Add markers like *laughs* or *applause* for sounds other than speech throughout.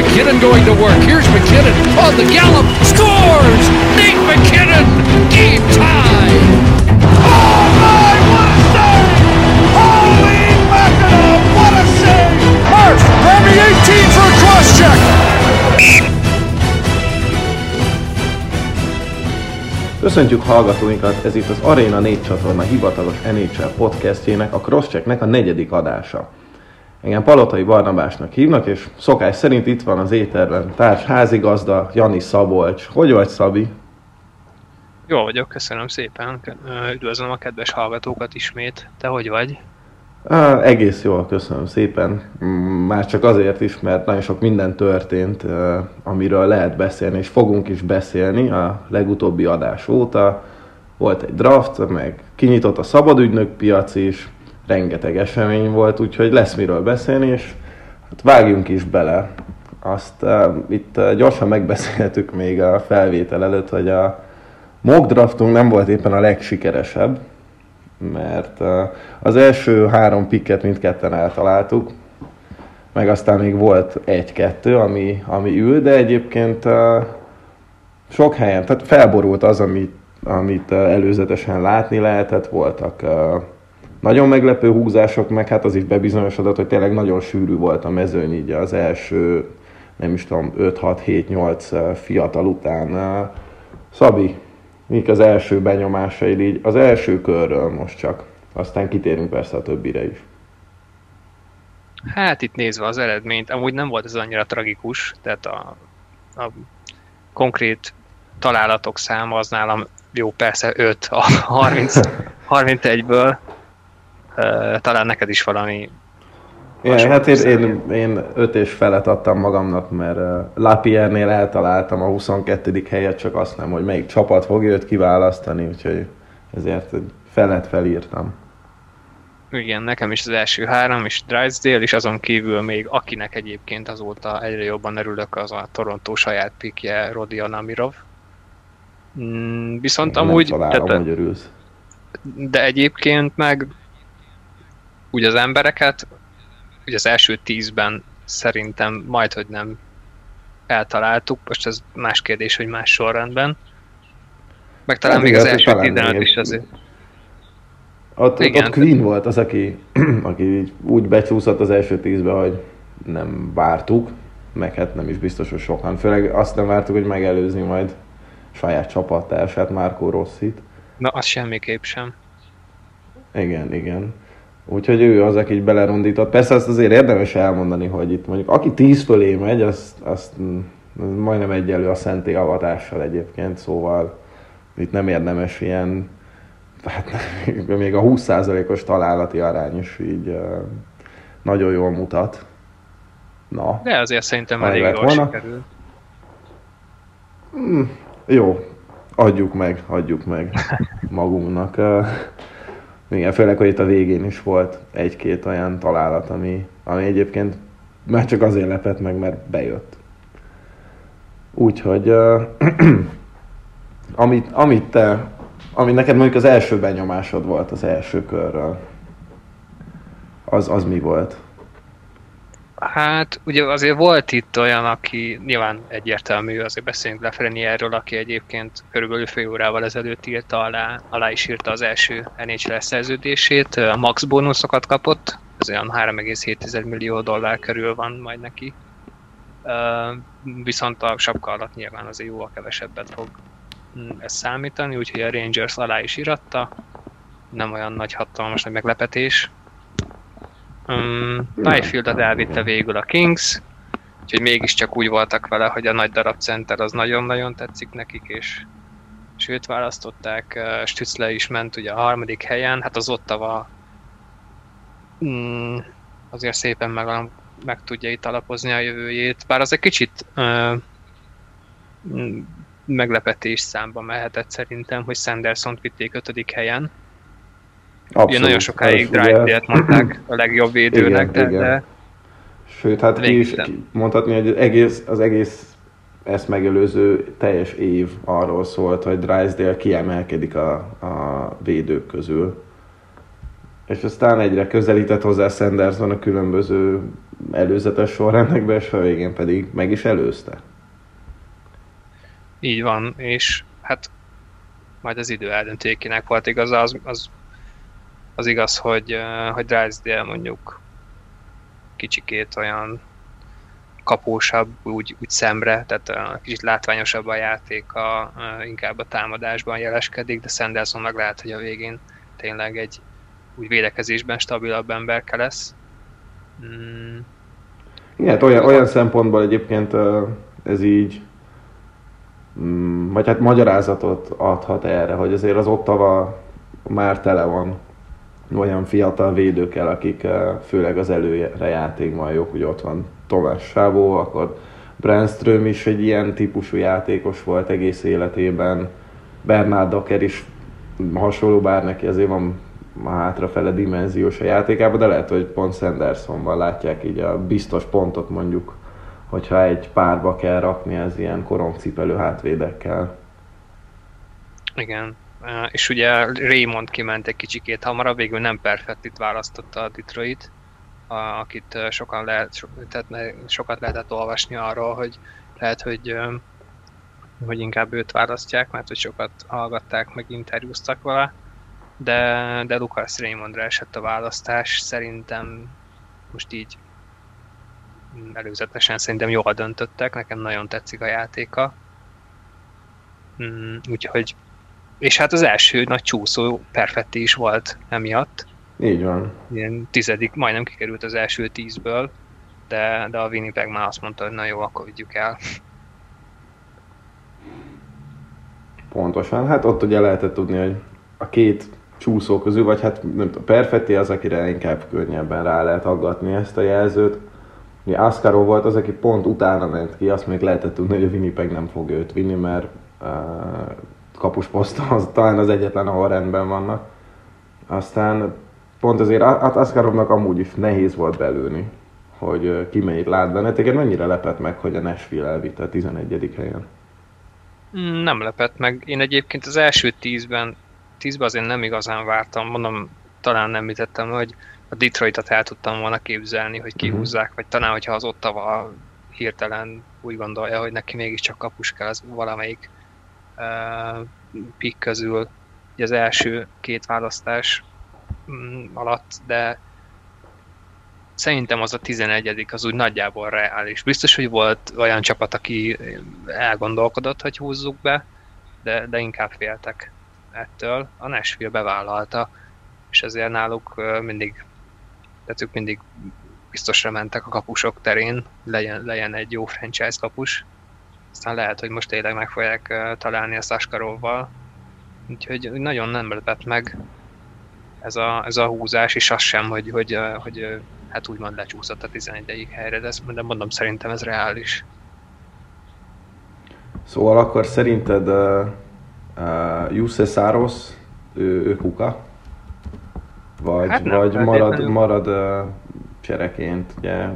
McKinnon going to work. Here's McKinnon on the gallop. Scores! Nate McKinnon! Game tie! Oh my, what a save! Holy mackerel, what a save! Hurst, Remy 18 for a cross check. Köszöntjük hallgatóinkat, ez itt az Arena 4 csatorna hivatalos NHL podcastjének, a Crosschecknek a negyedik adása. Engem Palotai Barnabásnak hívnak, és szokás szerint itt van az éterben társ házigazda Jani Szabolcs. Hogy vagy, Szabi? Jó vagyok, köszönöm szépen. Üdvözlöm a kedves hallgatókat ismét. Te hogy vagy? Á, egész jól, köszönöm szépen. Mm, Már csak azért is, mert nagyon sok minden történt, amiről lehet beszélni, és fogunk is beszélni a legutóbbi adás óta. Volt egy draft, meg kinyitott a szabadügynök piac is, rengeteg esemény volt, úgyhogy lesz miről beszélni, és hát vágjunk is bele. Azt uh, itt uh, gyorsan megbeszéltük még a felvétel előtt, hogy a mock draftunk nem volt éppen a legsikeresebb, mert uh, az első három pikket mindketten eltaláltuk, meg aztán még volt egy-kettő, ami, ami ül, de egyébként uh, sok helyen, tehát felborult az, amit, amit uh, előzetesen látni lehetett, voltak uh, nagyon meglepő húzások, meg hát az is bebizonyosodott, hogy tényleg nagyon sűrű volt a mezőny így az első, nem is tudom, 5-6-7-8 fiatal után. Szabi, mik az első benyomásaid így az első körről most csak, aztán kitérünk persze a többire is. Hát itt nézve az eredményt, amúgy nem volt ez annyira tragikus, tehát a, a konkrét találatok száma az nálam jó persze 5 a 30, 31-ből, talán neked is valami Igen, hát én, én, én öt és felet adtam magamnak, mert uh, Lapiernél eltaláltam a 22. helyet, csak azt nem, hogy melyik csapat fogja őt kiválasztani, úgyhogy ezért felet felírtam. Igen, nekem is az első három, és Drysdale, és azon kívül még akinek egyébként azóta egyre jobban örülök, az a Toronto saját pikje, Rodion Amirov. Mm, viszont Nem amúgy... találom, tehát- hogy örülsz. de egyébként meg úgy az embereket, ugye az első tízben szerintem majd, hogy nem eltaláltuk, most ez más kérdés, hogy más sorrendben. Meg talán Hát még az hát első talán 15 még- is azért. Ott, Igen. ott Queen volt az, aki, aki úgy becsúszott az első tízbe, hogy nem vártuk, meg hát nem is biztos, hogy sokan. Főleg azt nem vártuk, hogy megelőzni majd saját csapattársát, Márkó Rosszit. Na, az semmiképp sem. Igen, igen. Úgyhogy ő az, aki belerondított. Persze azt azért érdemes elmondani, hogy itt mondjuk aki 10 fölé megy, azt, azt mm, az majdnem egyenlő a szenté avatással egyébként, szóval itt nem érdemes ilyen, hát *laughs* még a 20%-os találati arány is így nagyon jól mutat. Na, De azért szerintem elég jól volna. sikerül. jó, adjuk meg, adjuk meg *laughs* magunknak. Igen, főleg, hogy itt a végén is volt egy-két olyan találat, ami, ami egyébként már csak azért lepett meg, mert bejött. Úgyhogy, uh, *clears throat* amit, amit te, ami neked mondjuk az első benyomásod volt az első körről, az, az mi volt? Hát ugye azért volt itt olyan, aki nyilván egyértelmű, azért beszéljünk Lefrenieről, aki egyébként körülbelül fél órával ezelőtt írta alá, alá is írta az első NHL szerződését, a max bónuszokat kapott, ez olyan 3,7 millió dollár körül van majd neki. Viszont a sapka alatt nyilván azért jóval kevesebbet fog mm, ez számítani, úgyhogy a Rangers alá is íratta, nem olyan nagy hatalmas nagy meglepetés. Um, Byfieldet elvitte végül a Kings, úgyhogy mégiscsak úgy voltak vele, hogy a nagy darab center az nagyon-nagyon tetszik nekik, és, és őt választották. Stützle is ment ugye a harmadik helyen, hát az Ottawa mm, azért szépen meg, meg tudja itt alapozni a jövőjét, bár az egy kicsit uh, meglepetés számba mehetett szerintem, hogy Sanderson vitték ötödik helyen. Ugye nagyon sokáig Drysdale-t mondták a legjobb védőnek, Igen, de, igen. de Sőt, hát ki is mondhatni, hogy az egész, az egész ezt megelőző teljes év arról szólt, hogy Drysdale kiemelkedik a, a védők közül. És aztán egyre közelített hozzá Sanderson a különböző előzetes sorrendekbe, és a végén pedig meg is előzte. Így van, és hát majd az idő eldönti, kinek volt igaz, az, az, az igaz, hogy, hogy Drysdale mondjuk kicsikét olyan kapósabb úgy, úgy szemre, tehát kicsit látványosabb a játék, a, inkább a támadásban jeleskedik, de Sanderson meg lehet, hogy a végén tényleg egy úgy védekezésben stabilabb emberke lesz. Mm. Igen, hát olyan, olyan szempontból egyébként ez így mm, vagy hát magyarázatot adhat erre, hogy azért az Ottava már tele van olyan fiatal védőkkel, akik főleg az előre játékban jók, hogy ott van Tomás Sávó, akkor Brandström is egy ilyen típusú játékos volt egész életében, Bernard Docker is hasonló, bár neki azért van hátrafele dimenziós a játékában, de lehet, hogy pont Sandersonban látják így a biztos pontot mondjuk, hogyha egy párba kell rakni az ilyen korongcipelő hátvédekkel. Igen, és ugye Raymond kiment egy kicsikét hamarabb, végül nem Perfettit választotta a Detroit, akit sokan lehet, so, tehát sokat lehetett olvasni arról, hogy lehet, hogy, hogy inkább őt választják, mert hogy sokat hallgatták, meg interjúztak vele, de, de Lucas Raymondra esett a választás, szerintem most így előzetesen szerintem jól döntöttek, nekem nagyon tetszik a játéka. Mm, úgyhogy, és hát az első nagy csúszó perfetti is volt emiatt. Így van. Ilyen tizedik, majdnem kikerült az első tízből, de, de a Winnipeg már azt mondta, hogy na jó, akkor vigyük el. Pontosan, hát ott ugye lehetett tudni, hogy a két csúszó közül, vagy hát nem tudom, Perfetti az, akire inkább könnyebben rá lehet aggatni ezt a jelzőt. Ugye Askarov volt az, aki pont utána ment ki, azt még lehetett tudni, hogy a Winnipeg nem fog őt vinni, mert uh, kapusposzton az talán az egyetlen, ahol rendben vannak. Aztán pont azért Askarovnak amúgy is nehéz volt belőni, hogy ki mennyit lát benne. Téged mennyire lepett meg, hogy a Nashville elvitte a 11. helyen? Nem lepett meg. Én egyébként az első tízben, tízben azért nem igazán vártam. Mondom, talán nem hitettem, hogy a Detroitot el tudtam volna képzelni, hogy mhm. kihúzzák, uh-huh. vagy talán, hogyha az Ottawa hirtelen úgy gondolja, hogy neki mégiscsak kapus kell az valamelyik pick közül. Az első két választás Mm, alatt, de szerintem az a 11 az úgy nagyjából reális. Biztos, hogy volt olyan csapat, aki elgondolkodott, hogy húzzuk be, de, de inkább féltek ettől. A Nashville bevállalta, és ezért náluk mindig, tehát ők mindig biztosra mentek a kapusok terén, legyen, legyen egy jó franchise kapus. Aztán lehet, hogy most tényleg meg fogják találni a Saskarovval. Úgyhogy nagyon nem lepett meg ez a, ez a húzás, és az sem, hogy, hogy, hogy hát úgymond lecsúszott a 11. helyre, de, ezt, de mondom, szerintem ez reális. Szóval akkor szerinted uh, uh, Jusse Száros, ő, ő kuka? Vagy, hát nem, vagy marad, marad uh, csereként, ugye?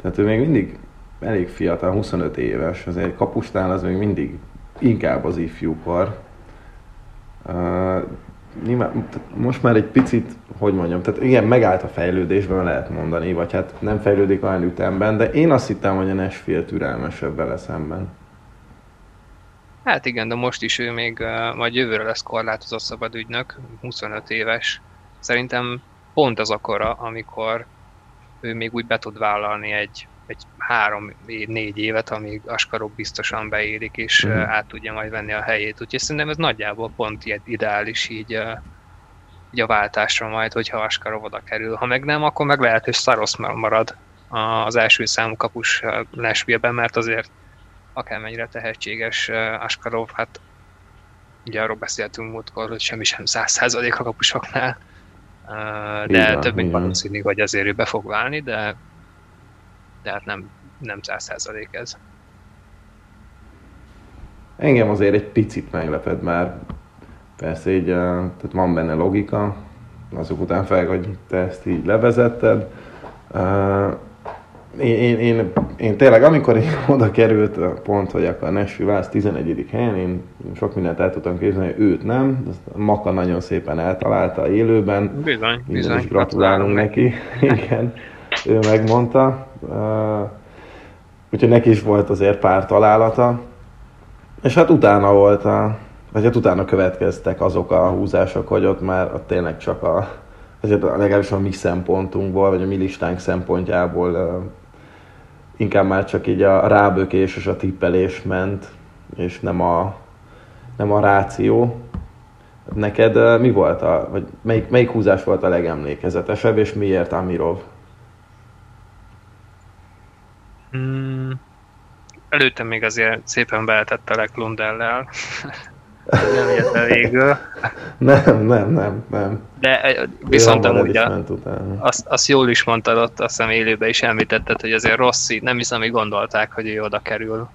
Tehát ő még mindig elég fiatal, 25 éves, azért kapustán az még mindig inkább az ifjúkor. Uh, most már egy picit, hogy mondjam, tehát igen, megállt a fejlődésben lehet mondani, vagy hát nem fejlődik olyan ütemben, de én azt hittem, hogy a Nashville türelmesebb vele szemben. Hát igen, de most is ő még majd jövőre lesz korlátozott szabadügynök, 25 éves. Szerintem pont az akkora, amikor ő még úgy be tud vállalni egy, egy három-négy évet, amíg Askarok biztosan beérik, és mm. át tudja majd venni a helyét. Úgyhogy szerintem ez nagyjából pont ilyen ideális így, így a váltásra majd, hogyha Askarov oda kerül. Ha meg nem, akkor meg lehet, hogy Szarosz marad az első számú kapus Nashville-ben, mert azért akármennyire tehetséges Askarov, hát ugye arról beszéltünk múltkor, hogy semmi sem száz százalék a kapusoknál, de igen, több mint valószínű, hogy azért ő be fog válni, de tehát nem, nem száz százalék ez. Engem azért egy picit megleped már, persze így, tehát van benne logika, azok után fel, hogy te ezt így levezetted. Én, én, én, én tényleg, amikor én *laughs* oda került a pont, hogy akkor Nashville Vász 11. helyen, én sok mindent el tudtam képzelni, őt nem. Maka nagyon szépen eltalálta élőben. Bizony, bizony. Is gratulálunk neki. neki. *laughs* Igen. ő megmondta. Úgyhogy neki is volt azért pár találata. És hát utána volt a, vagy hát utána következtek azok a húzások, hogy ott már ott tényleg csak a, hát legalábbis a mi szempontunkból, vagy a mi listánk szempontjából inkább már csak így a rábökés és a tippelés ment, és nem a, nem a ráció. Neked mi volt a, vagy melyik, melyik húzás volt a legemlékezetesebb, és miért Amirov? Hmm. Előtte még azért szépen beeltettelek Lundellel. *laughs* nem jött el végül. Nem, nem, nem, nem. De viszont amúgy a, azt, azt, jól is mondtad ott, azt hiszem élőben is említetted, hogy azért Rossi, nem hiszem, hogy gondolták, hogy ő oda kerül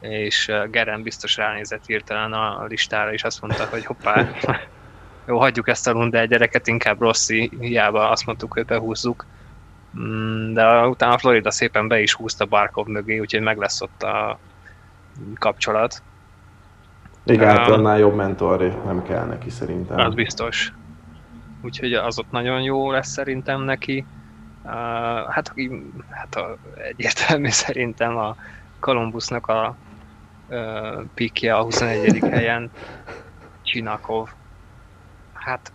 és Geren biztos ránézett hirtelen a listára, és azt mondta, hogy hoppá, *laughs* jó, hagyjuk ezt a Lundell gyereket, inkább Rossi, hiába azt mondtuk, hogy behúzzuk. Mm, de utána Florida szépen be is húzta Barkov mögé, úgyhogy meg lesz ott a kapcsolat. Igen, hát annál jobb mentor nem kell neki szerintem. Az biztos. Úgyhogy az ott nagyon jó lesz szerintem neki. Uh, hát, hát a, egyértelmű *laughs* szerintem a Columbusnak a uh, pikje a 21. helyen, Csinakov. Hát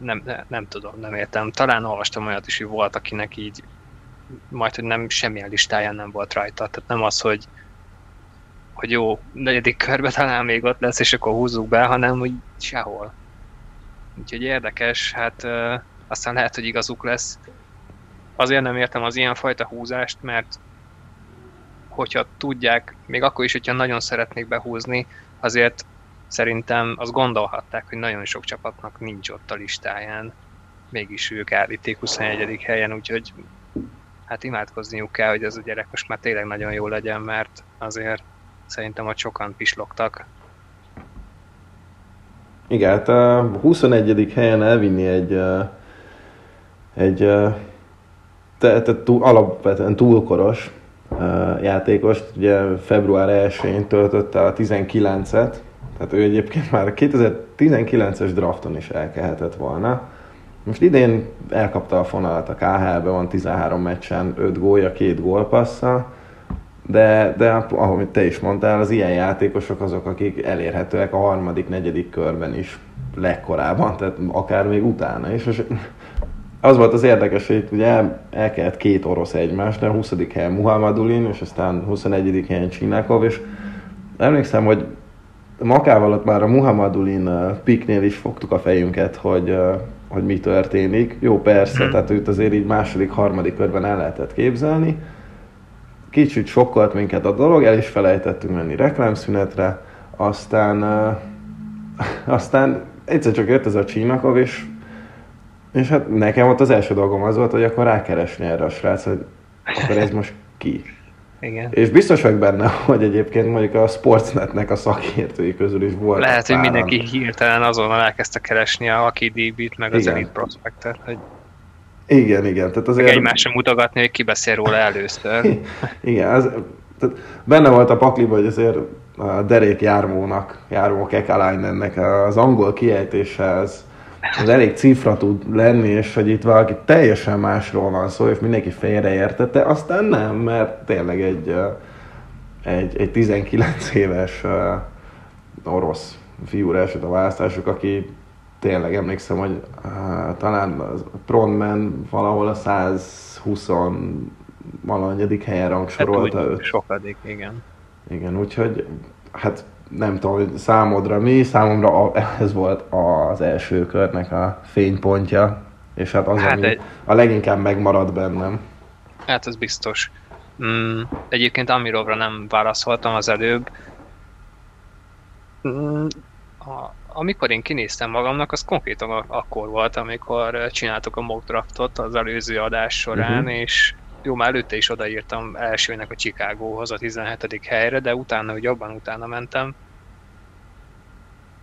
nem, nem, tudom, nem értem. Talán olvastam olyat is, hogy volt, akinek így majd, hogy nem semmilyen listáján nem volt rajta. Tehát nem az, hogy hogy jó, negyedik körbe talán még ott lesz, és akkor húzzuk be, hanem hogy sehol. Úgyhogy érdekes, hát uh, aztán lehet, hogy igazuk lesz. Azért nem értem az ilyenfajta húzást, mert hogyha tudják, még akkor is, hogyha nagyon szeretnék behúzni, azért szerintem azt gondolhatták, hogy nagyon sok csapatnak nincs ott a listáján. Mégis ők állíték 21. helyen, úgyhogy hát imádkozniuk kell, hogy ez a gyerek most már tényleg nagyon jó legyen, mert azért szerintem a sokan pislogtak. Igen, hát a 21. helyen elvinni egy, egy te, te, túl, alapvetően túlkoros játékos, ugye február 1-én töltötte a 19-et, tehát ő egyébként már 2019-es drafton is elkehetett volna. Most idén elkapta a fonalat a KHL-be, van 13 meccsen, 5 gólja, 2 gólpassza, de, de ahogy te is mondtál, az ilyen játékosok azok, akik elérhetőek a harmadik, negyedik körben is legkorábban, tehát akár még utána is. És az volt az érdekes, hogy ugye el, el kellett két orosz egymást, de a 20. helyen Muhammadulin, és aztán 21. helyen Csinákov, és emlékszem, hogy Makával ott már a Muhammadulin piknél is fogtuk a fejünket, hogy, hogy mi történik. Jó, persze, hmm. tehát őt azért így második, harmadik körben el lehetett képzelni. Kicsit sokkolt minket a dolog, el is felejtettünk menni reklámszünetre, aztán, *laughs* aztán egyszer csak jött ez a Csínakov, és és hát nekem ott az első dolgom az volt, hogy akkor rákeresni erre a srác, hogy akkor ez most ki. Igen. És biztos vagyok benne, *laughs* hogy egyébként mondjuk a Sportsnetnek a szakértői közül is volt. Lehet, hogy mindenki hirtelen azonnal elkezdte keresni a Aki DB-t, meg az. Elite Prospectet, hogy igen, igen. Tehát azért... egymásra mutogatni, hogy ki beszél róla először. *laughs* igen, ez, tehát benne volt a pakliba, hogy azért a Derék Jármónak, Jármó Kekalainennek az angol kiejtése, ez, az elég cifra tud lenni, és hogy itt valaki teljesen másról van szó, és mindenki félreértette, aztán nem, mert tényleg egy, egy, egy 19 éves orosz fiúra esett a választások, aki tényleg emlékszem, hogy uh, talán a Pronman valahol a 120 valanyadik helyen rangsorolta hát, őt. Sokadik, igen. Igen, úgyhogy hát nem tudom, számodra mi, számomra ez volt az első körnek a fénypontja, és hát az, hát ami egy... a leginkább megmarad bennem. Hát ez biztos. Mm, egyébként Amirovra nem válaszoltam az előbb. Mm, a, amikor én kinéztem magamnak, az konkrétan akkor volt, amikor csináltuk a mock draftot az előző adás során, uh-huh. és jó, már előtte is odaírtam elsőnek a Chicagóhoz a 17. helyre, de utána, hogy jobban utána mentem,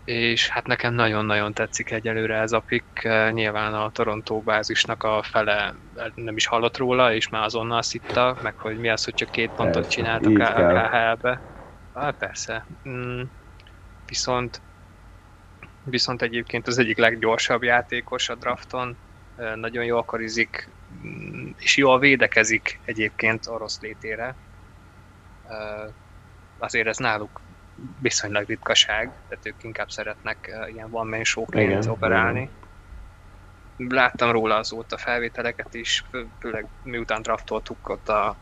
és hát nekem nagyon-nagyon tetszik egyelőre ez a pick. Nyilván a Toronto bázisnak a fele nem is hallott róla, és már azonnal szitta, meg hogy mi az, hogy csak két pontot csináltak a KHL-be. Hát persze. Mm, viszont viszont egyébként az egyik leggyorsabb játékos a drafton, nagyon jól karizik, mm, és jól védekezik egyébként orosz létére. Azért ez náluk viszonylag ritkaság, tehát ők inkább szeretnek ilyen one man showként operálni. Láttam róla azóta felvételeket is, főleg miután draftoltuk ott a,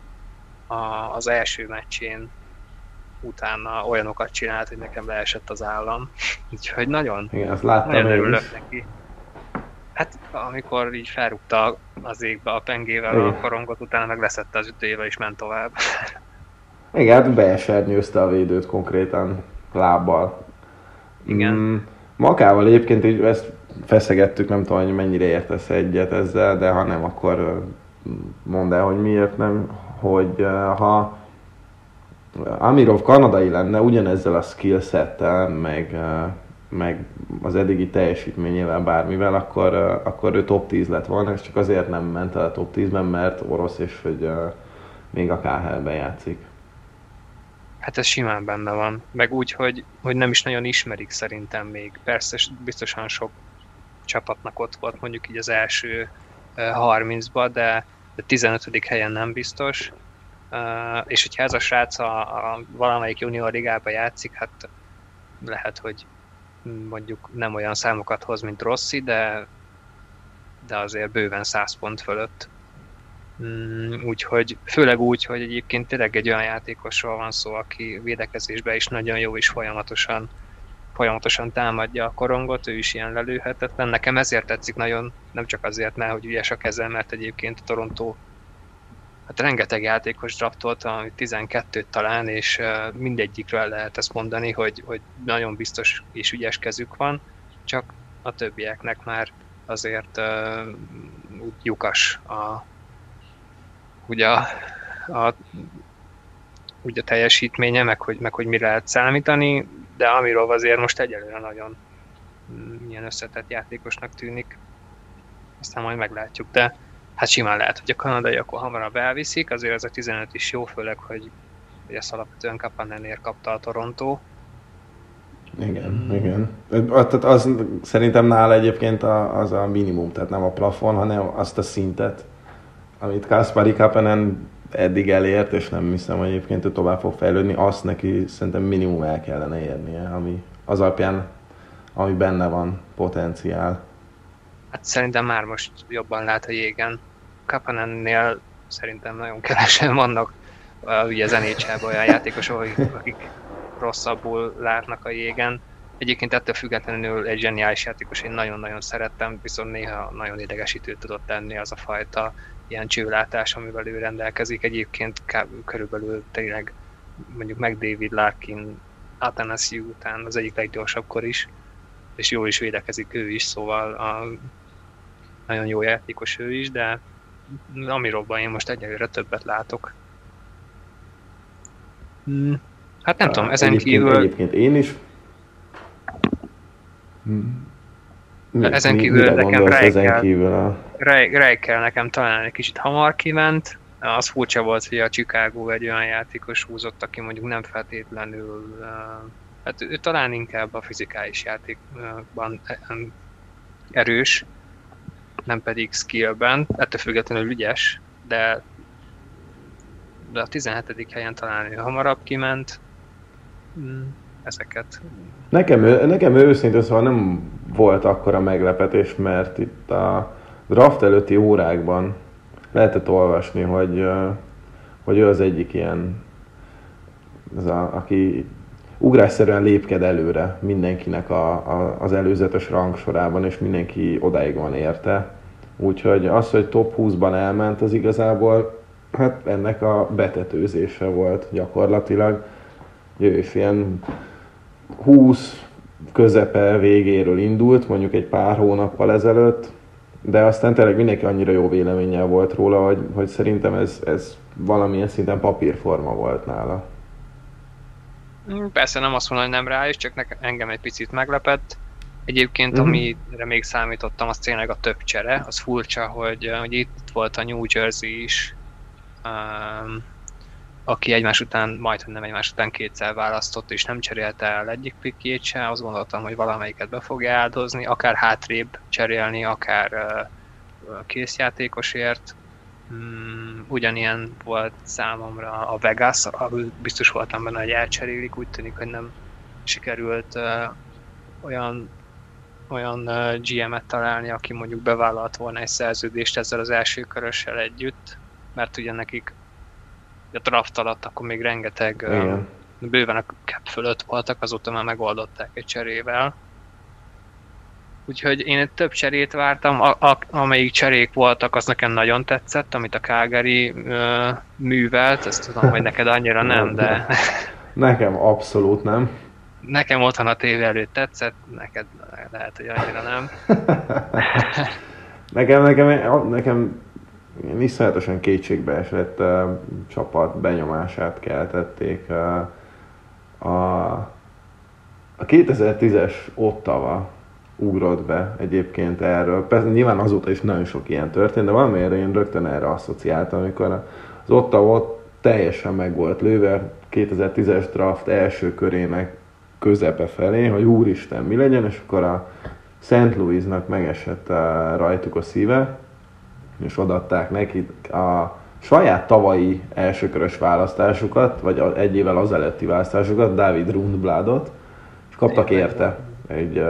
a, az első meccsén, utána olyanokat csinált, hogy nekem leesett az állam. *laughs* Úgyhogy nagyon, Igen, azt láttam nagyon örülök neki. Hát amikor így felrúgta az égbe a pengével Igen. a korongot, utána meg leszette az ütőjével és ment tovább. *laughs* Igen, hát beesernyőzte a védőt konkrétan lábbal. Igen. Mm, Makával egyébként így ezt feszegettük, nem tudom, hogy mennyire értesz egyet ezzel, de ha nem, akkor mondd el, hogy miért nem, hogy ha Amirov kanadai lenne ugyanezzel a skillsettel, meg, meg az eddigi teljesítményével bármivel, akkor, akkor ő top 10 lett volna, és csak azért nem ment el a top 10-ben, mert orosz, és hogy még a KHL-ben játszik. Hát ez simán benne van. Meg úgy, hogy, hogy nem is nagyon ismerik szerintem még. Persze biztosan sok csapatnak ott volt mondjuk így az első 30-ba, de, de 15. helyen nem biztos. És hogyha ez a srác a, a valamelyik junior ligába játszik, hát lehet, hogy mondjuk nem olyan számokat hoz, mint Rossi, de, de azért bőven 100 pont fölött. Mm, úgyhogy, főleg úgy, hogy egyébként tényleg egy olyan játékosról van szó, aki védekezésben is nagyon jó, és folyamatosan folyamatosan támadja a korongot, ő is ilyen lelőhetetlen. Nekem ezért tetszik nagyon, nem csak azért, mert hogy ügyes a keze, mert egyébként a Toronto hát rengeteg játékos draftolt, ami 12 talán, és mindegyikről lehet ezt mondani, hogy, hogy nagyon biztos és ügyes kezük van, csak a többieknek már azért uh, lyukas a, ugye a, a, ugye a teljesítménye, meg hogy, meg hogy mire lehet számítani de amiről azért most egyelőre nagyon milyen összetett játékosnak tűnik. Aztán majd meglátjuk, de hát simán lehet, hogy a kanadai akkor hamarabb elviszik, azért ez a 15 is jó, főleg, hogy, hogy ezt alapvetően Kapanenért kapta a Toronto. Igen, mm. igen. Tehát az szerintem nála egyébként az a minimum, tehát nem a plafon, hanem azt a szintet, amit Kaspari Kapanen eddig elért, és nem hiszem, hogy egyébként ő tovább fog fejlődni, azt neki szerintem minimum el kellene érnie, ami az alapján, ami benne van potenciál. Hát szerintem már most jobban lát a jégen. Kapanennél szerintem nagyon kevesen vannak ugye az nhl olyan játékosok, akik, akik rosszabbul látnak a jégen. Egyébként ettől függetlenül egy zseniális játékos, én nagyon-nagyon szerettem, viszont néha nagyon idegesítő tudott tenni az a fajta ilyen csőlátás, amivel ő rendelkezik. Egyébként körülbelül tényleg mondjuk meg David Larkin Atanasiu után az egyik leggyorsabb kor is, és jól is védekezik ő is, szóval a, nagyon jó játékos ő is, de amiróban én most egyelőre többet látok. Hmm. Hát nem Há, tudom, ezen egyébként, kívül... Egyébként én is. Hmm. Mi, ezen kívül mi, nekem ezen kívül a... Reikel nekem talán egy kicsit hamar kiment. Az furcsa volt, hogy a Chicago egy olyan játékos húzott, aki mondjuk nem feltétlenül hát ő talán inkább a fizikális játékban erős, nem pedig skillben, ettől függetlenül ügyes, de, de a 17. helyen talán ő hamarabb kiment. Mm ezeket. Nekem, nekem őszintén szóval nem volt akkora meglepetés, mert itt a draft előtti órákban lehetett olvasni, hogy, hogy ő az egyik ilyen, az a, aki ugrásszerűen lépked előre mindenkinek a, a, az előzetes rangsorában, és mindenki odáig van érte. Úgyhogy az, hogy top 20-ban elment, az igazából hát ennek a betetőzése volt gyakorlatilag. Ő ilyen 20 közepe végéről indult, mondjuk egy pár hónappal ezelőtt, de aztán tényleg mindenki annyira jó véleménnyel volt róla, hogy, hogy szerintem ez, ez valamilyen szinten papírforma volt nála. Persze nem azt mondom, hogy nem rá is, csak nekem, engem egy picit meglepett. Egyébként, mm-hmm. amire még számítottam, az tényleg a több csere. Az furcsa, hogy, hogy itt volt a New Jersey is, um, aki egymás után, majd hogy nem egymás után kétszer választott, és nem cserélte el egyik pikjét se, azt gondoltam, hogy valamelyiket be fogja áldozni, akár hátrébb cserélni, akár készjátékosért, Mm, ugyanilyen volt számomra a Vegas, biztos voltam benne, hogy elcserélik, úgy tűnik, hogy nem sikerült olyan olyan GM-et találni, aki mondjuk bevállalt volna egy szerződést ezzel az első körössel együtt, mert ugye nekik a draft alatt akkor még rengeteg uh, bőven a cap fölött voltak, azóta már megoldották egy cserével. Úgyhogy én egy több cserét vártam, a, a, amelyik cserék voltak, az nekem nagyon tetszett, amit a Calgary uh, művelt, ezt tudom, hogy neked annyira *laughs* nem, de... Nekem abszolút nem. Nekem otthon a tévé előtt tetszett, neked lehet, hogy annyira nem. *laughs* nekem, nekem, nekem iszonyatosan kétségbe esett uh, csapat benyomását keltették. Uh, a, a 2010-es Ottawa ugrott be egyébként erről. Persze nyilván azóta is nagyon sok ilyen történt, de valamiért én rögtön erre asszociáltam, amikor az Ottawa teljesen meg volt lőve 2010-es draft első körének közepe felé, hogy úristen, mi legyen, és akkor a St. Louisnak megesett rajtuk a szíve, és odaadták neki a saját tavalyi elsőkörös választásukat, vagy egy évvel az előtti választásukat, David Rundbladot, és kaptak érte egy,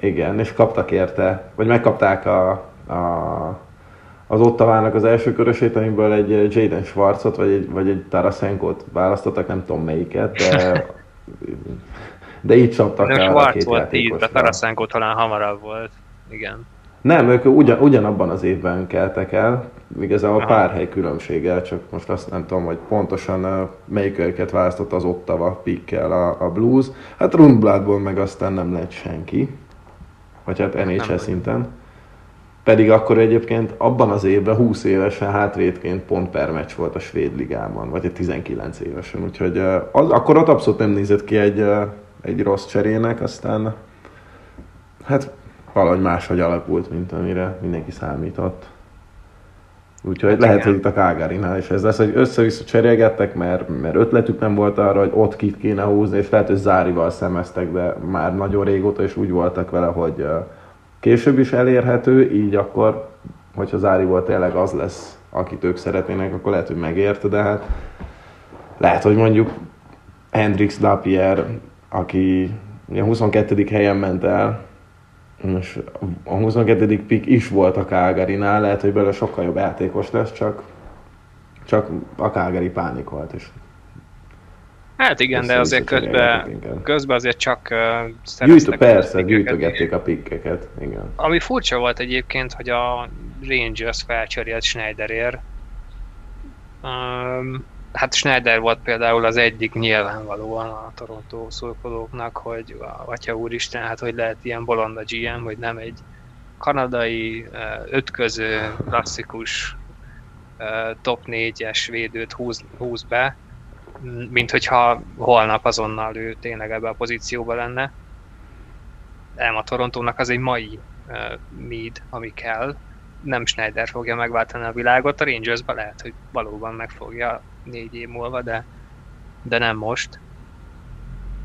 igen, és kaptak érte, vagy megkapták a, a az Ottavának az első körösét, amiből egy Jaden Schwarzot, vagy egy, vagy egy Tarasenkot választottak, nem tudom melyiket, de *laughs* de így csaptak el a két volt így, de Tarasenko talán hamarabb volt. Igen. Nem, ők ugyan, ugyanabban az évben keltek el, igazából Aha. pár hely különbséggel, csak most azt nem tudom, hogy pontosan melyik őket választott az Ottawa pikkel a, a Blues. Hát Rundbladból meg aztán nem lett senki, vagy hát NHL szinten. Pedig akkor egyébként abban az évben 20 évesen hátvédként pont per meccs volt a svéd ligában, vagy egy 19 évesen, úgyhogy az, akkor ott abszolút nem nézett ki egy, egy rossz cserének, aztán hát valahogy máshogy alakult, mint amire mindenki számított. Úgyhogy hát lehet, igen. hogy itt a Kágárinál is ez lesz, hogy össze-vissza cserélgettek, mert, mert ötletük nem volt arra, hogy ott kit kéne húzni, és lehet, hogy Zárival szemeztek, de már nagyon régóta is úgy voltak vele, hogy később is elérhető, így akkor, hogyha Zárival tényleg az lesz, akit ők szeretnének, akkor lehet, hogy megérte, de hát lehet, hogy mondjuk Hendrix Lapierre, aki a 22. helyen ment el, és a 22. pick is volt a Calgary-nál, lehet, hogy belőle sokkal jobb játékos lesz, csak, csak a Calgary pánikolt, és Hát igen, de azért közben, közben azért csak uh, Gyűjtő, persze, gyűjtögették a pikkeket, igen. Ami furcsa volt egyébként, hogy a Rangers felcserélt Schneiderért. Um, hát Schneider volt például az egyik nyilvánvalóan a Toronto szurkolóknak, hogy atya úristen, hát hogy lehet ilyen bolond a GM, hogy nem egy kanadai, ötköző, klasszikus top 4-es védőt húz, húz be, mint hogyha holnap azonnal ő tényleg ebbe a pozícióba lenne. Nem, a Torontónak az egy mai uh, mid, ami kell. Nem Schneider fogja megváltani a világot, a rangers lehet, hogy valóban megfogja négy év múlva, de, de nem most.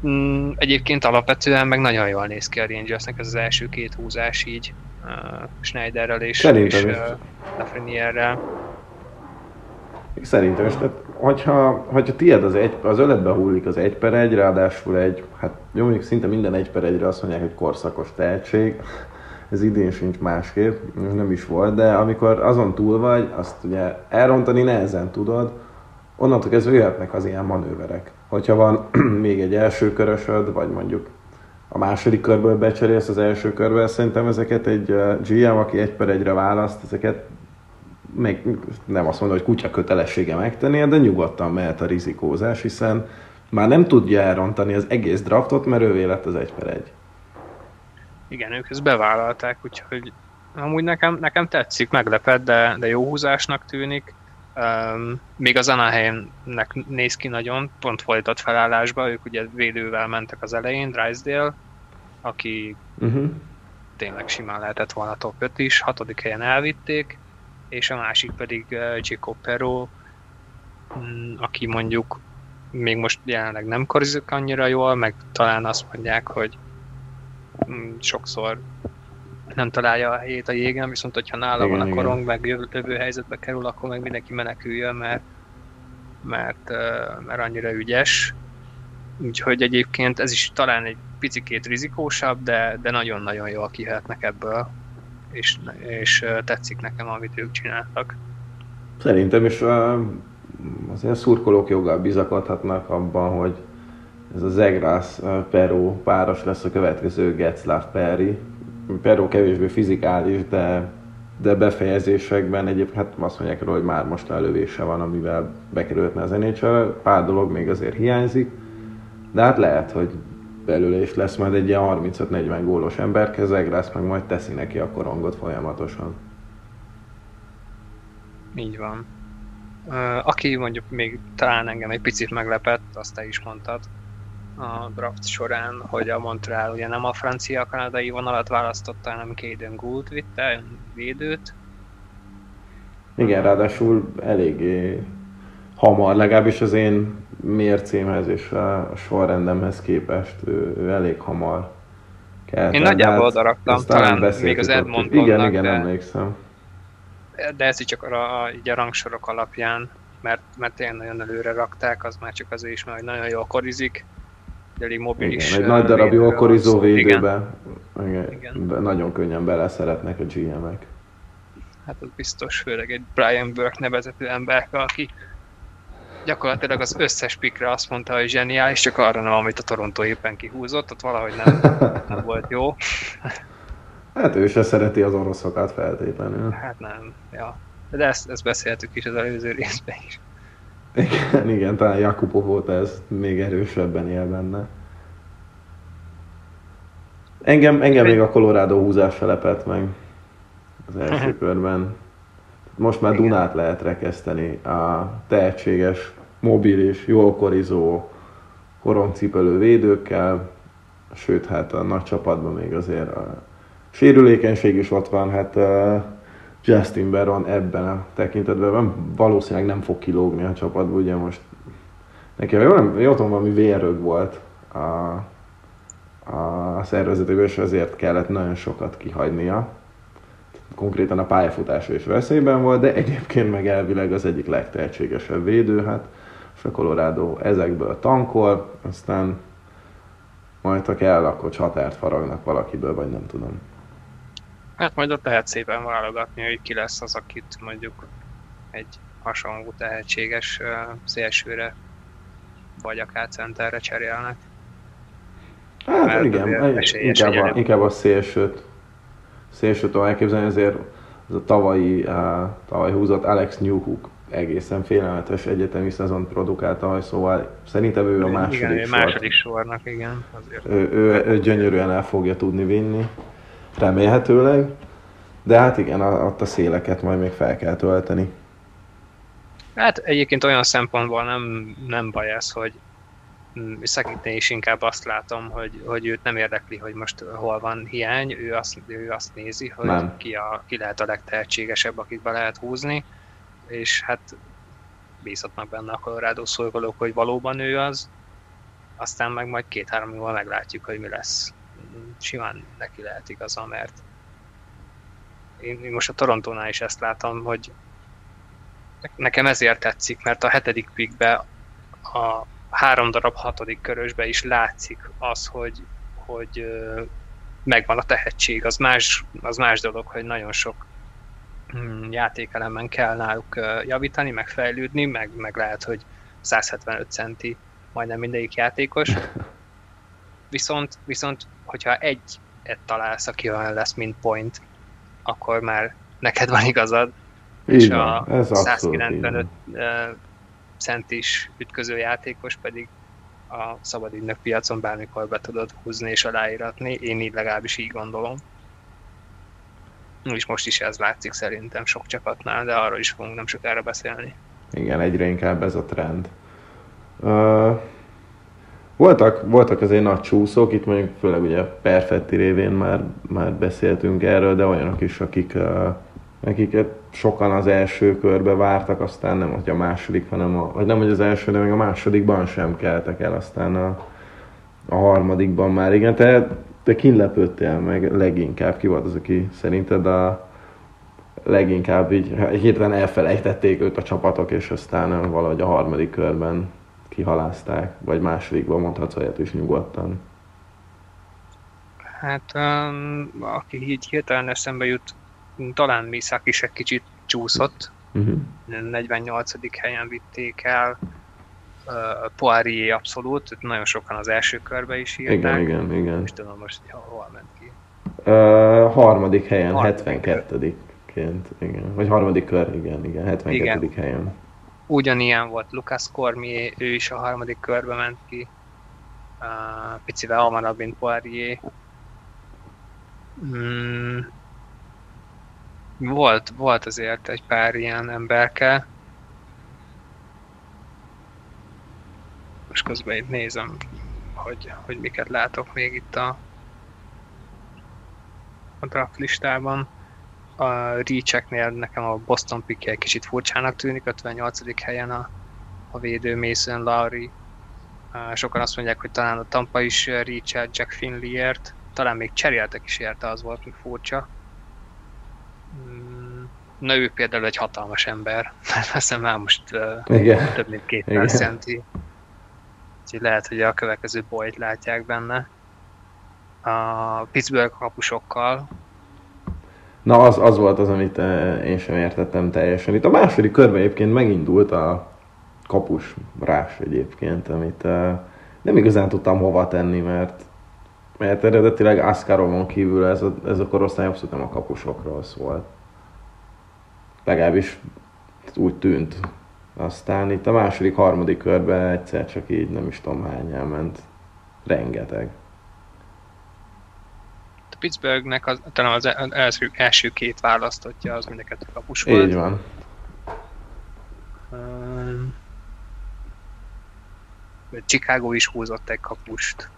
Mm, egyébként alapvetően meg nagyon jól néz ki a Rangersnek ez az első két húzás így uh, Schneiderrel és, és uh, Lafrenierrel. Szerintem is, tehát hogyha, hogyha tiéd az, egy, az öletbe hullik az egy per egy, ráadásul egy, hát jó, mondjuk szinte minden egy per egyre azt mondják, hogy korszakos tehetség, ez idén sincs másképp, nem is volt, de amikor azon túl vagy, azt ugye elrontani nehezen tudod, onnantól kezdve jöhetnek az ilyen manőverek. Hogyha van *clears throat* még egy első körösöd, vagy mondjuk a második körből becserélsz az első körbe, szerintem ezeket egy GM, aki egy per egyre választ, ezeket meg nem azt mondom, hogy kutya kötelessége megtennie, de nyugodtan mehet a rizikózás, hiszen már nem tudja elrontani az egész draftot, mert ővé lett az egy per egy. Igen, ők ezt bevállalták, úgyhogy amúgy nekem, nekem tetszik, meglepett, de, de jó húzásnak tűnik. Um, még az Anaheimnek néz ki nagyon, pont folytott felállásba, ők ugye védővel mentek az elején, Drysdale, aki uh-huh. tényleg simán lehetett volna top 5 is, hatodik helyen elvitték, és a másik pedig uh, Jacob Perro, mm, aki mondjuk még most jelenleg nem korizik annyira jól, meg talán azt mondják, hogy mm, sokszor nem találja a helyét a jégen, viszont hogyha nála Igen, van a korong, meg jövő, jövő helyzetbe kerül, akkor meg mindenki meneküljön, mert, mert, mert annyira ügyes. Úgyhogy egyébként ez is talán egy picikét rizikósabb, de, de nagyon-nagyon jól kihetnek ebből, és, és tetszik nekem, amit ők csináltak. Szerintem is azért a szurkolók joggal bizakodhatnak abban, hogy ez a Zegrász Peró páros lesz a következő Getzlaff Perry. Peró kevésbé fizikális, de, de befejezésekben egyébként hát azt mondják róla, hogy már most lelövése van, amivel bekerülhetne az nhl Pár dolog még azért hiányzik, de hát lehet, hogy belőle is lesz majd egy ilyen 35-40 gólos ember, Zegrász meg majd teszi neki a korongot folyamatosan. Így van. Aki mondjuk még talán engem egy picit meglepett, azt te is mondtad a draft során, hogy a Montreal ugye nem a francia-kanadai vonalat választotta, hanem Caden Gould vitte, védőt. Igen, ráadásul eléggé hamar, legalábbis az én mércémhez és a sorrendemhez képest ő, ő elég hamar kelt. Én nagyjából hát odaraktam, ezt talán még az. Edmontonnak, Igen, igen, de- emlékszem. De ez csak a, így a rangsorok alapján, mert, mert tényleg nagyon előre rakták, az már csak azért is, mert nagyon jól korizik, elég mobilis. Igen, egy ö, nagy darab védőről jó van korizó szó. Igen. védőbe. Igen. Igen. be- Nagyon könnyen bele szeretnek a GM-ek. Hát az biztos, főleg egy Brian Burke nevezetű ember, aki gyakorlatilag az összes pikre azt mondta, hogy zseniális, csak arra nem, amit a Toronto éppen kihúzott, ott valahogy nem, nem *laughs* volt jó. Hát ő se szereti az oroszokat feltétlenül. Hát nem, ja. De ezt, ezt beszéltük is az előző részben is. Igen, igen, talán Jakubov volt ez még erősebben él benne. Engem, engem még a Colorado húzása lepett meg az első körben. Most már Igen. Dunát lehet rekeszteni a tehetséges, mobil és jól korizó korongcipelő védőkkel, sőt, hát a nagy csapatban még azért a sérülékenység is ott van, hát uh, Justin Baron ebben a tekintetben valószínűleg nem fog kilógni a csapatba, ugye most neki jól, nem, jól tudom, valami vérrög volt a, a szervezetében, és ezért kellett nagyon sokat kihagynia. Konkrétan a pályafutása is veszélyben volt, de egyébként meg elvileg az egyik legtehetségesebb védő, hát a Colorado ezekből tankol, aztán majd ha kell, akkor csatárt faragnak valakiből, vagy nem tudom. Hát majd ott lehet szépen válogatni, hogy ki lesz az, akit mondjuk egy hasonló tehetséges szélsőre, vagy akár centerre cserélnek. Hát Mert igen, inkább, a, inkább a szélsőt, szélsőt tudom elképzelni, azért az a tavalyi, uh, tavaly húzott Alex Newhook egészen félelmetes egyetemi szezon produkált tavaly, szóval szerintem ő a második igen, sor. második sornak, igen. Azért. Ő, ő, ő gyönyörűen el fogja tudni vinni, remélhetőleg. De hát igen, ott a széleket majd még fel kell tölteni. Hát egyébként olyan szempontból nem, nem baj ez, hogy Szekintén is inkább azt látom, hogy, hogy őt nem érdekli, hogy most hol van hiány, ő azt, ő azt nézi, hogy Nem. ki, a, ki lehet a legtehetségesebb, akit be lehet húzni, és hát bízhatnak benne a Colorado szolgálók, hogy valóban ő az, aztán meg majd két-három évvel meglátjuk, hogy mi lesz. Simán neki lehet igaza, mert én, most a Torontónál is ezt látom, hogy nekem ezért tetszik, mert a hetedik pickbe a három darab hatodik körösbe is látszik az, hogy, hogy megvan a tehetség. Az más, az más dolog, hogy nagyon sok mm, játékelemen kell náluk javítani, meg fejlődni, meg, meg lehet, hogy 175 centi majdnem mindegyik játékos. Viszont, viszont hogyha egy találsz, aki olyan lesz, mint point, akkor már neked van igazad, és Így a van, ez abszolút így 195 van. centis ütköző játékos pedig a szabadügynök piacon bármikor be tudod húzni és aláíratni. Én így legalábbis így gondolom. És most is ez látszik szerintem sok csapatnál, de arról is fogunk nem sokára beszélni. Igen, egyre inkább ez a trend. Uh, voltak, voltak azért nagy csúszók, itt mondjuk főleg ugye Perfetti révén már, már beszéltünk erről, de olyanok is, akik, akiket sokan az első körbe vártak, aztán nem, hogy a második, hanem a, vagy nem, hogy az első, de még a másodikban sem keltek el, aztán a, a harmadikban már igen. Te te kinlepődtél meg leginkább? Ki volt az, aki szerinted a leginkább így hirtelen elfelejtették őt a csapatok, és aztán valahogy a harmadik körben kihalázták, vagy másodikban mondhatsz olyat is nyugodtan. Hát, um, aki így hirtelen eszembe jut, talán Miszak is egy kicsit csúszott. Uh-huh. 48. helyen vitték el. Uh, Poirier abszolút, nagyon sokan az első körbe is írták. Igen, igen, igen. Most tudom most, hogy hol ment ki. Uh, harmadik helyen, harmadik 72 ként, igen. Vagy harmadik kör, igen, igen, 72. Igen. helyen. Ugyanilyen volt Lucas Cormier, ő is a harmadik körbe ment ki. Uh, picivel hamarabb, mint Poirier. Mm. Volt, volt azért egy pár ilyen emberke. Most közben itt nézem, hogy, hogy miket látok még itt a, a draft listában a reacheknél nekem a Boston pick egy kicsit furcsának tűnik, 58. helyen a, a védő Mason Lowry. Sokan azt mondják, hogy talán a Tampa is reach Jack Finleyért, talán még cseréltek is érte, az volt még furcsa. Mm, na ő például egy hatalmas ember, *laughs* mert azt már most uh, több mint 200 centi. Úgyhogy lehet, hogy a következő bolyt látják benne. A Pittsburgh kapusokkal Na, az, az volt az, amit eh, én sem értettem teljesen. Itt a második körben egyébként megindult a kapus rás egyébként, amit eh, nem igazán tudtam hova tenni, mert, mert eredetileg Ascarovon kívül ez a, ez a korosztály abszolút nem a kapusokról szólt. Legalábbis úgy tűnt. Aztán itt a második, harmadik körben egyszer csak így nem is tudom hány elment. Rengeteg. Pittsburghnek az, talán az első, első két választottja az mind a kettő kapus volt. Így van. Um, Chicago is húzott egy kapust.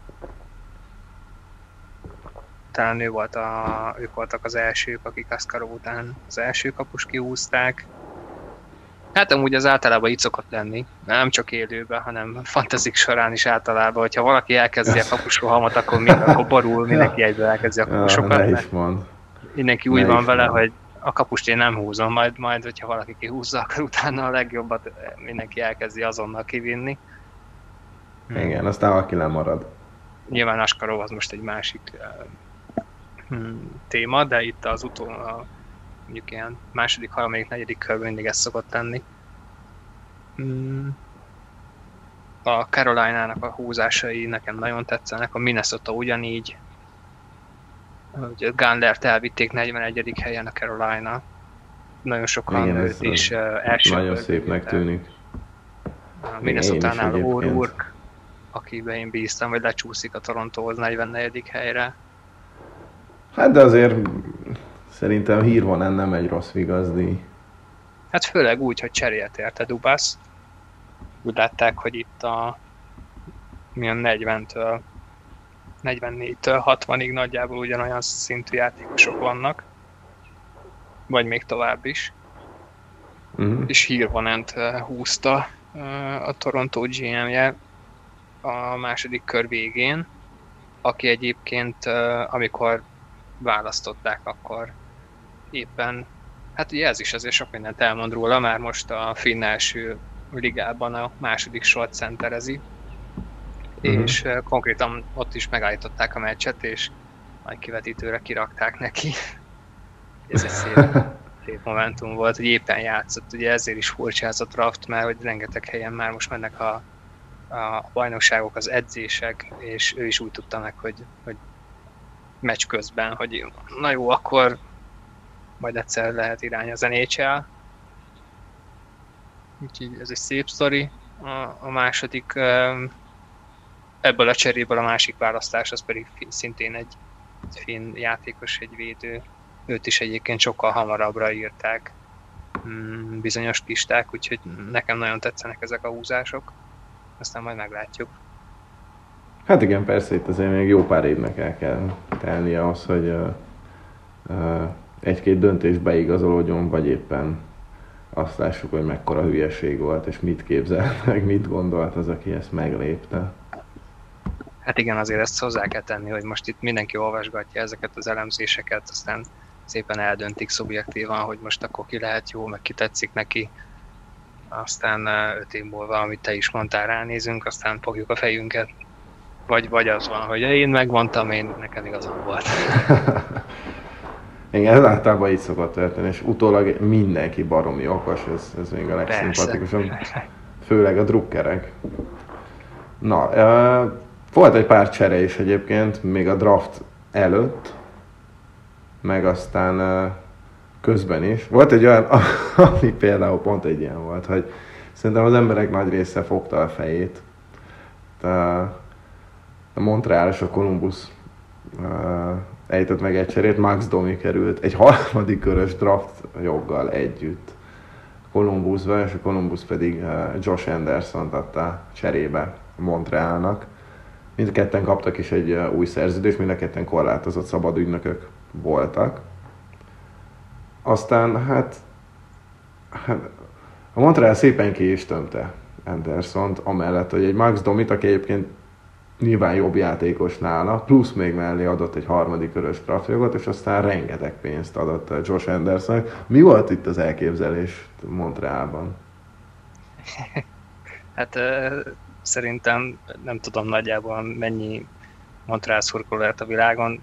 Talán ő volt a, ők voltak az elsők, akik Askarov után az első kapus kihúzták. Hát amúgy az általában így szokott lenni, nem csak élőben, hanem fantazik során is általában, hogyha valaki elkezdi a kapusrohamot, akkor, mind, akkor borul, mindenki egyből elkezdi a kapusokat. Ja, mond. Mindenki úgy ne van vele, mond. hogy a kapust én nem húzom, majd, majd hogyha valaki kihúzza, akkor utána a legjobbat mindenki elkezdi azonnal kivinni. Igen, hmm. aztán aki marad. Nyilván Askarov az most egy másik uh, téma, de itt az utó, a mondjuk ilyen második, harmadik, negyedik körben mindig ez szokott tenni. Mm. A Carolina-nak a húzásai nekem nagyon tetszenek, a Minnesota ugyanígy. Ugye Gunlert elvitték 41. helyen a Carolina. Nagyon sokan Igen, őt is uh, első Nagyon szépnek tűnik. A Minnesota-nál O'Rourke, akiben én bíztam, hogy lecsúszik a Torontóhoz 44. helyre. Hát de azért Szerintem Hirvonen nem egy rossz vigazdi. Hát főleg úgy, hogy cserélt érte Dubasz. Úgy látták, hogy itt a milyen 40-től 44-től 60-ig nagyjából ugyanolyan szintű játékosok vannak. Vagy még tovább is. Uh-huh. És Hirvonent eh, húzta a Toronto GM-je a második kör végén, aki egyébként, amikor választották, akkor éppen, hát ugye ez is azért sok mindent elmond róla, már most a finn első ligában a második sort centerezi, uh-huh. és konkrétan ott is megállították a meccset, és majd kivetítőre kirakták neki. ez egy szép, *laughs* szép momentum volt, hogy éppen játszott, ugye ezért is a draft, mert hogy rengeteg helyen már most mennek a, a bajnokságok, az edzések, és ő is úgy tudta meg, hogy, hogy meccs közben, hogy na jó, akkor majd egyszer lehet irány az NHL. Úgyhogy ez egy szép sztori. A, a második, ebből a cseréből a másik választás, az pedig szintén egy, finn játékos, egy védő. Őt is egyébként sokkal hamarabbra írták mm, bizonyos pisták, úgyhogy nekem nagyon tetszenek ezek a húzások. Aztán majd meglátjuk. Hát igen, persze itt azért még jó pár évnek el kell telnie ahhoz, hogy uh, uh, egy-két döntés beigazolódjon, vagy éppen azt lássuk, hogy mekkora hülyeség volt, és mit képzelt *laughs* meg, mit gondolt az, aki ezt meglépte. Hát igen, azért ezt hozzá kell tenni, hogy most itt mindenki olvasgatja ezeket az elemzéseket, aztán szépen eldöntik szubjektívan, hogy most akkor ki lehet jó, meg ki tetszik neki. Aztán öt év múlva, amit te is mondtál, ránézünk, aztán fogjuk a fejünket. Vagy, vagy az van, hogy én megmondtam, én nekem igazam volt. *laughs* Igen, ez általában így szokott történni, és utólag mindenki baromi okos, ez, ez még a legszimpatikusabb. Főleg a drukkerek. Na, uh, volt egy pár csere is egyébként, még a draft előtt, meg aztán uh, közben is. Volt egy olyan, *laughs* ami például pont egy ilyen volt, hogy szerintem az emberek nagy része fogta a fejét. A Montreal és a Columbus uh, ejtett meg egy cserét, Max Domi került egy harmadik körös draft joggal együtt Columbusba, és a Columbus pedig uh, Josh Anderson adta cserébe Montrealnak. Mind a ketten kaptak is egy uh, új szerződést, mind a ketten korlátozott szabad ügynökök voltak. Aztán hát, hát a Montreal szépen ki is tömte Andersont, amellett, hogy egy Max Domit, aki egyébként nyilván jobb játékos nála, plusz még mellé adott egy harmadik körös draftjogot, és aztán rengeteg pénzt adott Josh Anderson. Mi volt itt az elképzelés Montrealban? *laughs* hát szerintem nem tudom nagyjából mennyi Montreal szurkoló lehet a világon.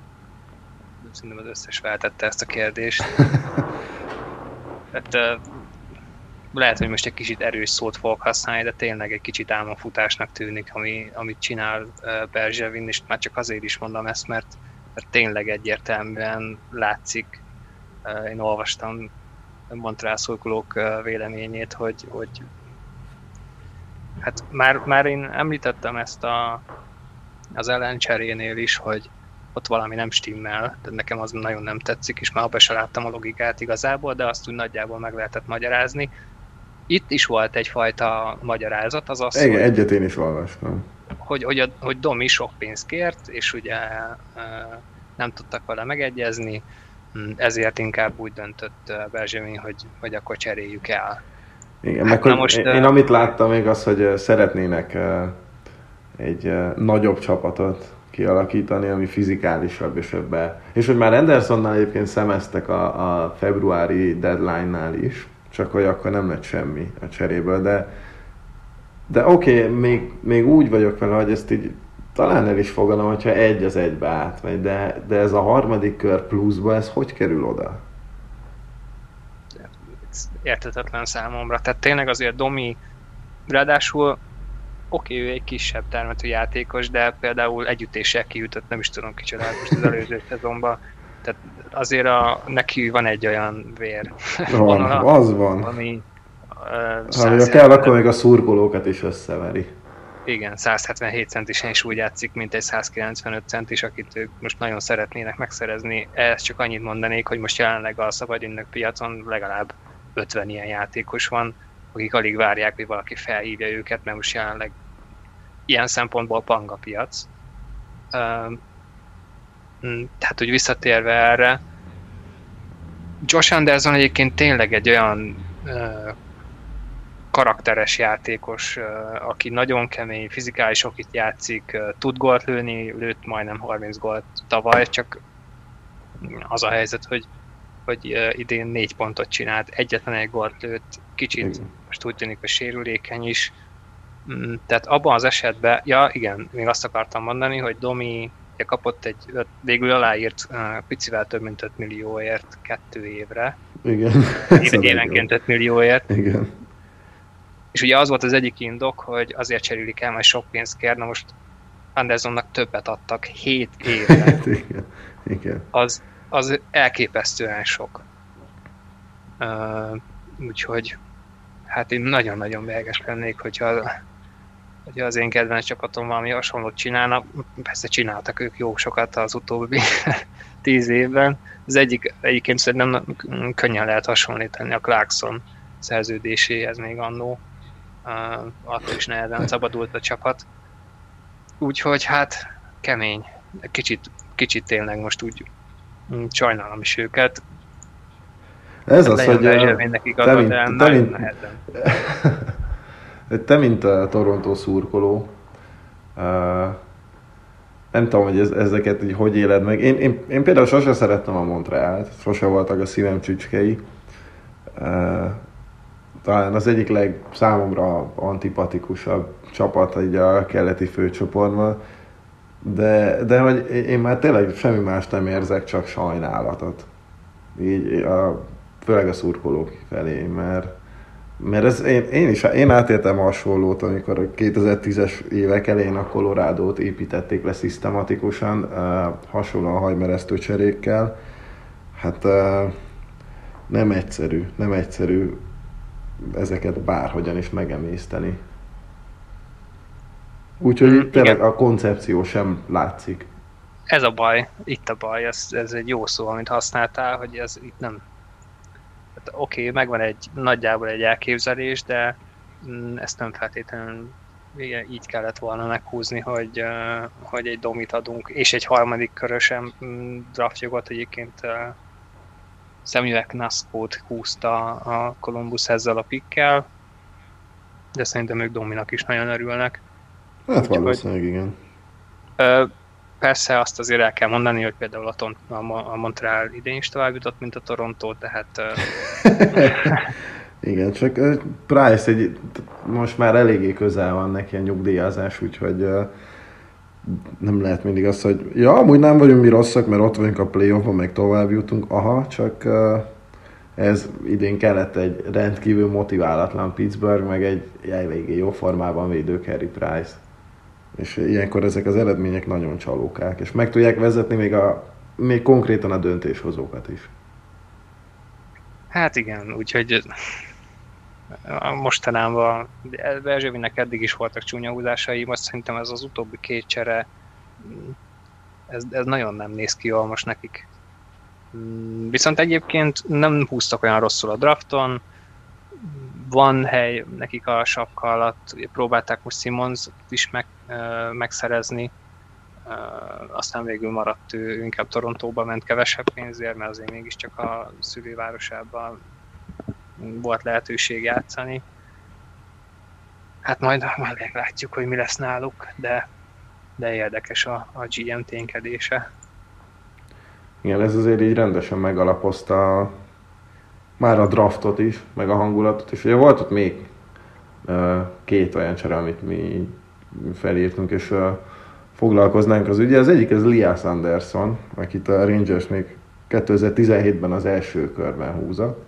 Szerintem az összes feltette ezt a kérdést. *laughs* hát, lehet, hogy most egy kicsit erős szót fogok használni, de tényleg egy kicsit álmafutásnak tűnik, ami, amit csinál Berzsevin, és már csak azért is mondom ezt, mert, mert tényleg egyértelműen látszik, én olvastam uh, véleményét, hogy, hogy hát már, már én említettem ezt a, az ellencserénél is, hogy ott valami nem stimmel, de nekem az nagyon nem tetszik, és már abban sem láttam a logikát igazából, de azt úgy nagyjából meg lehetett magyarázni itt is volt egyfajta magyarázat, az az, Igen, hogy, egyet én is olvastam. Hogy, hogy, a, hogy Domi sok pénzt kért, és ugye nem tudtak vele megegyezni, ezért inkább úgy döntött Benjamin, hogy, hogy akkor cseréljük el. Igen, hát meg most, én, én amit láttam még az, hogy szeretnének egy nagyobb csapatot kialakítani, ami fizikálisabb és ebbe. És hogy már Andersonnál egyébként szemeztek a, a februári deadline-nál is, csak hogy akkor nem lett semmi a cseréből, de, de oké, okay, még, még úgy vagyok vele, hogy ezt így talán el is fogadom, hogyha egy az egybe átmegy, de, de ez a harmadik kör pluszba, ez hogy kerül oda? Értetetlen számomra. Tehát tényleg azért Domi, ráadásul oké, okay, ő egy kisebb termetű játékos, de például együttéssel kiütött, nem is tudom kicsoda most az előző szezonban tehát azért a, neki van egy olyan vér. Van, *laughs* vonala, az van. Ami, uh, ha kell, akkor még a szurkolókat is összeveri. Igen, 177 centisen is úgy játszik, mint egy 195 centis, akit ők most nagyon szeretnének megszerezni. Ezt csak annyit mondanék, hogy most jelenleg a szabadünnök piacon legalább 50 ilyen játékos van, akik alig várják, hogy valaki felhívja őket, mert most jelenleg ilyen szempontból panga piac. Tehát, hogy visszatérve erre, Josh Anderson egyébként tényleg egy olyan karakteres játékos, aki nagyon kemény, fizikális okit játszik, tud gólt lőni, lőtt majdnem 30 gólt tavaly, csak az a helyzet, hogy, hogy idén négy pontot csinált, egyetlen egy gólt lőtt, kicsit most úgy tűnik, hogy sérülékeny is, mm, tehát abban az esetben, ja igen, még azt akartam mondani, hogy Domi kapott egy, végül aláírt uh, picivel több mint 5 millióért kettő évre. Igen. Évenként 5 millióért. Igen. És ugye az volt az egyik indok, hogy azért cserélik el, mert sok pénzt kér, na most Andersonnak többet adtak 7 évre. *laughs* Igen. Igen. Az, az elképesztően sok. Uh, úgyhogy hát én nagyon-nagyon mérges lennék, hogyha hogy az én kedvenc csapatom valami hasonlót csinálna, persze csináltak ők jó sokat az utóbbi *laughs* tíz évben. Az egyik, egyébként szerintem könnyen lehet hasonlítani a Clarkson szerződéséhez még annó, uh, attól is nehezen szabadult a csapat. Úgyhogy hát kemény, kicsit, kicsit tényleg most úgy sajnálom is őket. Ez az, hogy te, mint, te, mint, *laughs* te, mint a Toronto szurkoló, uh, nem tudom, hogy ez, ezeket így hogy éled meg. Én, én, én például sose szerettem a Montrealt, sose voltak a szívem csücskei. Uh, talán az egyik leg számomra antipatikusabb csapat így a keleti főcsoportban, de, de hogy én már tényleg semmi más nem érzek, csak sajnálatot. Így a, főleg a szurkolók felé, mert mert ez, én, én is én átéltem hasonlót, amikor a 2010-es évek elején a Colorado-t építették le szisztematikusan, uh, hasonlóan hajmeresztő cserékkel. Hát uh, nem egyszerű, nem egyszerű ezeket bárhogyan is megemészteni. Úgyhogy mm, tényleg a koncepció sem látszik. Ez a baj, itt a baj, ez, ez egy jó szó, amit használtál, hogy ez itt nem Hát oké, okay, megvan egy nagyjából egy elképzelés, de mm, ezt nem feltétlenül így kellett volna meghúzni, hogy, hogy egy domit adunk, és egy harmadik körösen mm, draftjogot egyébként Samuel Knaskót húzta a Columbus ezzel a pikkel, de szerintem ők dominak is nagyon örülnek. Hát valószínűleg igen. Persze azt azért el kell mondani, hogy például a, Ton- a Montreal idén is tovább jutott, mint a Toronto, tehát... *laughs* Igen, csak Price egy, most már eléggé közel van neki a nyugdíjazás, úgyhogy nem lehet mindig azt, hogy ja, amúgy nem vagyunk mi rosszak, mert ott vagyunk a playoffban, meg tovább jutunk, aha, csak ez idén kellett egy rendkívül motiválatlan Pittsburgh, meg egy eléggé jó formában védő Carey Price. És ilyenkor ezek az eredmények nagyon csalókák, és meg tudják vezetni még, a, még konkrétan a döntéshozókat is. Hát igen, úgyhogy mostanában Berzsévinek eddig is voltak csúnya húzásai, most szerintem ez az utóbbi két csere ez, ez nagyon nem néz ki jól most nekik. Viszont egyébként nem húztak olyan rosszul a drafton, van hely nekik a sapka alatt, próbálták most Simons is meg, megszerezni, aztán végül maradt ő, inkább Torontóba ment kevesebb pénzért, mert azért mégiscsak a szülővárosában volt lehetőség játszani. Hát majd, majd meglátjuk, hogy mi lesz náluk, de, de érdekes a, a GM ténykedése. Igen, ez azért így rendesen megalapozta már a draftot is, meg a hangulatot is. Ugye volt ott még két olyan csere, amit mi felírtunk, és foglalkoznánk az ügye. Az egyik ez Lias Anderson, akit a Rangers még 2017-ben az első körben húzott.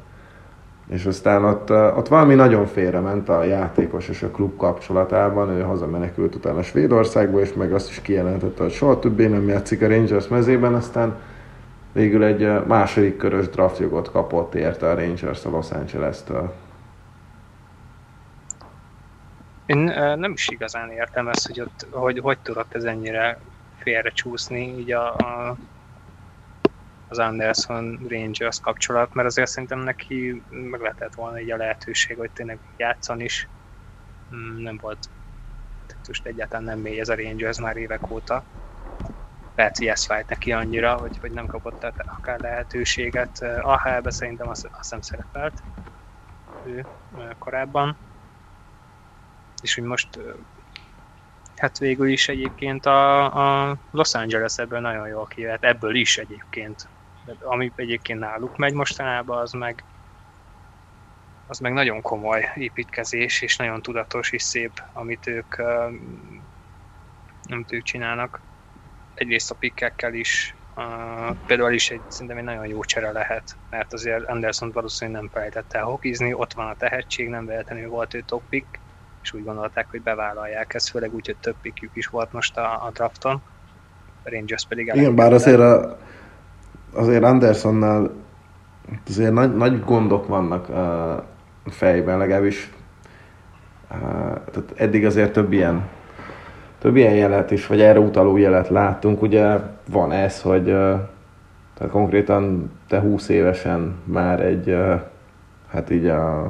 És aztán ott, ott valami nagyon ment a játékos és a klub kapcsolatában, ő hazamenekült utána Svédországba, és meg azt is kijelentette, hogy soha többé nem játszik a Rangers mezében, aztán végül egy második körös draftjogot kapott érte a Rangers a Los Angeles-től. Én nem is igazán értem ezt, hogy ott, hogy, hogy tudott ez ennyire félre csúszni így a, a az Anderson Rangers kapcsolat, mert azért szerintem neki meg lehetett volna így a lehetőség, hogy tényleg játszan is. Mm, nem volt, tehát most egyáltalán nem mély ez a Rangers már évek óta lehet, hogy ez fájt neki annyira, hogy, hogy nem kapott akár lehetőséget. AHL-be szerintem azt, azt nem szerepelt ő korábban. És hogy most hát végül is egyébként a, a Los Angeles ebből nagyon jól kivett, ebből is egyébként. De ami egyébként náluk megy mostanában, az meg az meg nagyon komoly építkezés, és nagyon tudatos és szép, amit ők, amit ők csinálnak egyrészt a pikkekkel is, uh, például is egy, szerintem egy nagyon jó csere lehet, mert azért Anderson valószínűleg nem felejtette el hokizni, ott van a tehetség, nem véletlenül volt ő top pick, és úgy gondolták, hogy bevállalják ezt, főleg úgy, hogy több pickjük is volt most a, a drafton. A Rangers pedig Igen, bár azért, a, azért Andersonnál azért nagy, nagy gondok vannak a fejben, legalábbis uh, tehát eddig azért több ilyen több ilyen jelet is, vagy erre utaló jelet láttunk. Ugye van ez, hogy tehát konkrétan te 20 évesen már egy, hát így a,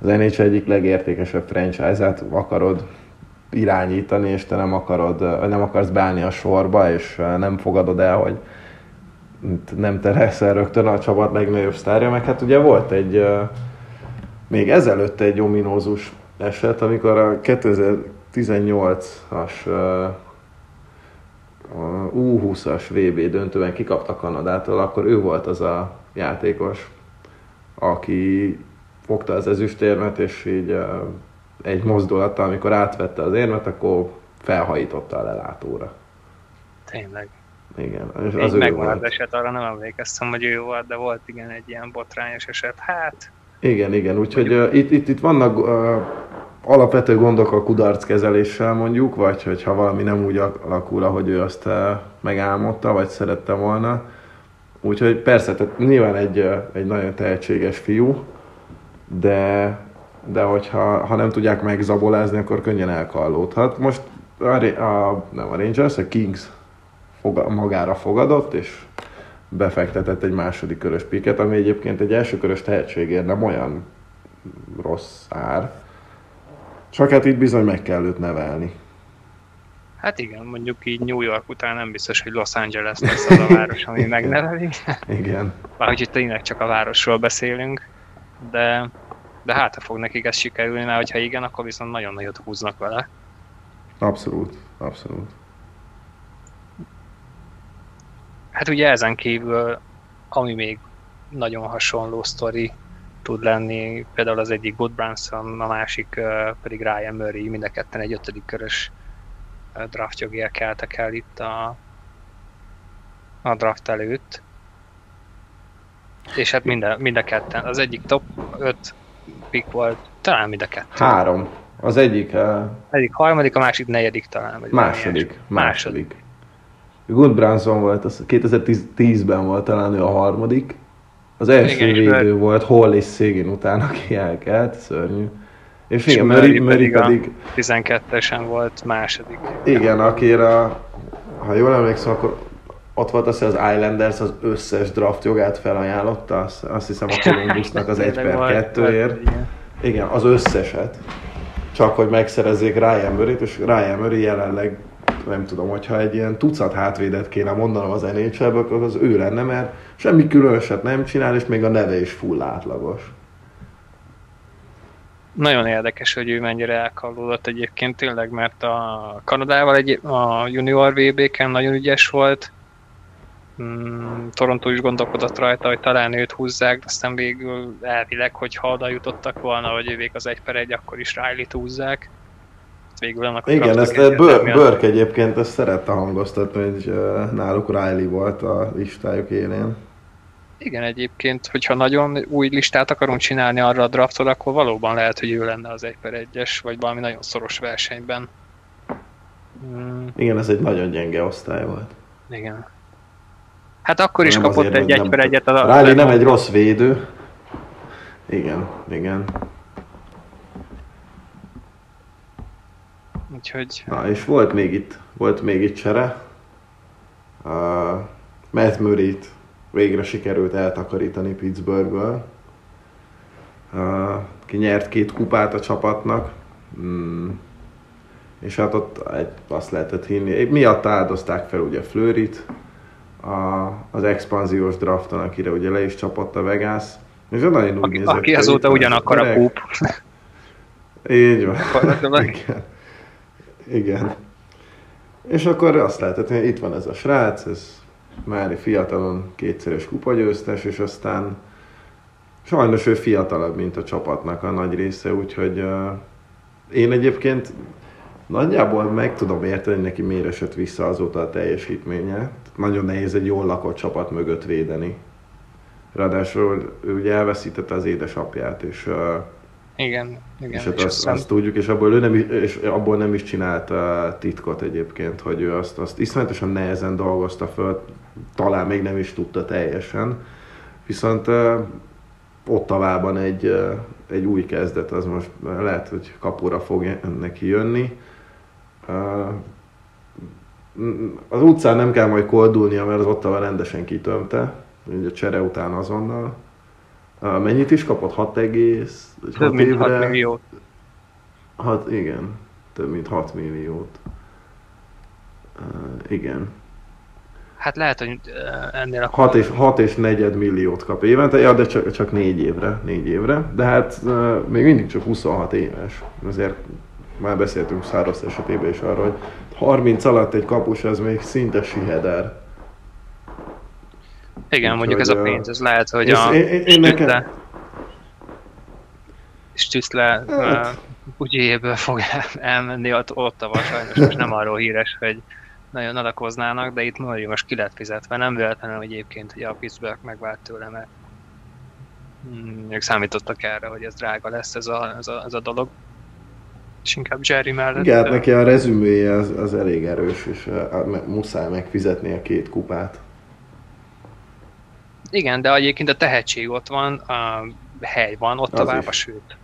az NHL egyik legértékesebb franchise-át akarod irányítani, és te nem akarod, nem akarsz beállni a sorba, és nem fogadod el, hogy nem te leszel rögtön a csapat legnagyobb sztárja, meg hát ugye volt egy még ezelőtt egy ominózus eset, amikor a 2000 18-as a U20-as VB döntőben kikapta Kanadától, akkor ő volt az a játékos, aki fogta az ezüstérmet, és így egy mozdulattal, amikor átvette az érmet, akkor felhajította a lelátóra. Tényleg. Igen. És az Így megmaradt eset, arra nem emlékeztem, hogy ő volt, de volt igen egy ilyen botrányos eset. Hát... Igen, igen, úgyhogy uh, itt, itt, itt vannak uh, alapvető gondok a kudarc kezeléssel mondjuk, vagy hogyha valami nem úgy alakul, ahogy ő azt uh, megálmodta, vagy szerette volna. Úgyhogy persze, tehát nyilván egy, uh, egy nagyon tehetséges fiú, de, de hogyha ha nem tudják megzabolázni, akkor könnyen elkallódhat. Most a, a, nem a Rangers, a Kings foga, magára fogadott, és befektetett egy második körös piket, ami egyébként egy első körös tehetségért nem olyan rossz ár. Csak hát itt bizony meg kell őt nevelni. Hát igen, mondjuk így New York után nem biztos, hogy Los Angeles lesz az a város, ami megneveli. Igen. Bárhogy itt tényleg csak a városról beszélünk, de, de hát ha fog nekik ez sikerülni, mert hogyha igen, akkor viszont nagyon nagyot húznak vele. Abszolút, abszolút. Hát ugye ezen kívül, ami még nagyon hasonló sztori tud lenni, például az egyik Good Branson, a másik pedig Ryan Murray, mind a ketten egy ötödik körös draftjogért keltek el itt a, a draft előtt. És hát mind a, mind a ketten. Az egyik top 5 pick volt, talán mind a kettő. Három. Az egyik... Uh... Egyik harmadik, a másik negyedik talán. Vagy második. Második. második. Good Branson volt, az 2010-ben volt talán ő a harmadik. Az első igen, védő mert... volt, Hall és Szégén után, aki elkelt, szörnyű. És, és igen, Murray, Murray pedig, pedig 12-esen volt második. Igen, akire, ha jól emlékszem, akkor ott volt az, hogy az Islanders az összes draft jogát felajánlotta, azt, azt hiszem a *laughs* Columbusnak az 1 per 2-ért. Igen, az összeset. Csak hogy megszerezzék Ryan Murray-t, és Ryan Murray jelenleg nem tudom, hogyha egy ilyen tucat hátvédet kéne mondanom az nhl akkor az ő lenne, mert semmi különöset nem csinál, és még a neve is full átlagos. Nagyon érdekes, hogy ő mennyire elkallódott egyébként tényleg, mert a Kanadával egy, a junior VB-ken nagyon ügyes volt, mm, Toronto is gondolkodott rajta, hogy talán őt húzzák, de aztán végül elvileg, hogy ha oda jutottak volna, hogy ővék az egy per egy, akkor is Riley-t húzzák végül annak Igen, ezt a Burke egyébként ezt szerette hangoztatni, hogy náluk Riley volt a listájuk élén. Igen, egyébként, hogyha nagyon új listát akarunk csinálni arra a draftra, akkor valóban lehet, hogy ő lenne az 1 per 1-es, vagy valami nagyon szoros versenyben. Hmm. Igen, ez egy nagyon gyenge osztály volt. Igen. Hát akkor is nem kapott azért, egy 1 per 1-et. A Riley nem egy rossz védő. Igen, igen. Úgyhogy... Na, és volt még itt, volt még itt csere. Uh, Matt murray végre sikerült eltakarítani Pittsburghből. Ki nyert két kupát a csapatnak. Mm. És hát ott azt lehetett hinni. Miatt áldozták fel ugye Fleurit a, az expanziós drafton, akire ugye le is csapott a Vegas. És nagyon úgy aki, aki azóta ugyanakkor a kúp. Így van. Igen. Igen. És akkor azt lehetett, hogy itt van ez a srác, ez már fiatalon kétszeres kupagyőztes, és aztán sajnos ő fiatalabb, mint a csapatnak a nagy része, úgyhogy uh, én egyébként nagyjából meg tudom érteni, hogy neki miért esett vissza azóta a teljesítménye. Nagyon nehéz egy jól lakott csapat mögött védeni. Ráadásul ő ugye elveszítette az édesapját, és uh, igen, igen. És, hát és azt, aztán... azt tudjuk, és abból, ő nem, és abból nem is csinált uh, titkot egyébként, hogy ő azt, azt iszonyatosan nehezen dolgozta föl, talán még nem is tudta teljesen. Viszont uh, Ottavában egy, egy új kezdet, az most lehet, hogy kapura fog neki jönni. Az utcán nem kell majd koldulnia, mert az Ottava rendesen kitömte, ugye a csere után azonnal Mennyit is kapott? 6 egész? Több mint évre? 6 milliót. 6, igen, több mint 6 milliót. Uh, igen. Hát lehet, hogy ennél a... 6 és, 6 és negyed milliót kap évente, ja, de csak, csak 4 évre, 4 évre, de hát még mindig csak 26 éves, azért már beszéltünk Száros esetében is arról, hogy 30 alatt egy kapus az még szinte siheder. Igen, Úgy, mondjuk ez a pénz, ez lehet, hogy a én, én, én nekem... Stützle hát. uh, fog elmenni ott, ott a sajnos most nem arról híres, hogy nagyon adakoznának, de itt nagyon most ki lett fizetve. Nem véletlenül egyébként, hogy a Pittsburgh megvált tőle, mert mm, ők számítottak erre, hogy ez drága lesz ez a, ez a, ez a dolog. És inkább Jerry mellett. Igen, hát neki a rezümője az, az elég erős, és uh, muszáj megfizetni a két kupát. Igen, de egyébként a tehetség ott van, a hely van ott az a sőt.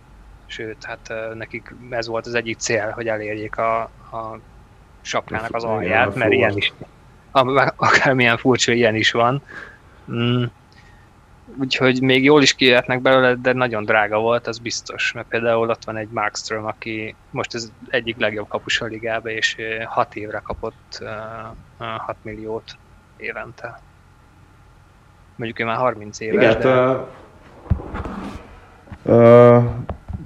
Sőt, hát nekik ez volt az egyik cél, hogy elérjék a, a sapkának az alját, mert ilyen is, akármilyen furcsa, ilyen is van. Mm. Úgyhogy még jól is kijöhetnek belőle, de nagyon drága volt, az biztos. Mert például ott van egy Markström, aki most az egyik legjobb kapus a ligába, és 6 évre kapott 6 milliót évente. Mondjuk ő már 30 éves, Igen, de... Uh,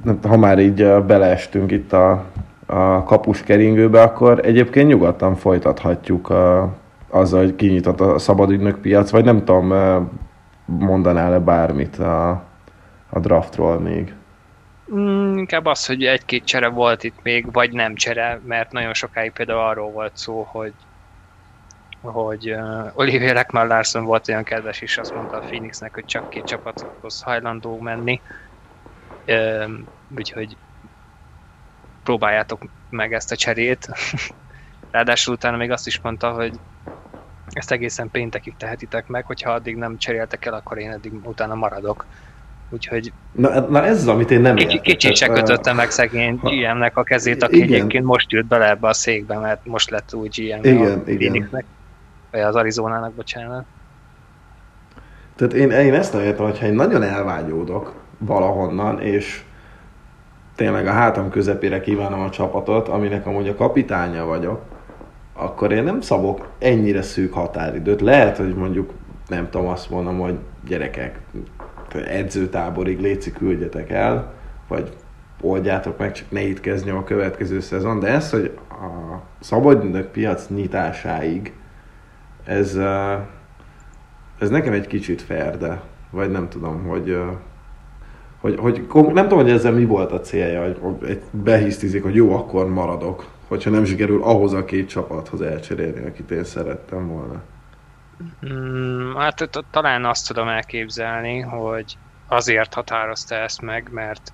uh, ha már így beleestünk itt a a kapus keringőbe, akkor egyébként nyugodtan folytathatjuk a, azzal, hogy kinyitott a szabadügynök piac, vagy nem tudom, mondanál-e bármit a, a draftról még? Mm, inkább az, hogy egy-két csere volt itt még, vagy nem csere, mert nagyon sokáig például arról volt szó, hogy hogy uh, Olivier Ekman Larson volt olyan kedves is, azt mondta a Phoenixnek, hogy csak két csapathoz hajlandó menni. Uh, úgyhogy próbáljátok meg ezt a cserét. *laughs* Ráadásul utána még azt is mondta, hogy ezt egészen péntekig tehetitek meg, hogyha addig nem cseréltek el, akkor én eddig utána maradok. Úgyhogy... Na, na ez az, amit én nem kicsi, Kicsit se kötötte meg szegény GM-nek a kezét, aki igen. egyébként most jött bele ebbe a székbe, mert most lett új GM igen, a igen. vagy az Arizonának, bocsánat. Tehát én, én ezt nem értem, hogyha én nagyon elvágyódok valahonnan, és tényleg a hátam közepére kívánom a csapatot, aminek amúgy a kapitánya vagyok, akkor én nem szabok ennyire szűk határidőt. Lehet, hogy mondjuk nem tudom, azt mondom, hogy gyerekek, edzőtáborig léci küldjetek el, vagy oldjátok meg, csak ne itt kezdjem a következő szezon, de ez, hogy a szabadügynök piac nyitásáig, ez, ez nekem egy kicsit fair, de vagy nem tudom, hogy hogy, hogy nem tudom, hogy ezzel mi volt a célja, hogy behisztizik, hogy jó, akkor maradok, hogyha nem sikerül ahhoz a két csapathoz elcserélni, akit én szerettem volna. Hmm, hát talán azt tudom elképzelni, hogy azért határozta ezt meg, mert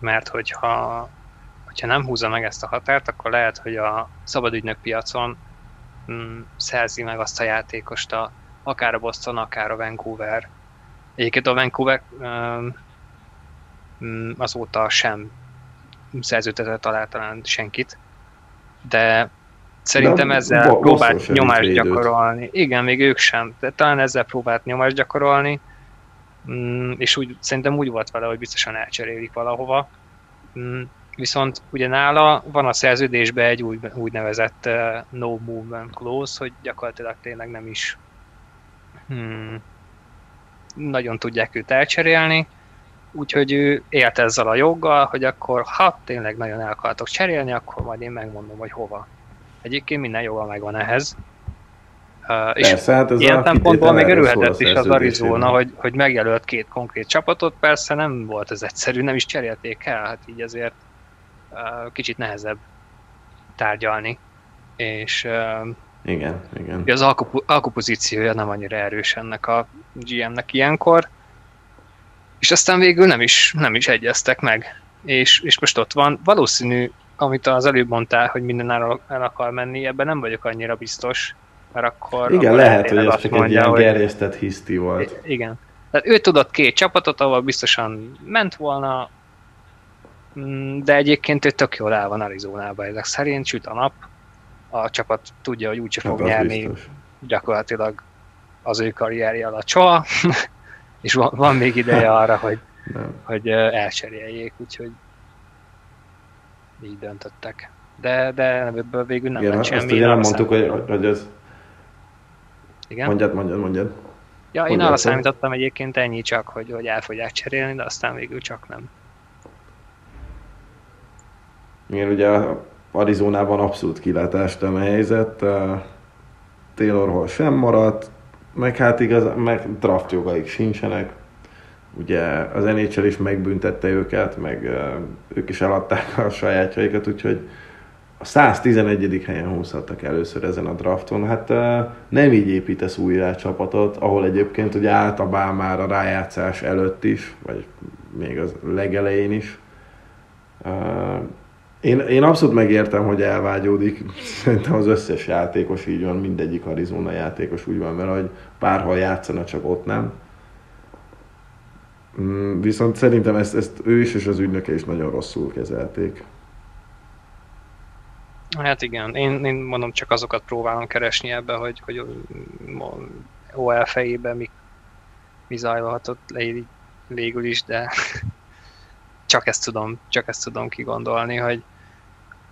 mert hogyha, hogyha nem húzza meg ezt a határt, akkor lehet, hogy a szabadügynök piacon mm, szerzi meg azt a játékost a, akár a Boston, akár a Vancouver, Egyébként a Vancouver um, azóta sem szerződtetett alá talán senkit, de szerintem de ezzel próbált nyomást gyakorolni. Igen, még ők sem, de talán ezzel próbált nyomást gyakorolni, mm, és úgy, szerintem úgy volt vele, hogy biztosan elcserélik valahova. Mm, viszont ugye nála van a szerződésben egy úgy, úgynevezett uh, no movement clause, hogy gyakorlatilag tényleg nem is hmm, nagyon tudják őt elcserélni, úgyhogy ő élt ezzel a joggal, hogy akkor ha tényleg nagyon el akartok cserélni, akkor majd én megmondom, hogy hova. Egyébként minden joga megvan ehhez. Uh, és persze, hát ez ilyen szempontból még örülhetett is az Arizona, hogy, hogy megjelölt két konkrét csapatot, persze nem volt ez egyszerű, nem is cserélték el, hát így azért uh, kicsit nehezebb tárgyalni. És uh, igen, igen. Az alkup- alkupozíciója nem annyira erős ennek a GM-nek ilyenkor, és aztán végül nem is, nem is egyeztek meg. És, és most ott van, valószínű, amit az előbb mondtál, hogy minden el, el akar menni, ebben nem vagyok annyira biztos, mert akkor... Igen, akkor lehet, hogy ez csak mondja, egy ilyen hogy... gerjesztett hiszti volt. Igen. Tehát ő tudott két csapatot, ahol biztosan ment volna, mm, de egyébként ő tök jól el van Arizonában ezek szerint, süt a nap, a csapat tudja, hogy úgyse fog hát nyerni biztos. gyakorlatilag az ő karrierje alatt *laughs* soha, és van, van még ideje *laughs* arra, hogy, hogy elcseréljék, úgyhogy így döntöttek. De, de ebből végül nem Igen, lett semmi. Azt nem mondtuk, hogy, hogy ez... Igen? Mondjad, mondjad, mondjad. Ja, én arra számítottam egyébként ennyi csak, hogy, hogy el fogják cserélni, de aztán végül csak nem. Igen, ugye Arizonában abszolút kilátástalan a helyzet. Taylor Hall sem maradt, meg hát igaz, meg draft jogaik sincsenek. Ugye az NHL is megbüntette őket, meg ők is eladták a sajátjaikat, úgyhogy a 111. helyen húzhattak először ezen a drafton. Hát nem így építesz újra csapatot, ahol egyébként ugye általában már a rájátszás előtt is, vagy még az legelején is. Én, én abszolút megértem, hogy elvágyódik. Szerintem az összes játékos így van, mindegyik Arizona játékos úgy van vele, hogy bárhol játszana, csak ott nem. Mm, viszont szerintem ezt, ezt ő is és az ügynöke is nagyon rosszul kezelték. Hát igen, én, én mondom, csak azokat próbálom keresni ebbe, hogy, hogy OL fejében mi, mi zajlhatott végül is, de csak ezt tudom, csak ezt tudom kigondolni, hogy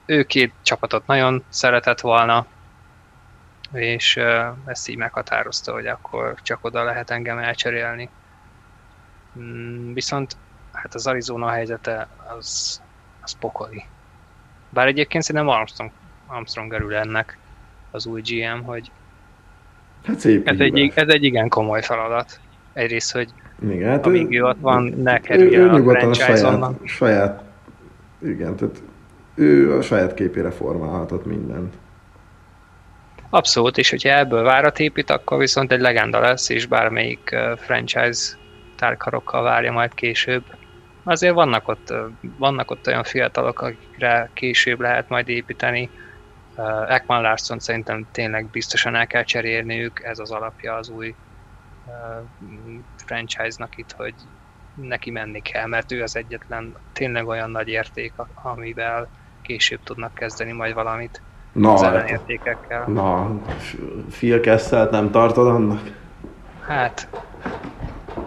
ő két csapatot nagyon szeretett volna, és ezt így meghatározta, hogy akkor csak oda lehet engem elcserélni. Mm, viszont hát az Arizona helyzete az, az pokoli. Bár egyébként szerintem Armstrong, Armstrong örül ennek az új GM, hogy hát szép ez, egy, ez egy igen komoly feladat. Egyrészt, hogy igen, hát amíg ő, ő ott van, ne kerülje ő, ő a franchise saját, saját, igen, tehát ő a saját képére formálhatott mindent. Abszolút, és hogyha ebből várat épít, akkor viszont egy legenda lesz, és bármelyik franchise tárkarokkal várja majd később. Azért vannak ott, vannak ott olyan fiatalok, akikre később lehet majd építeni. Ekman Larson szerintem tényleg biztosan el kell cserélniük, ez az alapja az új franchise-nak itt, hogy neki menni kell, mert ő az egyetlen tényleg olyan nagy érték, amivel később tudnak kezdeni majd valamit na, az ellenértékekkel. Na, Phil Kesselt nem tartod annak? Hát,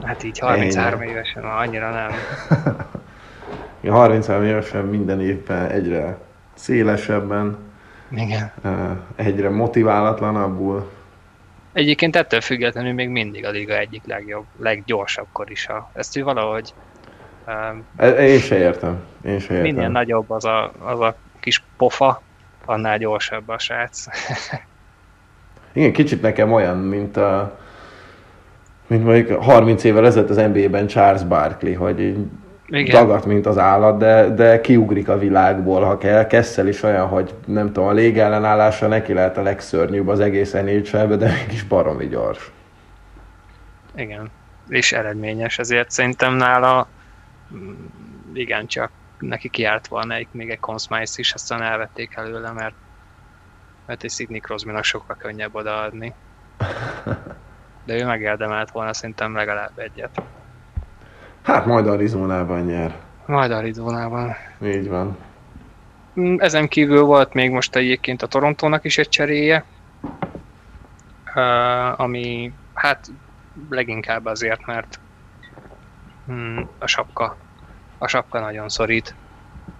hát így 33 Ennyi. évesen, annyira nem. *laughs* 33 évesen minden évben egyre szélesebben, Igen. egyre motiválatlanabbul. Egyébként ettől függetlenül még mindig a liga egyik legjobb, leggyorsabb korisa. Ezt ő valahogy én se értem. Én se értem. Minél nagyobb az a, az a kis pofa, annál gyorsabb a srác. *laughs* Igen, kicsit nekem olyan, mint a mint mondjuk 30 évvel ezelőtt az NBA-ben Charles Barkley, hogy így igen. dagadt, mint az állat, de, de kiugrik a világból, ha kell. Kessel is olyan, hogy nem tudom, a légellenállása neki lehet a legszörnyűbb az egész nhl de mégis baromi gyors. Igen, és eredményes, ezért szerintem nála igen, csak neki kiárt volna egy, még egy Consmice is, aztán elvették előle, mert, mert egy Sidney crosby sokkal könnyebb odaadni. *laughs* De ő megérdemelt volna szerintem legalább egyet. Hát majd Arizonában nyer. Majd Arizonában. Így van. Mm, ezen kívül volt még most egyébként a Torontónak is egy cseréje, ami hát leginkább azért, mert Hmm, a sapka, a sapka nagyon szorít,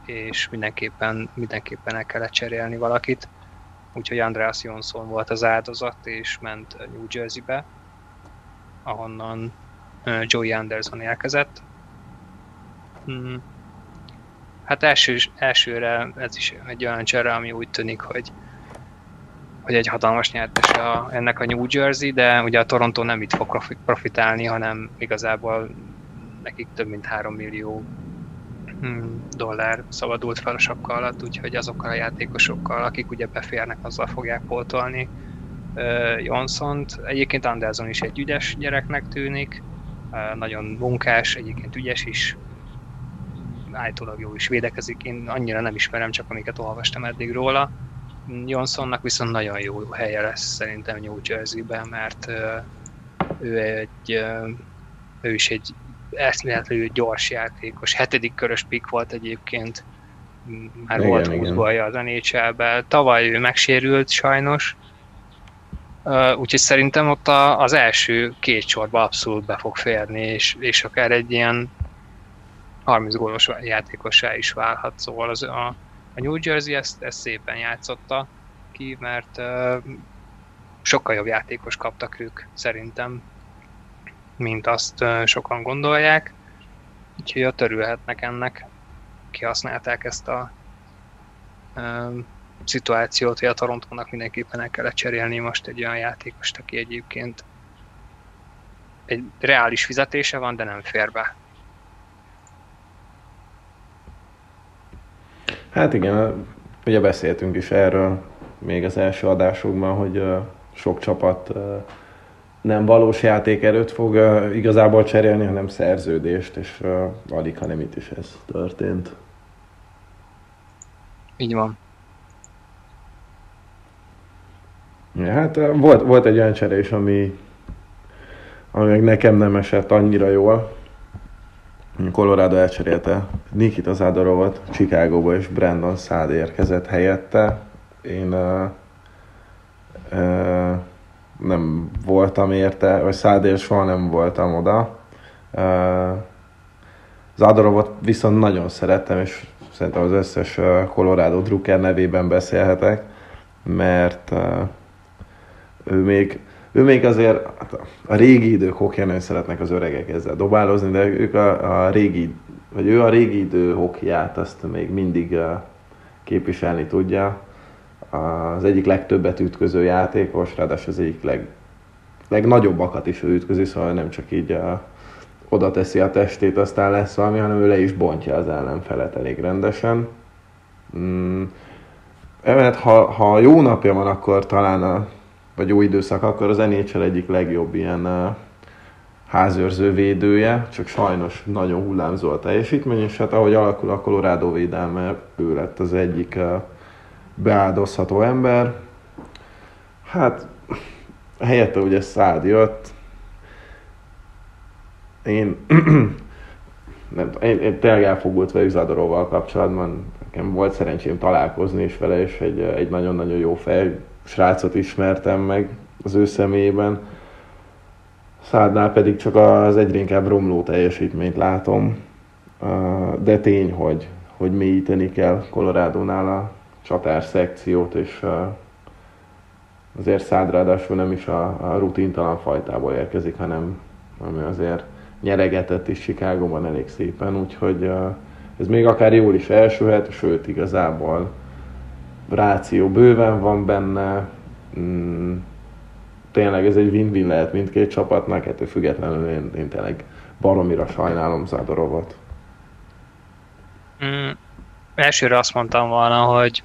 és mindenképpen, mindenképpen el kellett cserélni valakit. Úgyhogy Andreas Jonsson volt az áldozat, és ment New Jersey-be, ahonnan Joey Anderson érkezett. Hmm. Hát első, elsőre ez is egy olyan csere, ami úgy tűnik, hogy hogy egy hatalmas nyertes a, ennek a New Jersey, de ugye a Toronto nem itt fog profitálni, hanem igazából nekik több mint 3 millió hmm, dollár szabadult fel a sapka alatt, úgyhogy azokkal a játékosokkal, akik ugye beférnek, azzal fogják pótolni Jonszont. Egyébként Anderson is egy ügyes gyereknek tűnik, nagyon munkás, egyébként ügyes is, állítólag jó is védekezik, én annyira nem ismerem, csak amiket olvastam eddig róla. Johnsonnak viszont nagyon jó helye lesz szerintem New Jersey-ben, mert ő egy ő is egy eszméletlenül gyors játékos. Hetedik körös pick volt egyébként, már igen, volt 20 balja az nhl Tavaly ő megsérült sajnos, uh, úgyhogy szerintem ott a, az első két sorba abszolút be fog férni, és, és akár egy ilyen 30 gólos játékosá is válhat, szóval az, a, a New Jersey ezt, ezt szépen játszotta ki, mert uh, sokkal jobb játékos kaptak ők szerintem, mint azt sokan gondolják, úgyhogy ott örülhetnek ennek, kihasználták ezt a um, szituációt, hogy a Torontónak mindenképpen el kellett cserélni most egy olyan játékost, aki egyébként egy reális fizetése van, de nem fér be. Hát igen, ugye beszéltünk is erről még az első adásokban, hogy sok csapat nem valós játékerőt fog igazából cserélni, hanem szerződést, és alig, hanem itt is ez történt. Így van. Ja, hát volt, volt egy olyan cserés, ami, ami meg nekem nem esett annyira jól. Colorado elcserélte Nikita Zadorovat Chicagóba, és Brandon Szád érkezett helyette. Én uh, uh, nem voltam érte, vagy Szádér soha nem voltam oda. Uh, Zadorovot viszont nagyon szerettem, és szerintem az összes Colorado Drucker nevében beszélhetek, mert uh, ő még, ő még azért hát a régi idők nagyon szeretnek az öregek ezzel dobálozni, de ők a, a régi, vagy ő a régi idő hokját azt még mindig képviselni tudja. Az egyik legtöbbet ütköző játékos, ráadásul az egyik leg, legnagyobbakat is ő ütközi, szóval nem csak így uh, oda teszi a testét, aztán lesz valami, hanem ő le is bontja az ellenfelet elég rendesen. Mm. Mert ha, ha jó napja van, akkor talán a vagy jó időszak, akkor az NHL egyik legjobb ilyen uh, házőrző védője, csak sajnos nagyon hullámzó a teljesítmény, és hát ahogy alakul a Colorado védelme, ő lett az egyik beáldozható ember. Hát helyette ugye Szád jött, én *clears throat* nem, én, én tényleg elfogult velük Zadoróval kapcsolatban, nekem volt szerencsém találkozni is vele, és egy, egy nagyon-nagyon jó fej, srácot ismertem meg az ő személyében. Szádnál pedig csak az egyre inkább romló teljesítményt látom. De tény, hogy, hogy mélyíteni kell Colorado-nál a csatár szekciót, és azért Szád ráadásul nem is a, a rutintalan fajtából érkezik, hanem ami azért nyeregetett is Chicagóban elég szépen, úgyhogy ez még akár jól is elsőhet, sőt igazából ráció bőven van benne, mm, tényleg ez egy win-win lehet mindkét csapatnak, ettől függetlenül én, én tényleg baromira sajnálom Zádorovot. Mm, elsőre azt mondtam volna, hogy,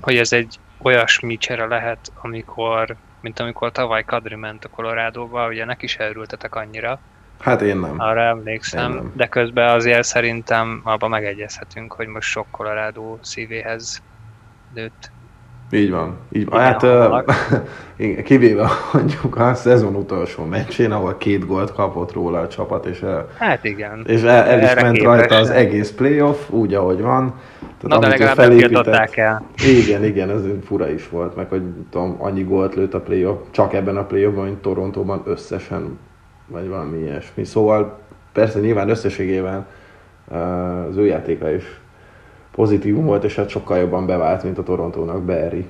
hogy ez egy olyasmi csere lehet, amikor, mint amikor tavaly Kadri ment a Colorado-ba, ugye neki is elrültetek annyira. Hát én nem. Arra emlékszem, nem. de közben azért szerintem abban megegyezhetünk, hogy most sok Colorado szívéhez nőtt. Így van. Így van. Hát, uh, *laughs* kivéve mondjuk a szezon utolsó meccsén, ahol két gólt kapott róla a csapat, és, hát igen. és el, el is ment rajta az egész playoff, úgy, ahogy van. Tehát, Na, de legalább felépített, el. Igen, igen, ez fura is volt, meg hogy tudom, annyi gólt lőtt a playoff, csak ebben a playoffban, mint Torontóban összesen, vagy valami ilyesmi. Szóval persze nyilván összességében az ő játéka is pozitívum volt, és hát sokkal jobban bevált, mint a Torontónak Berry.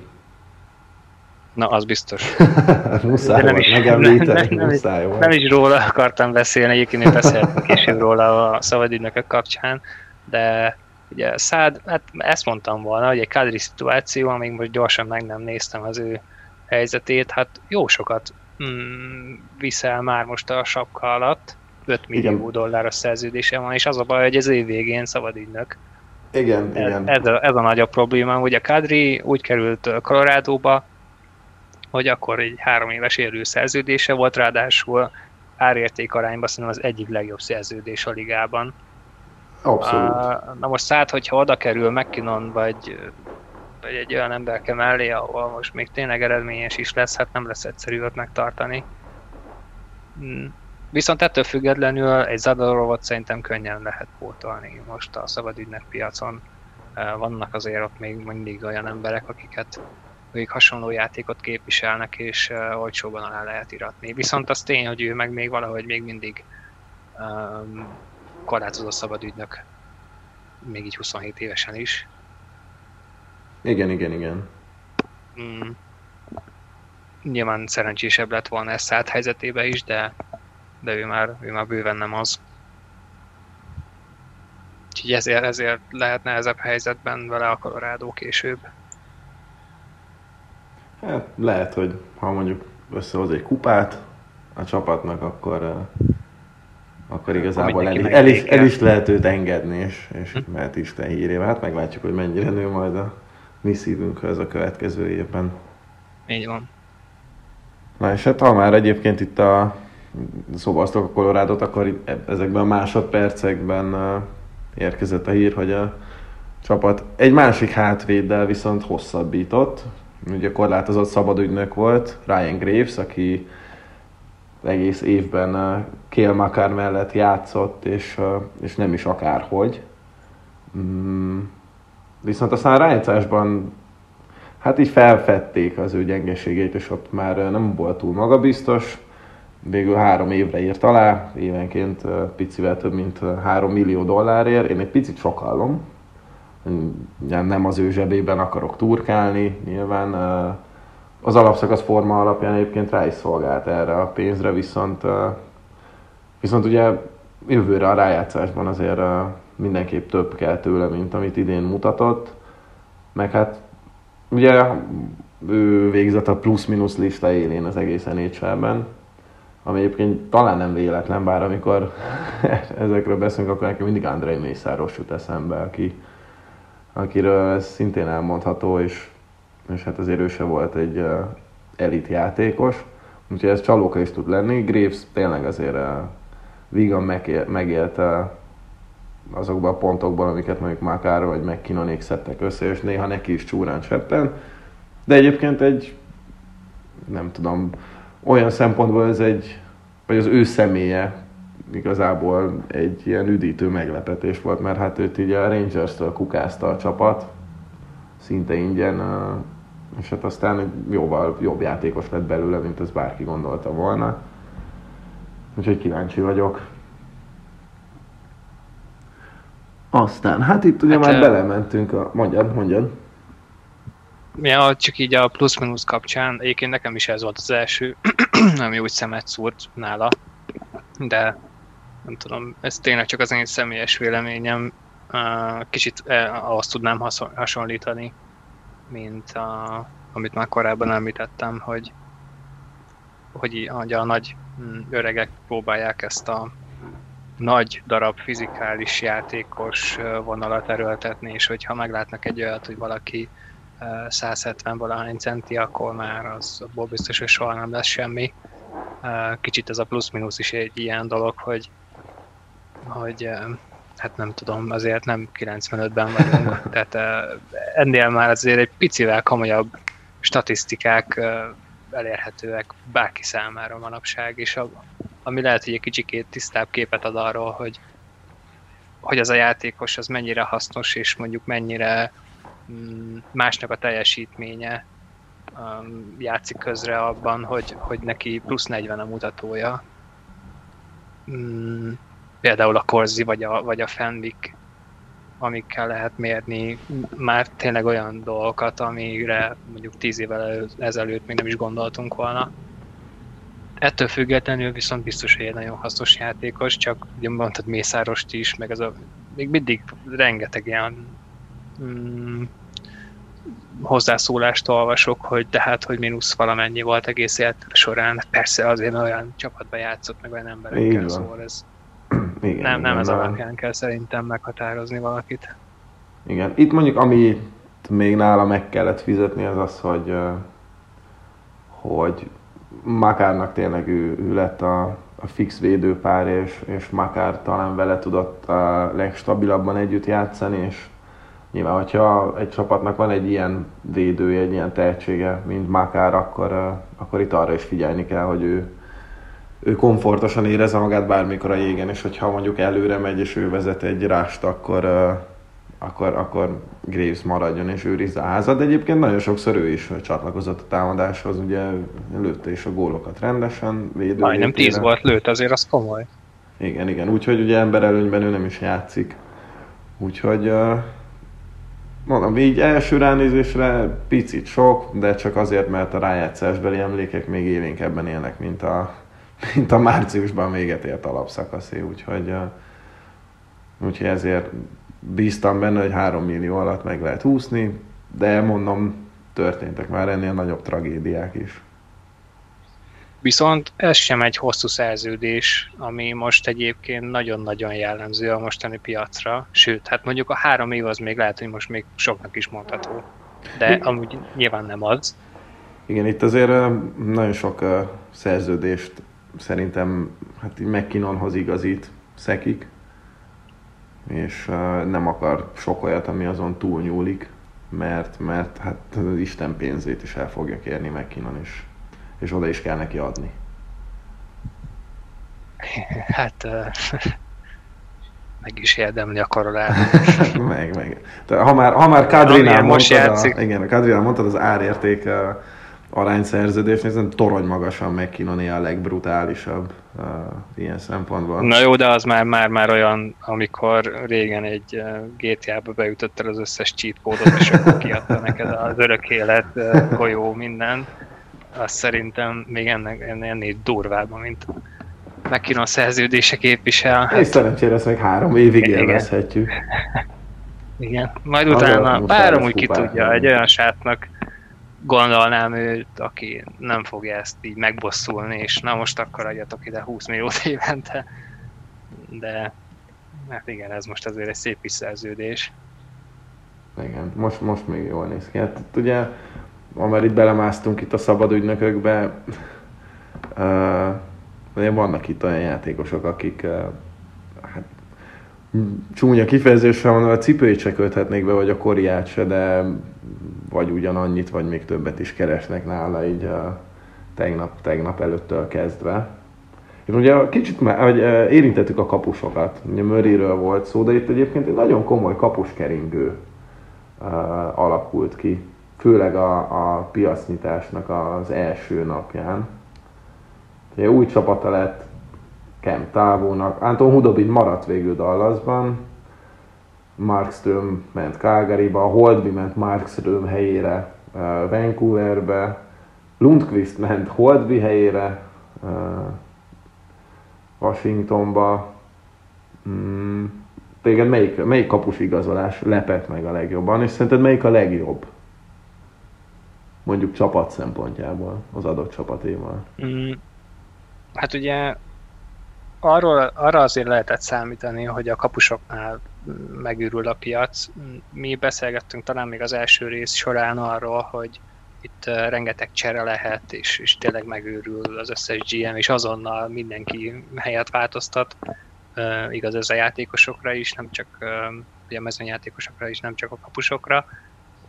Na, az biztos. *laughs* muszáj nem volt is, megemlíteni, nem, nem, muszáj volt. Nem is róla akartam beszélni, egyébként én beszéltem később róla a szabadügynökök kapcsán, de ugye Szád, hát ezt mondtam volna, hogy egy kadri szituáció, amíg most gyorsan meg nem néztem az ő helyzetét, hát jó sokat mm, viszel már most a sapka alatt, 5 millió Igen. dolláros szerződése van, és az a baj, hogy ez év végén szabadügynök. Igen, ez, igen. Ez a, ez a nagyobb probléma, hogy a Kadri úgy került Colorado-ba, hogy akkor egy három éves élő szerződése volt, ráadásul árérték arányban szerintem az egyik legjobb szerződés a ligában. Abszolút. Na most szállt, hogyha oda kerül McKinnon, vagy, vagy egy olyan emberke mellé, ahol most még tényleg eredményes is lesz, hát nem lesz egyszerű ott megtartani. Viszont ettől függetlenül egy Zadorovot szerintem könnyen lehet pótolni most a szabadügynek piacon. Vannak azért ott még mindig olyan emberek, akiket akik hasonló játékot képviselnek, és uh, olcsóban alá lehet iratni. Viszont az tény, hogy ő meg még valahogy még mindig um, korlátozó szabadügynök, még így 27 évesen is. Igen, igen, igen. Mm. Nyilván szerencsésebb lett volna ezt helyzetébe is, de de ő már, ő már bőven nem az. Úgyhogy ezért, ezért lehet nehezebb helyzetben vele a Colorado később. Hát lehet, hogy ha mondjuk összehoz egy kupát a csapatnak, akkor, akkor igazából el, el, is, el is lehet őt engedni, és, és hm. mehet Isten hírével. Hát meglátjuk, hogy mennyire nő majd a mi szívünkhöz a következő évben. Így van. Na és hát ha már egyébként itt a szobasztok a Colorado-t, akkor ezekben a másodpercekben érkezett a hír, hogy a csapat egy másik hátvéddel viszont hosszabbított. Ugye korlátozott szabadügynök volt, Ryan Graves, aki egész évben Kél Makar mellett játszott, és, és nem is akárhogy. Mm, viszont aztán a rájátszásban hát így felfedték az ő gyengeségeit, és ott már nem volt túl magabiztos. Végül három évre írt alá, évenként picivel több mint három millió dollárért. Én egy picit sokallom, nem az ő zsebében akarok turkálni, nyilván az alapszakasz forma alapján egyébként rá is szolgált erre a pénzre, viszont, viszont ugye jövőre a rájátszásban azért mindenképp több kell tőle, mint amit idén mutatott. Meg hát ugye ő végzett a plusz-minusz lista élén az egész nhl ami egyébként talán nem véletlen, bár amikor *laughs* ezekről beszélünk, akkor nekem mindig Andrei Mészáros jut eszembe, aki, akiről ez szintén elmondható, és, és hát azért ő se volt egy uh, elit játékos, úgyhogy ez csalóka is tud lenni. Graves tényleg azért uh, vígan megél, megélte azokban a pontokban, amiket mondjuk Makár vagy McKinnonék szedtek össze, és néha neki is csúrán cseppen. De egyébként egy, nem tudom, olyan szempontból ez egy, vagy az ő személye igazából egy ilyen üdítő meglepetés volt, mert hát őt így a Rangers-től kukázta a csapat, szinte ingyen, és hát aztán jóval jobb játékos lett belőle, mint ez bárki gondolta volna. Úgyhogy kíváncsi vagyok. Aztán, hát itt ugye hát, már belementünk a... Mondjad, mondjad. Ja, csak így a plusz-minusz kapcsán, egyébként nekem is ez volt az első, *clears throat* ami úgy szemet szúrt nála, de nem tudom, ez tényleg csak az én személyes véleményem, kicsit azt tudnám hasonlítani, mint a, amit már korábban említettem, hogy, hogy, hogy a nagy mm, öregek próbálják ezt a nagy darab fizikális játékos vonalat erőltetni, és hogyha meglátnak egy olyat, hogy valaki 170 valahány centi, akkor már az abból biztos, hogy soha nem lesz semmi. Kicsit ez a plusz-minusz is egy ilyen dolog, hogy, hogy hát nem tudom, azért nem 95-ben vagyunk, *laughs* tehát ennél már azért egy picivel komolyabb statisztikák elérhetőek bárki számára manapság, és ami lehet, hogy egy kicsikét tisztább képet ad arról, hogy, hogy az a játékos az mennyire hasznos, és mondjuk mennyire másnak a teljesítménye um, játszik közre abban, hogy, hogy neki plusz 40 a mutatója. Mm, például a Korzi vagy a, vagy a Fenwick, amikkel lehet mérni már tényleg olyan dolgokat, amire mondjuk 10 évvel ezelőtt még nem is gondoltunk volna. Ettől függetlenül viszont biztos, hogy egy nagyon hasznos játékos, csak ugye mondtad Mészárost is, meg ez a, még mindig rengeteg ilyen mm, hozzászólást olvasok, hogy tehát, hogy mínusz valamennyi volt egész élet során. Persze azért olyan csapatban játszott, meg olyan emberekkel, szóval ez *clears throat* igen, nem, nem ez alapján kell szerintem meghatározni valakit. Igen, itt mondjuk amit még nála meg kellett fizetni, az az, hogy, hogy Makárnak tényleg ő, ő lett a, a fix védőpár, és, és Makár talán vele tudott a legstabilabban együtt játszani, és nyilván, hogyha egy csapatnak van egy ilyen védője, egy ilyen tehetsége, mint Makár, akkor, akkor itt arra is figyelni kell, hogy ő, ő komfortosan érezze magát bármikor a jégen, és hogyha mondjuk előre megy, és ő vezet egy rást, akkor, akkor, akkor Graves maradjon és őrizze a házat. De egyébként nagyon sokszor ő is csatlakozott a támadáshoz, ugye lőtte is a gólokat rendesen. Védő Majdnem 10 volt lőtt, azért az komoly. Igen, igen, úgyhogy ugye emberelőnyben ő nem is játszik. Úgyhogy mondom, így első ránézésre picit sok, de csak azért, mert a rájátszásbeli emlékek még élénkebben élnek, mint a, mint a márciusban véget ért alapszakaszé, úgyhogy, úgyhogy ezért bíztam benne, hogy 3 millió alatt meg lehet húzni, de mondom, történtek már ennél nagyobb tragédiák is. Viszont ez sem egy hosszú szerződés, ami most egyébként nagyon-nagyon jellemző a mostani piacra. Sőt, hát mondjuk a három év az még lehet, hogy most még soknak is mondható. De amúgy nyilván nem az. Igen, itt azért nagyon sok szerződést szerintem hát McKinnonhoz igazít szekik, és nem akar sok olyat, ami azon túlnyúlik, mert, mert hát az Isten pénzét is el fogja kérni McKinnon, és, és oda is kell neki adni. *laughs* Hát *laughs* meg is érdemli a karolát. *laughs* meg, meg. De ha már, ha már Kadrinál mondtad, a, igen, a Kadrinál mondtad az árérték arányszerződés, nézem, torony magasan McKinnoné a legbrutálisabb uh, ilyen szempontból. Na jó, de az már, már, már olyan, amikor régen egy uh, GTA-ba beütötted az összes cheat kódot, és akkor kiadta neked az örök élet, uh, golyó, minden. Azt szerintem még ennek, ennél durvább, mint McKinnon szerződése képvisel. És szerencsére ezt még három évig élvezhetjük. Igen, majd utána, bár úgy ki tudja, egy olyan sátnak gondolnám őt, aki nem fogja ezt így megbosszulni, és na most akkor adjatok ide 20 milliót évente. De hát igen, ez most azért egy szép szerződés. Igen, most, most még jól néz ki. Hát ugye, már itt belemásztunk itt a szabad ügynökökbe, uh, vannak itt olyan játékosok, akik uh, hát, csúnya kifejezésre mondva, a cipőjét se köthetnék be, vagy a koriát se, de vagy ugyanannyit, vagy még többet is keresnek nála így a tegnap, tegnap előttől kezdve. És ugye kicsit már, hogy érintettük a kapusokat, ugye Möriről volt szó, de itt egyébként egy nagyon komoly kapuskeringő uh, alakult ki, főleg a, a piacnyitásnak az első napján. Ugye új csapata lett Kemp Távónak, Anton Hudobin maradt végül Dallasban, Markström ment Calgaryba, Holdby ment Markström helyére uh, Vancouverbe, Lundqvist ment Holdby helyére uh, Washingtonba. Mm, téged melyik, melyik kapus igazolás lepett meg a legjobban, és szerinted melyik a legjobb? Mondjuk csapat szempontjából, az adott csapatéval. Mm, hát ugye arról, arra azért lehetett számítani, hogy a kapusoknál megőrül a piac. Mi beszélgettünk talán még az első rész során arról, hogy itt rengeteg csere lehet, és, és tényleg megőrül az összes GM, és azonnal mindenki helyet változtat. Uh, igaz ez a játékosokra is, nem csak uh, a mezőnyjátékosokra is, nem csak a kapusokra.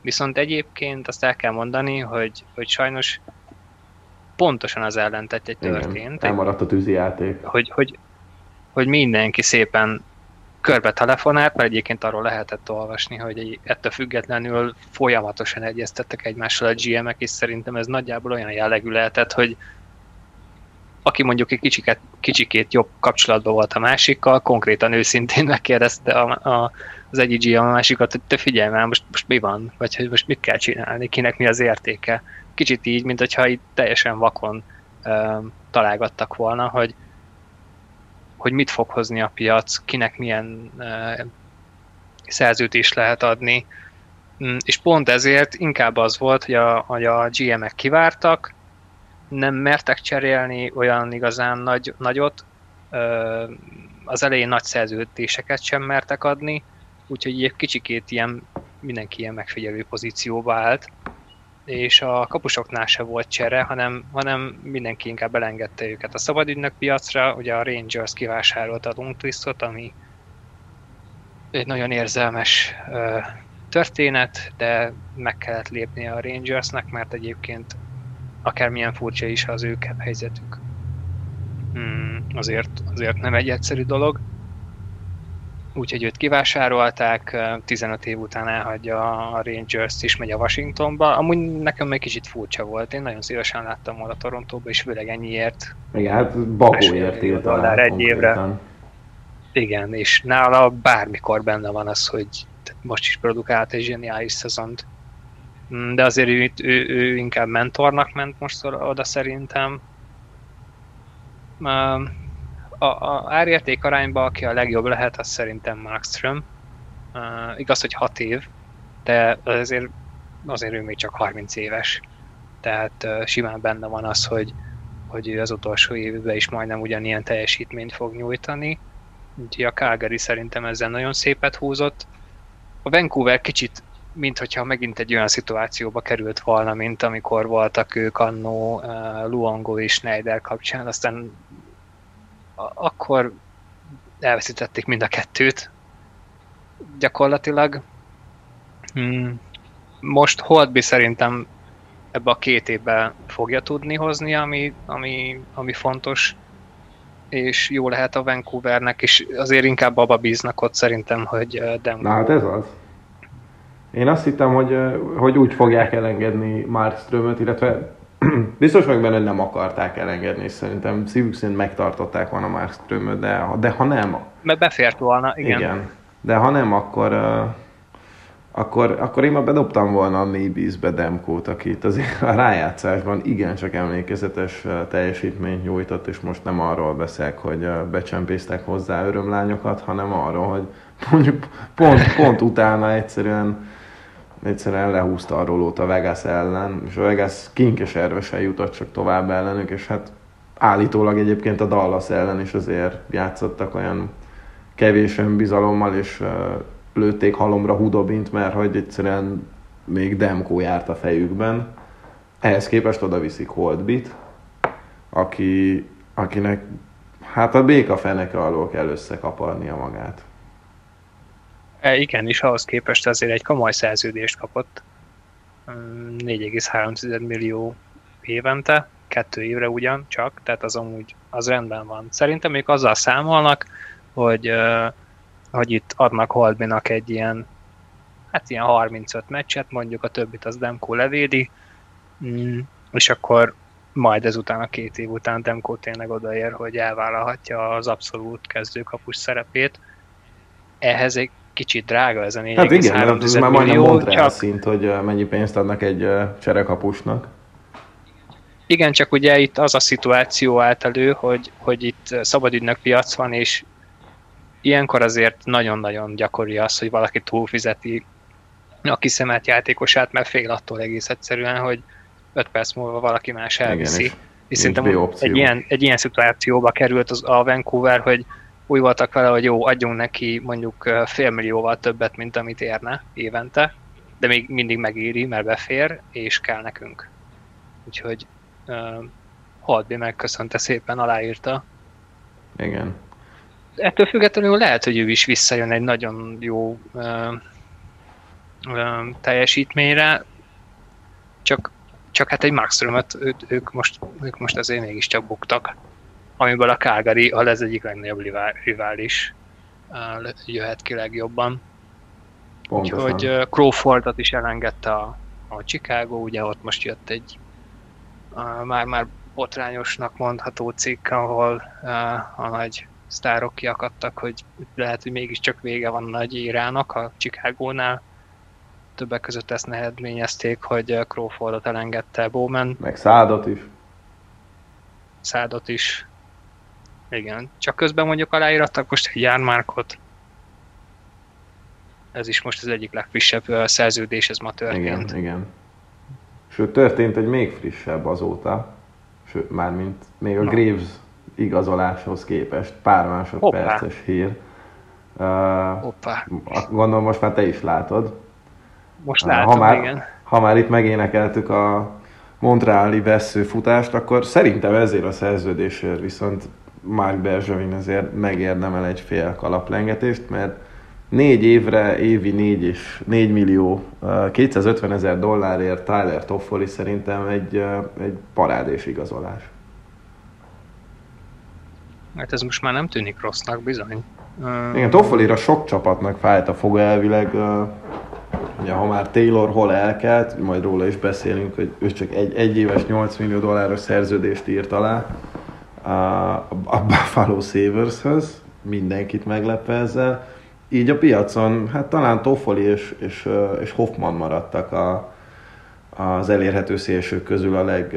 Viszont egyébként azt el kell mondani, hogy, hogy sajnos pontosan az ellentetje történt. Igen, elmaradt a játék. Hogy, hogy, hogy mindenki szépen körbe telefonált, mert egyébként arról lehetett olvasni, hogy ettől függetlenül folyamatosan egyeztettek egymással a GM-ek, és szerintem ez nagyjából olyan jellegű lehetett, hogy aki mondjuk egy kicsiket, kicsikét jobb kapcsolatban volt a másikkal, konkrétan őszintén megkérdezte a, a, az egyik a másikat, hogy te figyelj már, most, most mi van, vagy hogy most mit kell csinálni, kinek mi az értéke. Kicsit így, mint hogyha itt teljesen vakon ö, találgattak volna, hogy hogy mit fog hozni a piac, kinek milyen uh, szerződést lehet adni. Mm, és pont ezért inkább az volt, hogy a, hogy a GM-ek kivártak, nem mertek cserélni olyan igazán nagy, nagyot, az elején nagy szerződéseket sem mertek adni, úgyhogy egy kicsikét ilyen, mindenki ilyen megfigyelő pozícióba állt és a kapusoknál se volt csere, hanem, hanem mindenki inkább elengedte őket a szabadügynök piacra. Ugye a Rangers kivásárolta a Lundqvistot, ami egy nagyon érzelmes történet, de meg kellett lépni a Rangersnek, mert egyébként akármilyen furcsa is az ő helyzetük, hmm, azért, azért nem egy egyszerű dolog úgyhogy őt kivásárolták, 15 év után elhagyja a Rangers és megy a Washingtonba. Amúgy nekem még kicsit furcsa volt, én nagyon szívesen láttam volna Torontóba, és főleg ennyiért. Igen, hát Bakóért írt egy évre. Igen, és nála bármikor benne van az, hogy most is produkált egy zseniális szezont. Mm, de azért ő, ő, ő inkább mentornak ment most oda szerintem a, a árérték arányban, aki a legjobb lehet, az szerintem Markström. Uh, igaz, hogy 6 év, de azért, azért ő még csak 30 éves. Tehát simán benne van az, hogy, hogy ő az utolsó évben is majdnem ugyanilyen teljesítményt fog nyújtani. Úgyhogy a Calgary szerintem ezzel nagyon szépet húzott. A Vancouver kicsit mint hogyha megint egy olyan szituációba került volna, mint amikor voltak ők annó uh, Luongo és Schneider kapcsán, aztán akkor elveszítették mind a kettőt gyakorlatilag. Hmm. Most Holdby szerintem ebbe a két évben fogja tudni hozni, ami, ami, ami fontos, és jó lehet a Vancouvernek, és azért inkább abba bíznak ott szerintem, hogy Demko... Na hát ez az. Én azt hittem, hogy, hogy úgy fogják elengedni Markströmöt, illetve *clears throat* biztos meg benne, hogy nem akarták elengedni, és szerintem szívük szerint megtartották volna Markströmöt, de, de ha nem... Mert befért volna, igen. igen. De ha nem, akkor, akkor, akkor én már bedobtam volna a Maybes-be Demkót, akit azért a rájátszásban igencsak emlékezetes teljesítményt nyújtott, és most nem arról beszélek, hogy becsempésztek hozzá örömlányokat, hanem arról, hogy mondjuk pont, pont utána egyszerűen egyszerűen lehúzta a rolót a Vegas ellen, és a Vegas kinkes ervesen jutott csak tovább ellenük, és hát állítólag egyébként a Dallas ellen is azért játszottak olyan kevés önbizalommal, és uh, lőtték halomra Hudobint, mert hogy egyszerűen még Demko járt a fejükben. Ehhez képest oda viszik Holdbit, aki, akinek hát a béka feneke alól kell összekaparnia magát. E, igen, és ahhoz képest azért egy komoly szerződést kapott. 4,3 mm, millió évente, kettő évre ugyan csak, tehát az amúgy az rendben van. Szerintem még azzal számolnak, hogy, hogy itt adnak Holdbinak egy ilyen, hát ilyen 35 meccset, mondjuk a többit az Demko levédi, mm, és akkor majd ezután a két év után Demko tényleg odaér, hogy elvállalhatja az abszolút kezdőkapus szerepét. Ehhez egy kicsit drága ez a 4,3 Hát igen, ez már majdnem Montreal csak... szint, hogy mennyi pénzt adnak egy cserekapusnak. Igen, csak ugye itt az a szituáció állt elő, hogy, hogy itt szabadügynök piac van, és ilyenkor azért nagyon-nagyon gyakori az, hogy valaki túlfizeti a kiszemelt játékosát, mert fél attól egész egyszerűen, hogy 5 perc múlva valaki más elviszi. Igen, és, és szerintem egy ilyen, egy ilyen szituációba került az a Vancouver, hogy úgy voltak vele, hogy jó, adjunk neki mondjuk félmillióval többet, mint amit érne évente, de még mindig megéri, mert befér, és kell nekünk. Úgyhogy uh, Holdby megköszönte szépen, aláírta. Igen. Ettől függetlenül lehet, hogy ő is visszajön egy nagyon jó uh, uh, teljesítményre, csak, csak hát egy Maxströmöt ő, ők, most, ők most azért mégiscsak buktak amiből a Calgary a ez egyik legnagyobb rivális jöhet ki legjobban. Pontosan. Úgyhogy Crawfordot is elengedte a, a Chicago, ugye ott most jött egy már, már botrányosnak mondható cikk, ahol a nagy sztárok kiakadtak, hogy lehet, hogy mégiscsak vége van nagy érának a Chicago-nál. Többek között ezt nehezményezték, hogy Crawfordot elengedte Bowman. Meg Szádot is. Szádot is. Igen, csak közben mondjuk aláírattak most egy jármárkot. Ez is most az egyik legfrissebb szerződés, ez ma történt. Igen, igen. Sőt, történt egy még frissebb azóta, sőt, mármint még a Na. Graves igazoláshoz képest, pár másodperces Hoppá. hír. Uh, Hoppá. Gondolom most már te is látod. Most látom, ha már, igen. Ha már itt megénekeltük a Montreali veszőfutást, akkor szerintem ezért a szerződésért viszont Mark Bergevin azért megérdemel egy fél kalaplengetést, mert négy évre, évi négy és 4 millió, 250 ezer dollárért Tyler Toffoli szerintem egy, egy parádés igazolás. Hát ez most már nem tűnik rossznak bizony. Igen, Toffolira sok csapatnak fájt a foga elvileg. Ugye, ha már Taylor hol elkelt, majd róla is beszélünk, hogy ő csak egy, egy éves 8 millió dolláros szerződést írt alá a, Buffalo Savershöz, mindenkit meglepve ezzel. Így a piacon, hát talán Toffoli és, és, és Hoffman maradtak a, az elérhető szélsők közül a leg,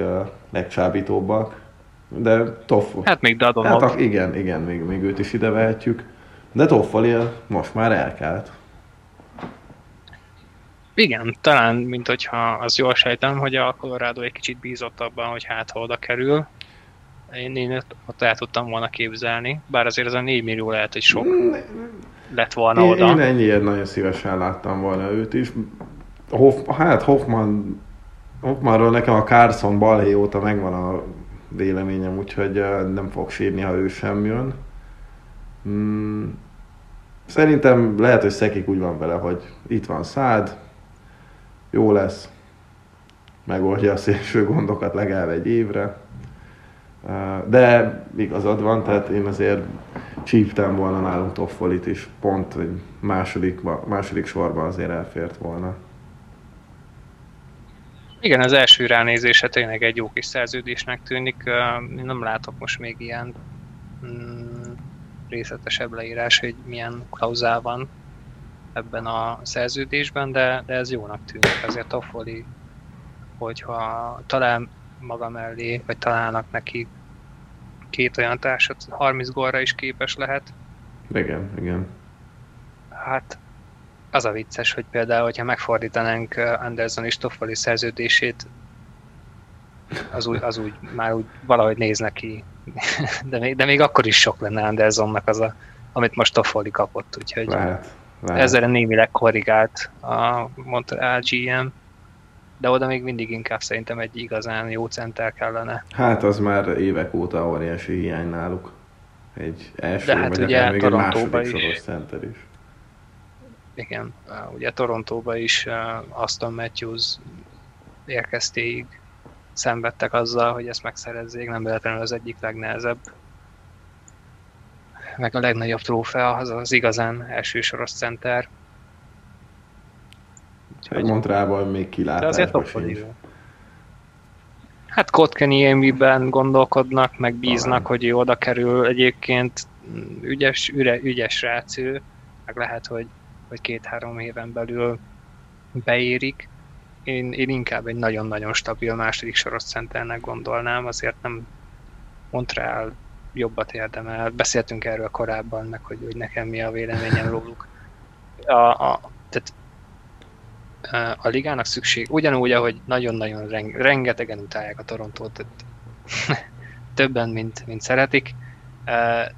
legcsábítóbbak. De Toffoli... Hát még Dadonov. Hát igen, igen, még, még őt is ide vehetjük. De Toffoli most már elkelt. Igen, talán, mint hogyha az jól sejtem, hogy a Colorado egy kicsit bízott abban, hogy hát oda kerül. Én, én ott el tudtam volna képzelni, bár azért ez a 4 millió lehet, hogy sok lett volna én, oda. Én ennyiért nagyon szívesen láttam volna őt is. Hoff, hát Hoffman, Hoffmanról nekem a Carson balhé óta megvan a véleményem, úgyhogy nem fog sírni, ha ő sem jön. Mm, szerintem lehet, hogy Szekik úgy van vele, hogy itt van szád, jó lesz, megoldja a szélső gondokat legalább egy évre. De igazad van, tehát én azért csíptem volna nálunk Toffolit is, pont, második, második sorban azért elfért volna. Igen, az első ránézése tényleg egy jó kis szerződésnek tűnik. Nem látok most még ilyen mm, részletesebb leírás, hogy milyen klauzál van ebben a szerződésben, de, de ez jónak tűnik. Azért Toffoli, hogyha talál maga mellé, vagy találnak neki két olyan társat, 30 gólra is képes lehet. Igen, igen. Hát az a vicces, hogy például, hogyha megfordítanánk Anderson és Toffoli szerződését, az úgy, az úgy már úgy valahogy néz neki. *laughs* De még, de még akkor is sok lenne Andersonnak az, a, amit most Toffoli kapott, úgyhogy lehet, lehet. ezzel némileg korrigált a Montreal GM, de oda még mindig inkább szerintem egy igazán jó center kellene. Hát az már évek óta óriási hiány náluk. Egy első, de hát vagy ugye még egy második is. soros center is igen, ugye Torontóba is Aston Matthews érkeztéig szenvedtek azzal, hogy ezt megszerezzék, nem véletlenül az egyik legnehezebb meg a legnagyobb trófea az az igazán elsősoros center. Úgyhogy... Montrában még kilátásban sincs. Hát Kotkaniemi-ben gondolkodnak, meg bíznak, hogy ő oda kerül. Egyébként ügyes, üre, ügyes rác ő, meg lehet, hogy vagy két-három éven belül beérik. Én, én inkább egy nagyon-nagyon stabil második soros centernek gondolnám, azért nem Montreal jobbat érdemel. Beszéltünk erről korábban, meg hogy, hogy nekem mi a véleményem róluk. A, a, tehát a ligának szükség, ugyanúgy, ahogy nagyon-nagyon rengetegen utálják a Torontót, *laughs* többen, mint, mint szeretik,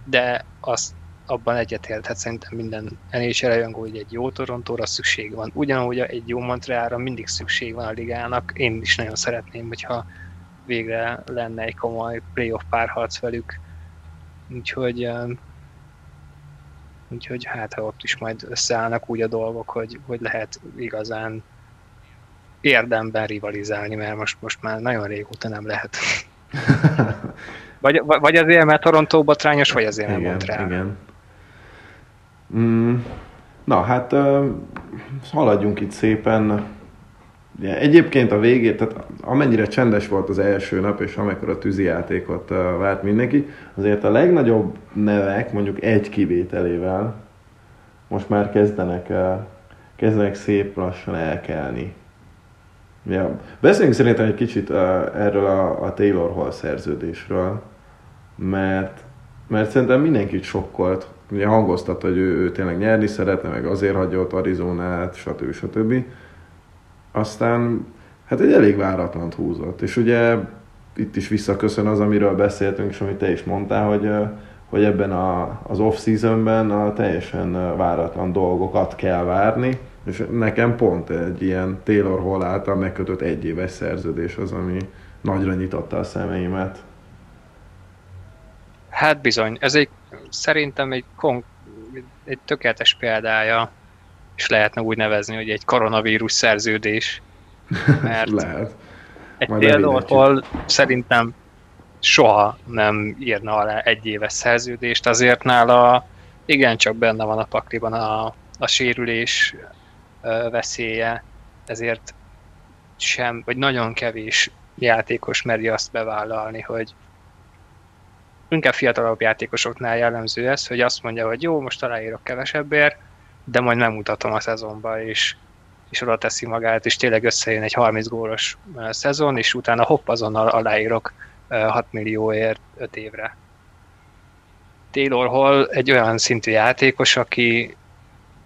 de azt abban egyetérthet szerintem minden NHL rajongó, hogy egy jó Torontóra szükség van. Ugyanúgy egy jó Montrealra mindig szükség van a ligának. Én is nagyon szeretném, hogyha végre lenne egy komoly playoff párharc velük. Úgyhogy úgyhogy hát ha ott is majd összeállnak úgy a dolgok, hogy, hogy lehet igazán érdemben rivalizálni, mert most, most már nagyon régóta nem lehet. *laughs* vagy, vagy azért, mert Toronto botrányos, vagy azért, mert Montreal. Igen. Mm, na hát haladjunk itt szépen. Ja, egyébként a végét, tehát amennyire csendes volt az első nap, és amikor a tűzijátékot uh, várt mindenki, azért a legnagyobb nevek, mondjuk egy kivételével, most már kezdenek, uh, kezdenek szép lassan elkelni. Ja. Beszéljünk szerintem egy kicsit erről a, a Taylor Hall szerződésről, mert, mert szerintem mindenkit sokkolt, ugye hangoztatta, hogy ő, ő tényleg nyerni szeretne, meg azért hagyja ott Arizonát, stb. stb. Aztán hát egy elég váratlant húzott. És ugye itt is visszaköszön az, amiről beszéltünk, és amit te is mondtál, hogy, hogy ebben a, az off-seasonben a teljesen váratlan dolgokat kell várni, és nekem pont egy ilyen Taylor Hall által megkötött egyéves szerződés az, ami nagyra nyitotta a szemeimet. Hát bizony, ez egy szerintem egy, kon- egy tökéletes példája, és lehetne úgy nevezni, hogy egy koronavírus szerződés. *laughs* Mert Lehet. egy például szerintem soha nem írna alá egy éves szerződést, azért nála igencsak benne van a pakliban a, a sérülés veszélye, ezért sem, vagy nagyon kevés játékos meri azt bevállalni, hogy inkább fiatalabb játékosoknál jellemző ez, hogy azt mondja, hogy jó, most aláírok kevesebbért, de majd megmutatom a szezonba, és, és oda teszi magát, és tényleg összejön egy 30 gólos szezon, és utána hopp azonnal aláírok 6 millióért 5 évre. Taylor Hall egy olyan szintű játékos, aki,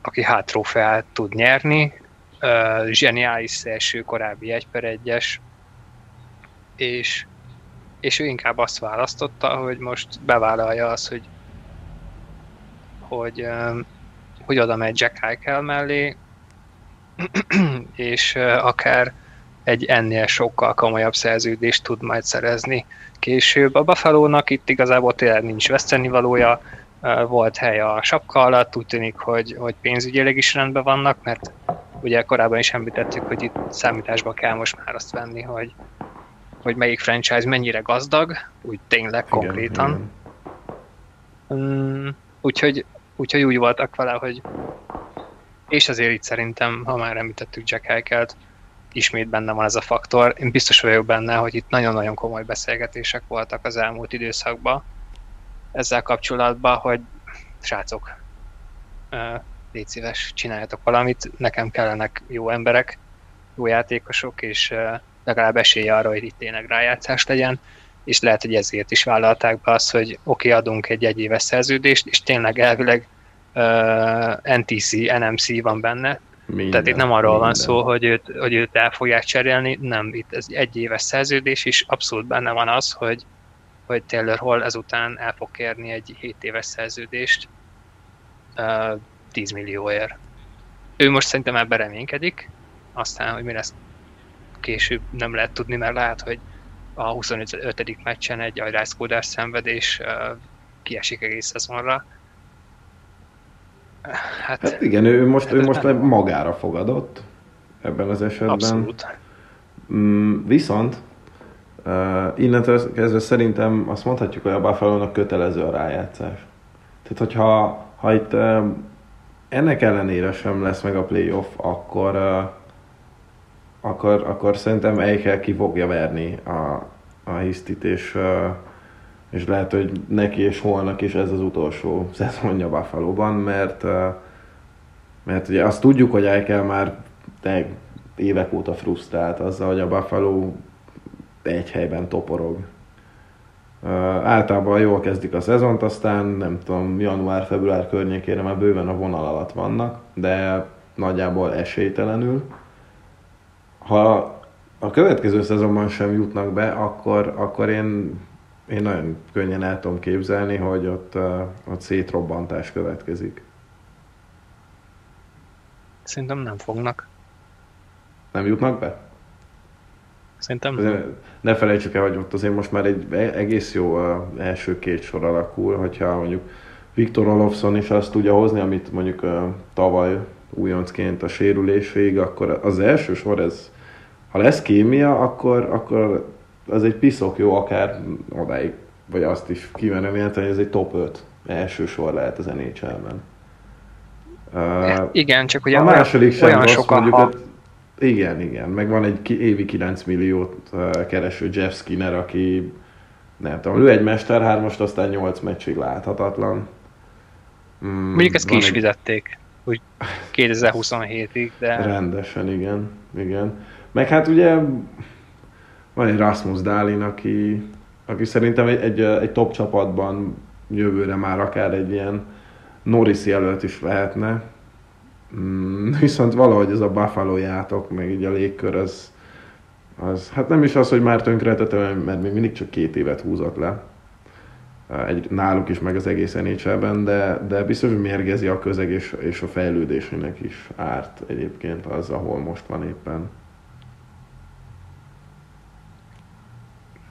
aki hátrófeát tud nyerni, uh, zseniális első korábbi 1 per 1-es, és, és ő inkább azt választotta, hogy most bevállalja azt, hogy hogy, hogy oda megy Jack Eichel mellé, *clears throat* és akár egy ennél sokkal komolyabb szerződést tud majd szerezni később. A buffalo itt igazából tényleg nincs veszteni valója, volt hely a sapka alatt, úgy tűnik, hogy, hogy pénzügyileg is rendben vannak, mert ugye korábban is említettük, hogy itt számításba kell most már azt venni, hogy, hogy melyik franchise mennyire gazdag, úgy tényleg igen, konkrétan. Igen. Um, úgyhogy, úgyhogy úgy voltak vele, hogy és azért itt szerintem, ha már említettük Jack Eichelt, ismét benne van ez a faktor. Én biztos vagyok benne, hogy itt nagyon-nagyon komoly beszélgetések voltak az elmúlt időszakban ezzel kapcsolatban, hogy srácok, légy szíves, csináljatok valamit, nekem kellenek jó emberek, jó játékosok, és legalább esélye arra, hogy itt tényleg rájátszás legyen, és lehet, hogy ezért is vállalták be azt, hogy oké, okay, adunk egy egyéves szerződést, és tényleg elvileg uh, NTC, NMC van benne, minden, Tehát itt nem arról minden. van szó, hogy őt, hogy őt el fogják cserélni, nem, itt ez egy éves szerződés, és abszolút benne van az, hogy, hogy Taylor Hall ezután el fog kérni egy 7 éves szerződést uh, 10 millióért. Ő most szerintem ebben reménykedik, aztán, hogy mi lesz később nem lehet tudni, mert lehet, hogy a 25. meccsen egy agyrászkódás szenvedés kiesik egész szezonra, Hát, hát igen, ő most, ő most magára fogadott ebben az esetben. Abszolút. Mm, viszont uh, innentől kezdve szerintem azt mondhatjuk, hogy a buffalo kötelező a rájátszás. Tehát, hogyha ha itt uh, ennek ellenére sem lesz meg a playoff, akkor, uh, akkor, akkor szerintem Eichel ki fogja verni a, a hisztit, és és lehet, hogy neki és holnak is ez az utolsó *laughs* szezonja Buffalo-ban, mert, mert ugye azt tudjuk, hogy Eichel már de évek óta frusztrált azzal, hogy a Buffalo egy helyben toporog. Általában jól kezdik a szezont, aztán nem tudom, január-február környékére már bőven a vonal alatt vannak, de nagyjából esélytelenül. Ha a következő szezonban sem jutnak be, akkor, akkor én én nagyon könnyen el tudom képzelni, hogy ott, ott szétrobbantás következik. Szerintem nem fognak. Nem jutnak be? Szerintem nem. Ne felejtsük el, hogy ott azért most már egy egész jó első két sor alakul, hogyha mondjuk Viktor Olofsson is azt tudja hozni, amit mondjuk tavaly újoncként a sérülés vég, akkor az első sor, ez, ha lesz kémia, akkor, akkor az egy piszok jó, akár odáig, vagy azt is kimenem jelenteni, hogy ez egy top 5 első sor lehet az NHL-ben. Uh, igen, csak ugye a második olyan rossz, sokan, mondjuk, ha... Hát, igen, igen, meg van egy évi 9 milliót uh, kereső Jeff Skinner, aki nem tudom, ő egy Mester 3 aztán 8 meccsig láthatatlan. Mm, Mondjuk ezt ki is egy... fizették, úgy 2027-ig, *laughs* de... Rendesen, igen, igen. Meg hát ugye van egy Rasmus Dálin, aki, aki szerintem egy, egy, egy top csapatban jövőre már akár egy ilyen Norris jelölt is lehetne. Mm, viszont valahogy ez a Buffalo játok, meg így a légkör, az, az hát nem is az, hogy már tönkretettem, mert még mindig csak két évet húzott le. Egy, náluk is, meg az egész nhl de, de biztos, hogy mérgezi a közeg és, és a fejlődésének is árt egyébként az, ahol most van éppen.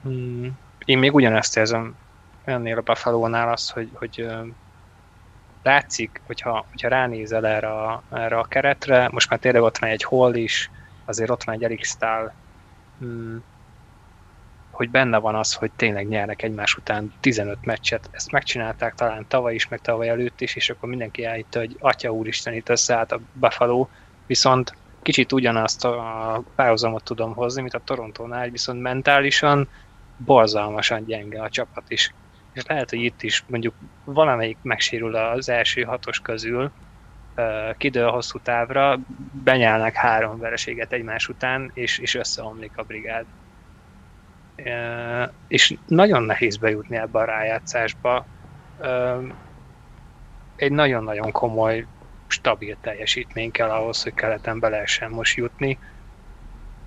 Hmm. Én még ugyanezt érzem ennél a Buffalo-nál azt, hogy, hogy látszik, hogyha, hogyha ránézel erre a, erre a keretre, most már tényleg ott van egy hol is, azért ott van egy Eric Stahl, hmm, hogy benne van az, hogy tényleg nyernek egymás után 15 meccset. Ezt megcsinálták talán tavaly is, meg tavaly előtt is, és akkor mindenki állítta, hogy atya úristen itt összeállt a Buffalo, viszont kicsit ugyanazt a párhuzamot tudom hozni, mint a Torontónál, viszont mentálisan borzalmasan gyenge a csapat is. És lehet, hogy itt is mondjuk valamelyik megsérül az első hatos közül, kidől hosszú távra, benyelnek három vereséget egymás után, és, és összeomlik a brigád. És nagyon nehéz bejutni ebbe a rájátszásba. Egy nagyon-nagyon komoly stabil teljesítmény kell ahhoz, hogy keleten be lehessen most jutni.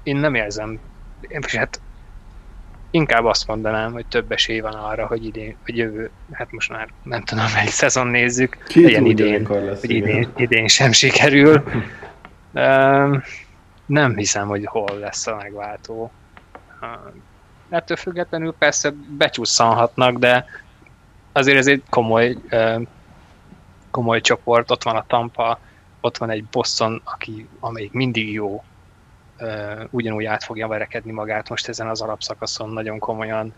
Én nem érzem, és hát inkább azt mondanám, hogy több esély van arra, hogy idén, hogy jövő, hát most már nem tudom, melyik szezon nézzük, Ki legyen idén, lesz, hogy igen. idén, idén sem sikerül. Um, nem hiszem, hogy hol lesz a megváltó. Um, ettől függetlenül persze becsúszanhatnak, de azért ez egy komoly, um, komoly csoport, ott van a Tampa, ott van egy Boston, aki, amelyik mindig jó, ugyanúgy át fogja verekedni magát most ezen az alapszakaszon nagyon komolyan.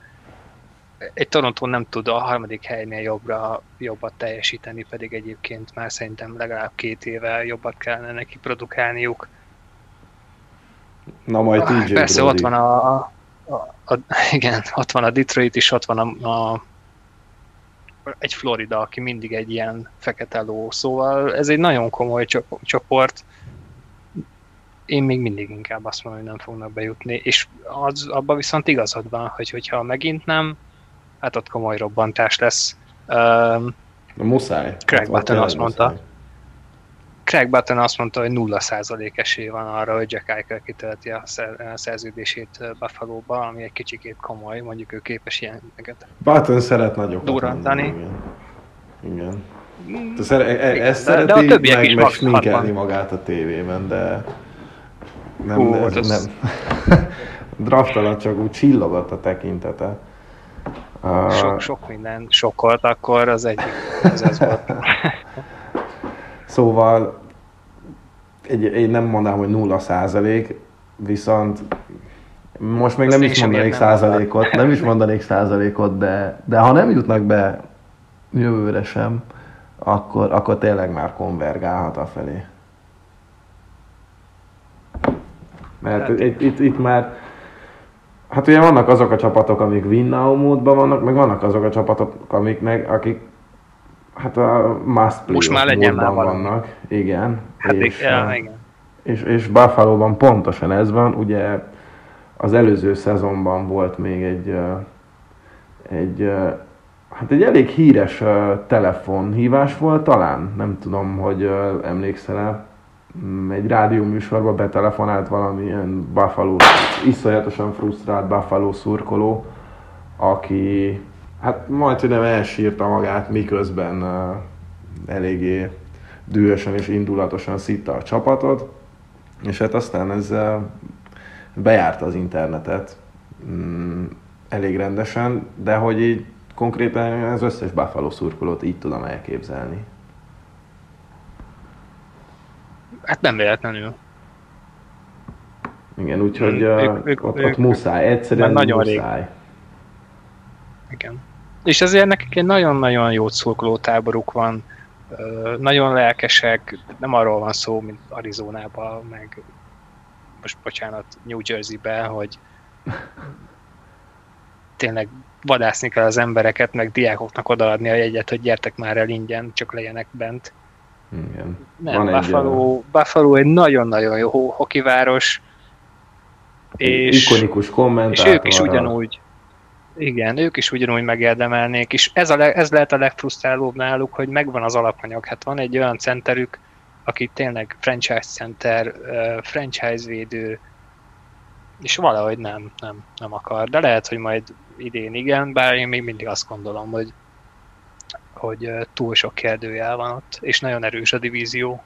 Egy Toronto nem tud a harmadik helynél jobbra, jobbat teljesíteni, pedig egyébként már szerintem legalább két éve jobbat kellene neki produkálniuk. Na majd TJ Persze Brody. ott van a, a, a, a, igen, ott van a Detroit is, ott van a, a egy Florida, aki mindig egy ilyen fekete ló, szóval ez egy nagyon komoly csop- csoport. Én még mindig inkább azt mondom, hogy nem fognak bejutni, és az, abban viszont igazad van, hogy hogyha megint nem, hát ott komoly robbantás lesz. Um, Na, muszáj. Craig Button tényleg azt mondta. muszáj. Craig Button azt mondta, hogy 0% esély van arra, hogy Jack Eichel kitölti a szer- a szerződését Buffalo-ba, ami egy kicsikét komoly, mondjuk ő képes ilyeneket. Button szeret nagyokat Durrantani. mondani, Igen. igen. Szere, e, Igen, ezt de- de a szereti, többiek meg, is meg magát a tévében, de nem, Hú, ez, hát az- nem. *laughs* Draft alatt csak úgy csillogott a tekintete. Uh, Sok, sok minden sokkolt, akkor az egyik az ez volt. *laughs* Szóval egy, én nem mondanám, hogy nulla százalék, viszont most még Azt nem is mondanék értem. százalékot, nem is mondanék százalékot, de, de ha nem jutnak be jövőre sem, akkor, akkor tényleg már konvergálhat a felé. Mert Hát- itt, itt, itt már, hát ugye vannak azok a csapatok, amik win now módban vannak, meg vannak azok a csapatok, amik meg, akik hát a must play Most már legyen már valami. vannak. Igen. Hát és, ja, eh, igen. és, és Buffalo-ban pontosan ez van, ugye az előző szezonban volt még egy, ö, egy ö, hát egy elég híres telefonhívás volt talán, nem tudom, hogy ö, emlékszel-e, Mm, egy rádióműsorba betelefonált valamilyen Buffalo, iszonyatosan frusztrált Buffalo szurkoló, aki hát majd, hogy nem elsírta magát, miközben uh, eléggé dühösen és indulatosan szitta a csapatot, és hát aztán ez uh, bejárta az internetet mm, elég rendesen, de hogy így konkrétan az összes Buffalo szurkolót így tudom elképzelni. Hát nem véletlenül. Igen, úgyhogy Mm, uh, ők- ők- ott, ott ők- muszáj, egyszerűen nagyon rég. muszáj. Igen. És azért nekik egy nagyon-nagyon jó szurkoló táboruk van, nagyon lelkesek, nem arról van szó, mint Arizonában, meg most bocsánat, New Jersey-be, hogy tényleg vadászni kell az embereket, meg diákoknak odaadni a jegyet, hogy gyertek már el ingyen, csak legyenek bent. Igen. Nem, Van egy, Buffalo, Buffalo egy nagyon-nagyon jó ho- hokiváros, és, ikonikus kommentátor. és ők is ugyanúgy, igen, ők is ugyanúgy megérdemelnék, és ez, a le, ez lehet a legfrusztrálóbb náluk, hogy megvan az alapanyag. Hát van egy olyan centerük, aki tényleg franchise center, franchise védő, és valahogy nem, nem, nem akar. De lehet, hogy majd idén igen, bár én még mindig azt gondolom, hogy hogy túl sok kérdőjel van ott, és nagyon erős a divízió.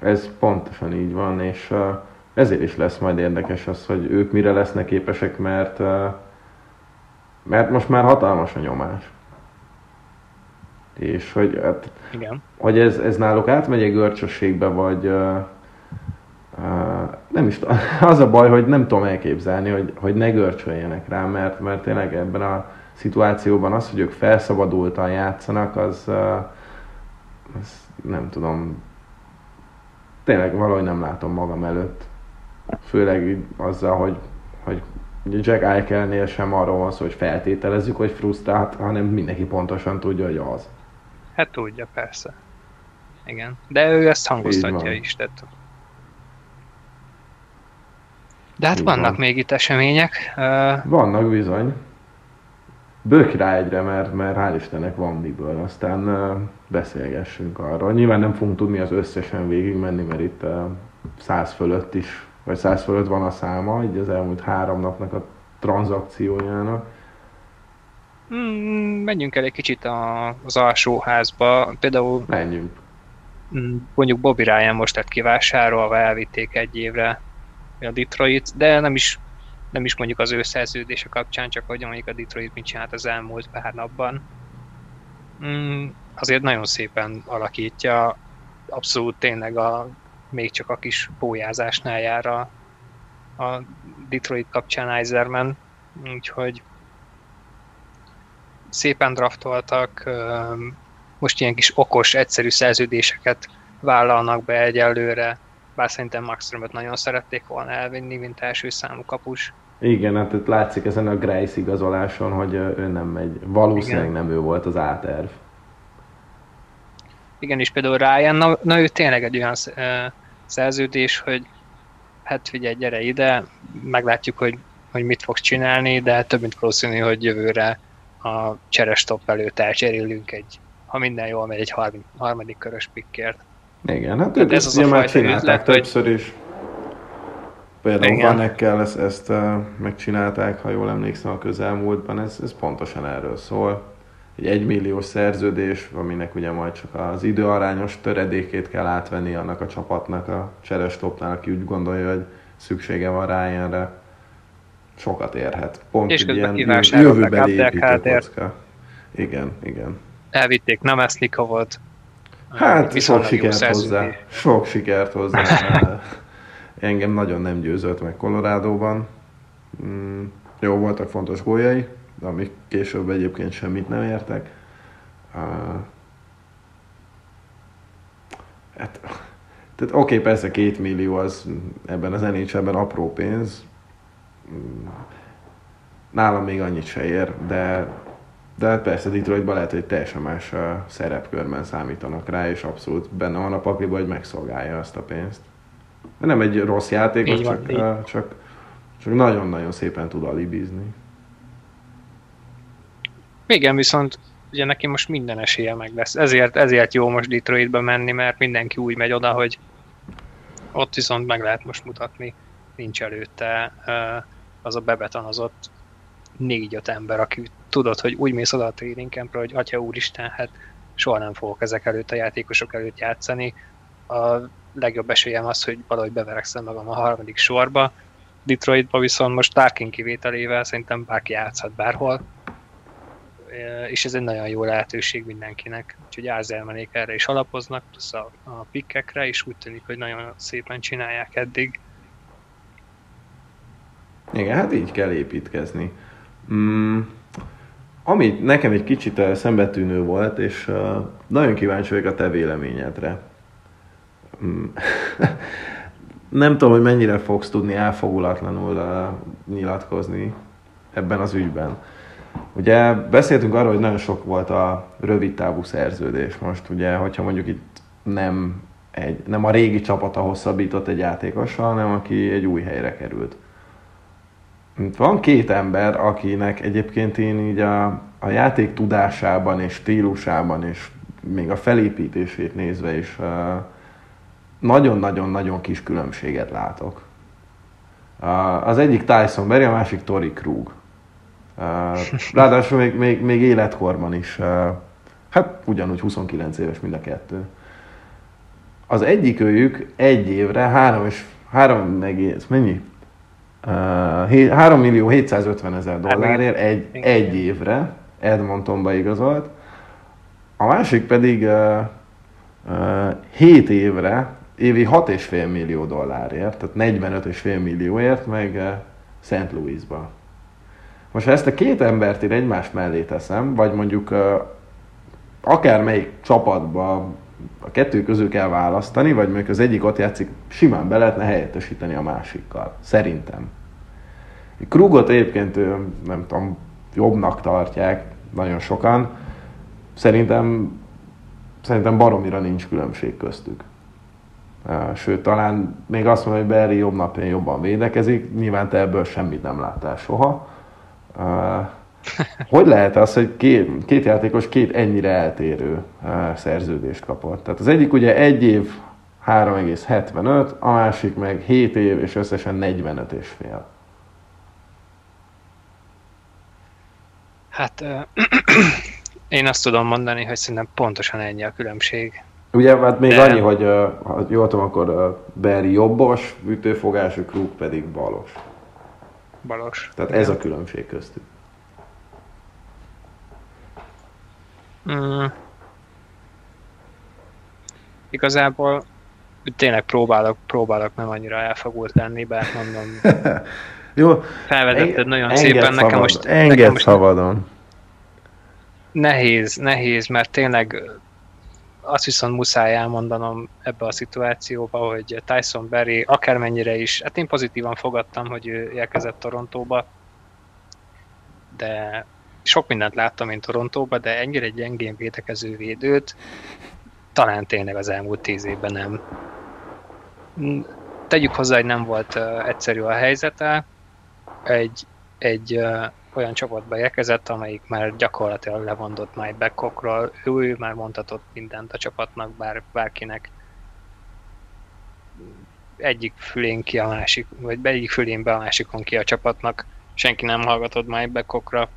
Ez pontosan így van, és ezért is lesz majd érdekes az, hogy ők mire lesznek képesek, mert, mert most már hatalmas a nyomás. És hogy, hát, Igen. hogy ez, ez náluk átmegy egy görcsösségbe, vagy uh, uh, nem is *laughs* az a baj, hogy nem tudom elképzelni, hogy, hogy ne görcsöljenek rá, mert, mert tényleg ebben a szituációban az, hogy ők felszabadultan játszanak, az, az nem tudom, tényleg valahogy nem látom magam előtt. Főleg azzal, hogy, hogy Jack Eichelnél sem arról van szó, hogy feltételezzük, hogy frusztrált, hanem mindenki pontosan tudja, hogy az. Hát tudja, persze. Igen. De ő ezt hangoztatja is, tehát... De hát Így vannak van. még itt események. Vannak bizony. Bők rá egyre, mert, mert hál' Istennek van miből, aztán beszélgessünk arról. Nyilván nem fogunk tudni az összesen végigmenni, mert itt 100 fölött is, vagy 100 fölött van a száma, így az elmúlt három napnak a tranzakciójának. Mm, menjünk el egy kicsit a, az alsóházba. Például Menjünk. mm, mondjuk Bobby Ryan most lett kivásárolva, elvitték egy évre a Detroit, de nem is, nem is mondjuk az ő szerződése kapcsán, csak hogy mondjuk a Detroit mit csinált az elmúlt pár napban. Mm, azért nagyon szépen alakítja, abszolút tényleg a, még csak a kis pólyázásnál jár a, a Detroit kapcsán Eiserman, úgyhogy szépen draftoltak, most ilyen kis okos, egyszerű szerződéseket vállalnak be egyelőre, bár szerintem Maxströmöt nagyon szerették volna elvinni, mint első számú kapus. Igen, hát itt látszik ezen a Grace igazoláson, hogy ő nem megy. Valószínűleg Igen. nem ő volt az áterv. Igen, és például Ryan, na, na ő tényleg egy olyan szerződés, hogy hát figyelj, gyere ide, meglátjuk, hogy, hogy mit fogsz csinálni, de több mint valószínű, hogy jövőre a cseres top előtt elcserélünk egy, ha minden jól megy, egy harmadik körös pikkért. Igen, hát ők ez az a már csinálták hogy- többször is. Például. Vanekkel ezt, ezt uh, megcsinálták, ha jól emlékszem a közelmúltban, ez, ez pontosan erről szól. Egy egymilliós szerződés, aminek ugye majd csak az időarányos töredékét kell átvenni annak a csapatnak a cseres topnál, aki úgy gondolja, hogy szüksége van Ryanre. Sokat érhet. Pont És közben ilyen jövőbeli építőkocka. Igen, igen. Elvitték Namesnikovot. Hát sok sikert hozzá. *laughs* Sok sikert hozzá. Engem nagyon nem győzött meg Colorado-ban. Mm, jó voltak fontos góljai, de amik később egyébként semmit nem értek. Uh, hát, tehát oké, okay, persze két millió az ebben az nhl apró pénz. Mm, Nálam még annyit se ér, de de hát persze Detroitban lehet, hogy teljesen más szerepkörben számítanak rá, és abszolút benne van a pakliba, hogy megszolgálja azt a pénzt. De nem egy rossz játékos, van, csak, uh, csak, csak nagyon-nagyon szépen tud alibizni. Igen, viszont ugye neki most minden esélye meg lesz. Ezért, ezért jó most Detroitba menni, mert mindenki úgy megy oda, hogy ott viszont meg lehet most mutatni, nincs előtte az a bebetonozott négy-öt ember, aki tudod, hogy úgy mész oda a training campre, hogy atya úristen, hát soha nem fogok ezek előtt a játékosok előtt játszani. A legjobb esélyem az, hogy valahogy beverekszem magam a harmadik sorba. Detroitba viszont most Tarkin kivételével szerintem bárki játszhat bárhol, és ez egy nagyon jó lehetőség mindenkinek. Úgyhogy Ázelmenék erre is alapoznak, plusz a, a pikkekre, és úgy tűnik, hogy nagyon szépen csinálják eddig. Igen, hát így kell építkezni. Mm, ami nekem egy kicsit uh, szembetűnő volt, és uh, nagyon kíváncsi vagyok a te véleményedre. Mm. *laughs* Nem tudom, hogy mennyire fogsz tudni elfogulatlanul uh, nyilatkozni ebben az ügyben. Ugye beszéltünk arról, hogy nagyon sok volt a rövid távú szerződés most, ugye, hogyha mondjuk itt nem, egy, nem a régi csapata hosszabbított egy játékossal, hanem aki egy új helyre került. Van két ember, akinek egyébként én így a, a játék tudásában és stílusában és még a felépítését nézve is nagyon-nagyon-nagyon kis különbséget látok. Az egyik Tyson Berry, a másik Tori Krug. *laughs* Ráadásul még, még, még életkorban is, hát ugyanúgy 29 éves mind a kettő. Az egyik őjük egy évre három és három egész, mennyi? Uh, 3 millió 750 ezer dollárért egy, egy évre Edmontonba igazolt. A másik pedig uh, uh, 7 évre, évi 6,5 millió dollárért, tehát 45,5 millióért, meg uh, St. Louisba. Most ha ezt a két embert én egymás mellé teszem, vagy mondjuk uh, akármelyik csapatba a kettő közül kell választani, vagy mondjuk az egyik ott játszik, simán be lehetne helyettesíteni a másikkal. Szerintem. Krugot egyébként nem tudom, jobbnak tartják nagyon sokan. Szerintem, szerintem baromira nincs különbség köztük. Sőt, talán még azt mondom, hogy Berry jobb napján jobban védekezik. Nyilván te ebből semmit nem láttál soha. Hogy lehet az, hogy két, két játékos két ennyire eltérő uh, szerződést kapott? Tehát az egyik ugye egy év 3,75, a másik meg 7 év és összesen 45 és fél. Hát *clears throat* én azt tudom mondani, hogy szerintem pontosan ennyi a különbség. Ugye, hát még De... annyi, hogy ha jól tudom, akkor Barry jobbos, ütőfogású, Krug pedig balos. Balos. Tehát ez a különbség köztük. Mm. Igazából tényleg próbálok, próbálok nem annyira elfogult lenni, bár mondom, *laughs* Jó, felvezetted nagyon szépen, szabad, nekem most... Enged nekem most szabadon. Nehéz, nehéz, mert tényleg azt viszont muszáj elmondanom ebbe a szituációba, hogy Tyson Berry akármennyire is, hát én pozitívan fogadtam, hogy ő érkezett Torontóba, de sok mindent láttam én Torontóba, de ennyire gyengén védekező védőt talán tényleg az elmúlt tíz évben nem. Tegyük hozzá, hogy nem volt egyszerű a helyzete. Egy, egy olyan csapatba érkezett, amelyik már gyakorlatilag levondott Mike Beckokról. Ő, ő már mondhatott mindent a csapatnak, bár bárkinek egyik fülén ki a másik, vagy egyik fülén be a másikon ki a csapatnak. Senki nem hallgatott Mike Beckokra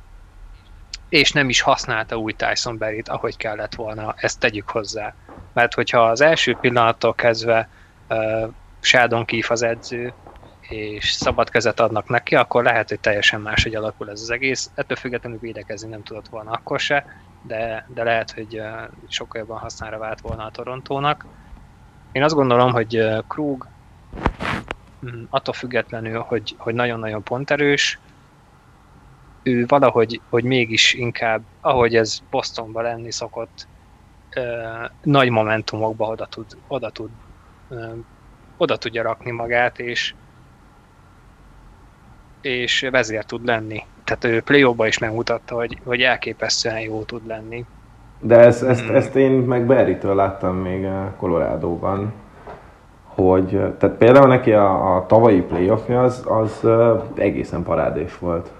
és nem is használta új Tyson Berry-t, ahogy kellett volna, ezt tegyük hozzá. Mert hogyha az első pillanattól kezdve uh, Sheldon Keefe az edző, és szabad kezet adnak neki, akkor lehet, hogy teljesen máshogy alakul ez az egész. Ettől függetlenül védekezni nem tudott volna akkor se, de, de lehet, hogy uh, sokkal jobban hasznára vált volna a Torontónak. Én azt gondolom, hogy uh, Krug mm, attól függetlenül, hogy, hogy nagyon-nagyon ponterős, ő valahogy hogy mégis inkább, ahogy ez Bostonban lenni szokott, ö, nagy momentumokba oda tud, oda, tud, ö, oda tudja rakni magát, és, és vezér tud lenni. Tehát ő play is megmutatta, hogy, hogy elképesztően jó tud lenni. De ezt, ezt, hmm. ezt én meg Berry-től láttam még Colorado-ban, hogy tehát például neki a, a tavalyi playoffja az, az egészen parádés volt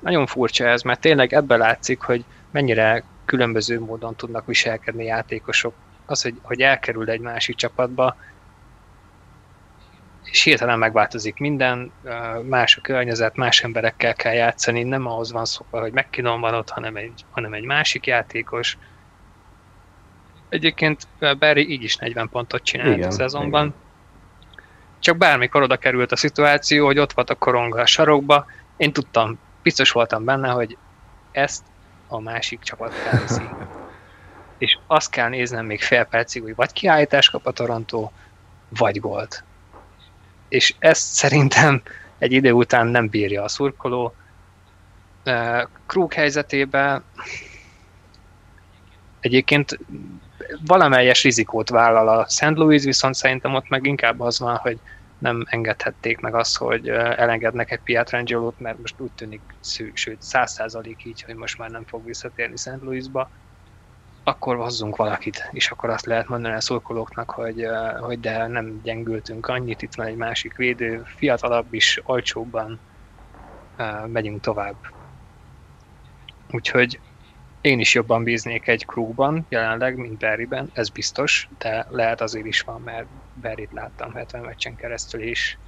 nagyon furcsa ez, mert tényleg ebben látszik, hogy mennyire különböző módon tudnak viselkedni játékosok. Az, hogy, hogy elkerül egy másik csapatba, és hirtelen megváltozik minden, más a környezet, más emberekkel kell játszani, nem ahhoz van szokva, hogy McKinnon van ott, hanem egy, hanem egy másik játékos. Egyébként Barry így is 40 pontot csinált igen, a szezonban. Igen. Csak bármikor oda került a szituáció, hogy ott volt a koronga a sarokba, én tudtam biztos voltam benne, hogy ezt a másik csapat felviszi. *laughs* És azt kell néznem még fél percig, hogy vagy kiállítás kap a Toronto, vagy gólt. És ezt szerintem egy idő után nem bírja a szurkoló. Krug helyzetében egyébként valamelyes rizikót vállal a St. Louis, viszont szerintem ott meg inkább az van, hogy nem engedhették meg azt, hogy elengednek egy Pietrangelo-t, mert most úgy tűnik, sőt, száz százalék így, hogy most már nem fog visszatérni St. Louisba, akkor hozzunk valakit, és akkor azt lehet mondani a szurkolóknak, hogy, hogy de nem gyengültünk annyit, itt van egy másik védő, fiatalabb is, olcsóbban megyünk tovább. Úgyhogy én is jobban bíznék egy krúgban jelenleg, mint Barryben, ez biztos, de lehet azért is van, mert Barryt láttam 70 meccsen keresztül is,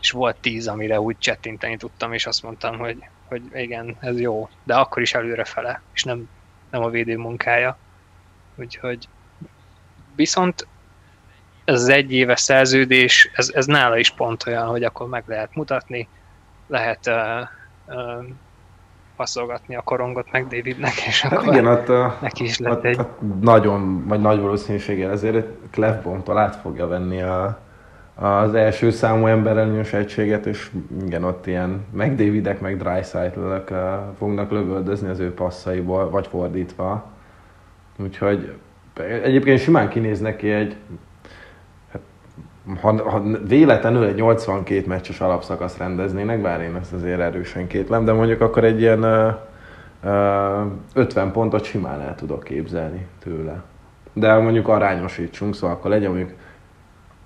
és volt 10, amire úgy csettinteni tudtam, és azt mondtam, hogy, hogy igen, ez jó, de akkor is előre fele, és nem, nem a védő munkája. Úgyhogy viszont ez az egy éves szerződés, ez, ez nála is pont olyan, hogy akkor meg lehet mutatni, lehet uh, uh, passzolgatni a korongot meg Davidnek, és hát akkor igen, ott, a, neki is lett ott, egy... Ott nagyon, vagy nagy valószínűséggel ezért Clefbontól át fogja venni a, az első számú emberelőnyös egységet, és igen, ott ilyen meg Davidek, meg drysight fognak lövöldözni az ő passzaiból, vagy fordítva. Úgyhogy egyébként simán kinéz neki egy ha, ha véletlenül egy 82 meccses alapszakaszt rendeznének, bár én ezt azért erősen kétlem, de mondjuk akkor egy ilyen uh, 50 pontot simán el tudok képzelni tőle. De mondjuk arányosítsunk, szóval akkor legyen mondjuk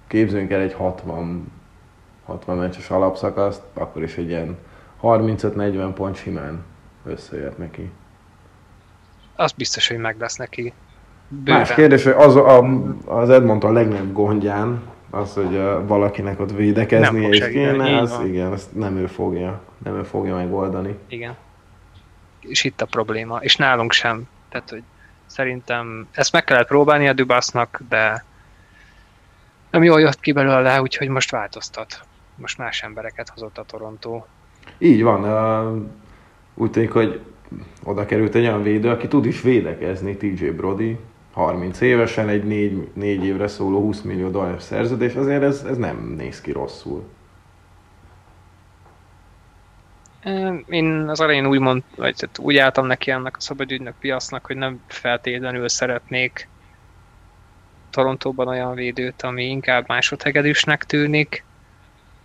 képzeljünk el egy 60, 60 meccses alapszakaszt, akkor is egy ilyen 35-40 pont simán összejött neki. Az biztos, hogy meg lesz neki. Bőven. Más kérdés, hogy az, a, az Edmonton legnagyobb gondján, az, hogy valakinek ott védekezni és kéne, az, igen, azt nem ő fogja, nem ő fogja megoldani. Igen. És itt a probléma. És nálunk sem. Tehát, hogy szerintem ezt meg kellett próbálni a Dubasznak, de nem jól jött ki belőle, úgyhogy most változtat. Most más embereket hozott a Toronto. Így van. Úgy tűnik, hogy oda került egy olyan védő, aki tud is védekezni, TJ Brody, 30 évesen, egy 4, 4 évre szóló 20 millió dollár szerződés, azért ez, ez nem néz ki rosszul. Én az elején úgy, mond, vagy úgy álltam neki annak a szabadügynök piacnak, hogy nem feltétlenül szeretnék Torontóban olyan védőt, ami inkább másodhegedűsnek tűnik.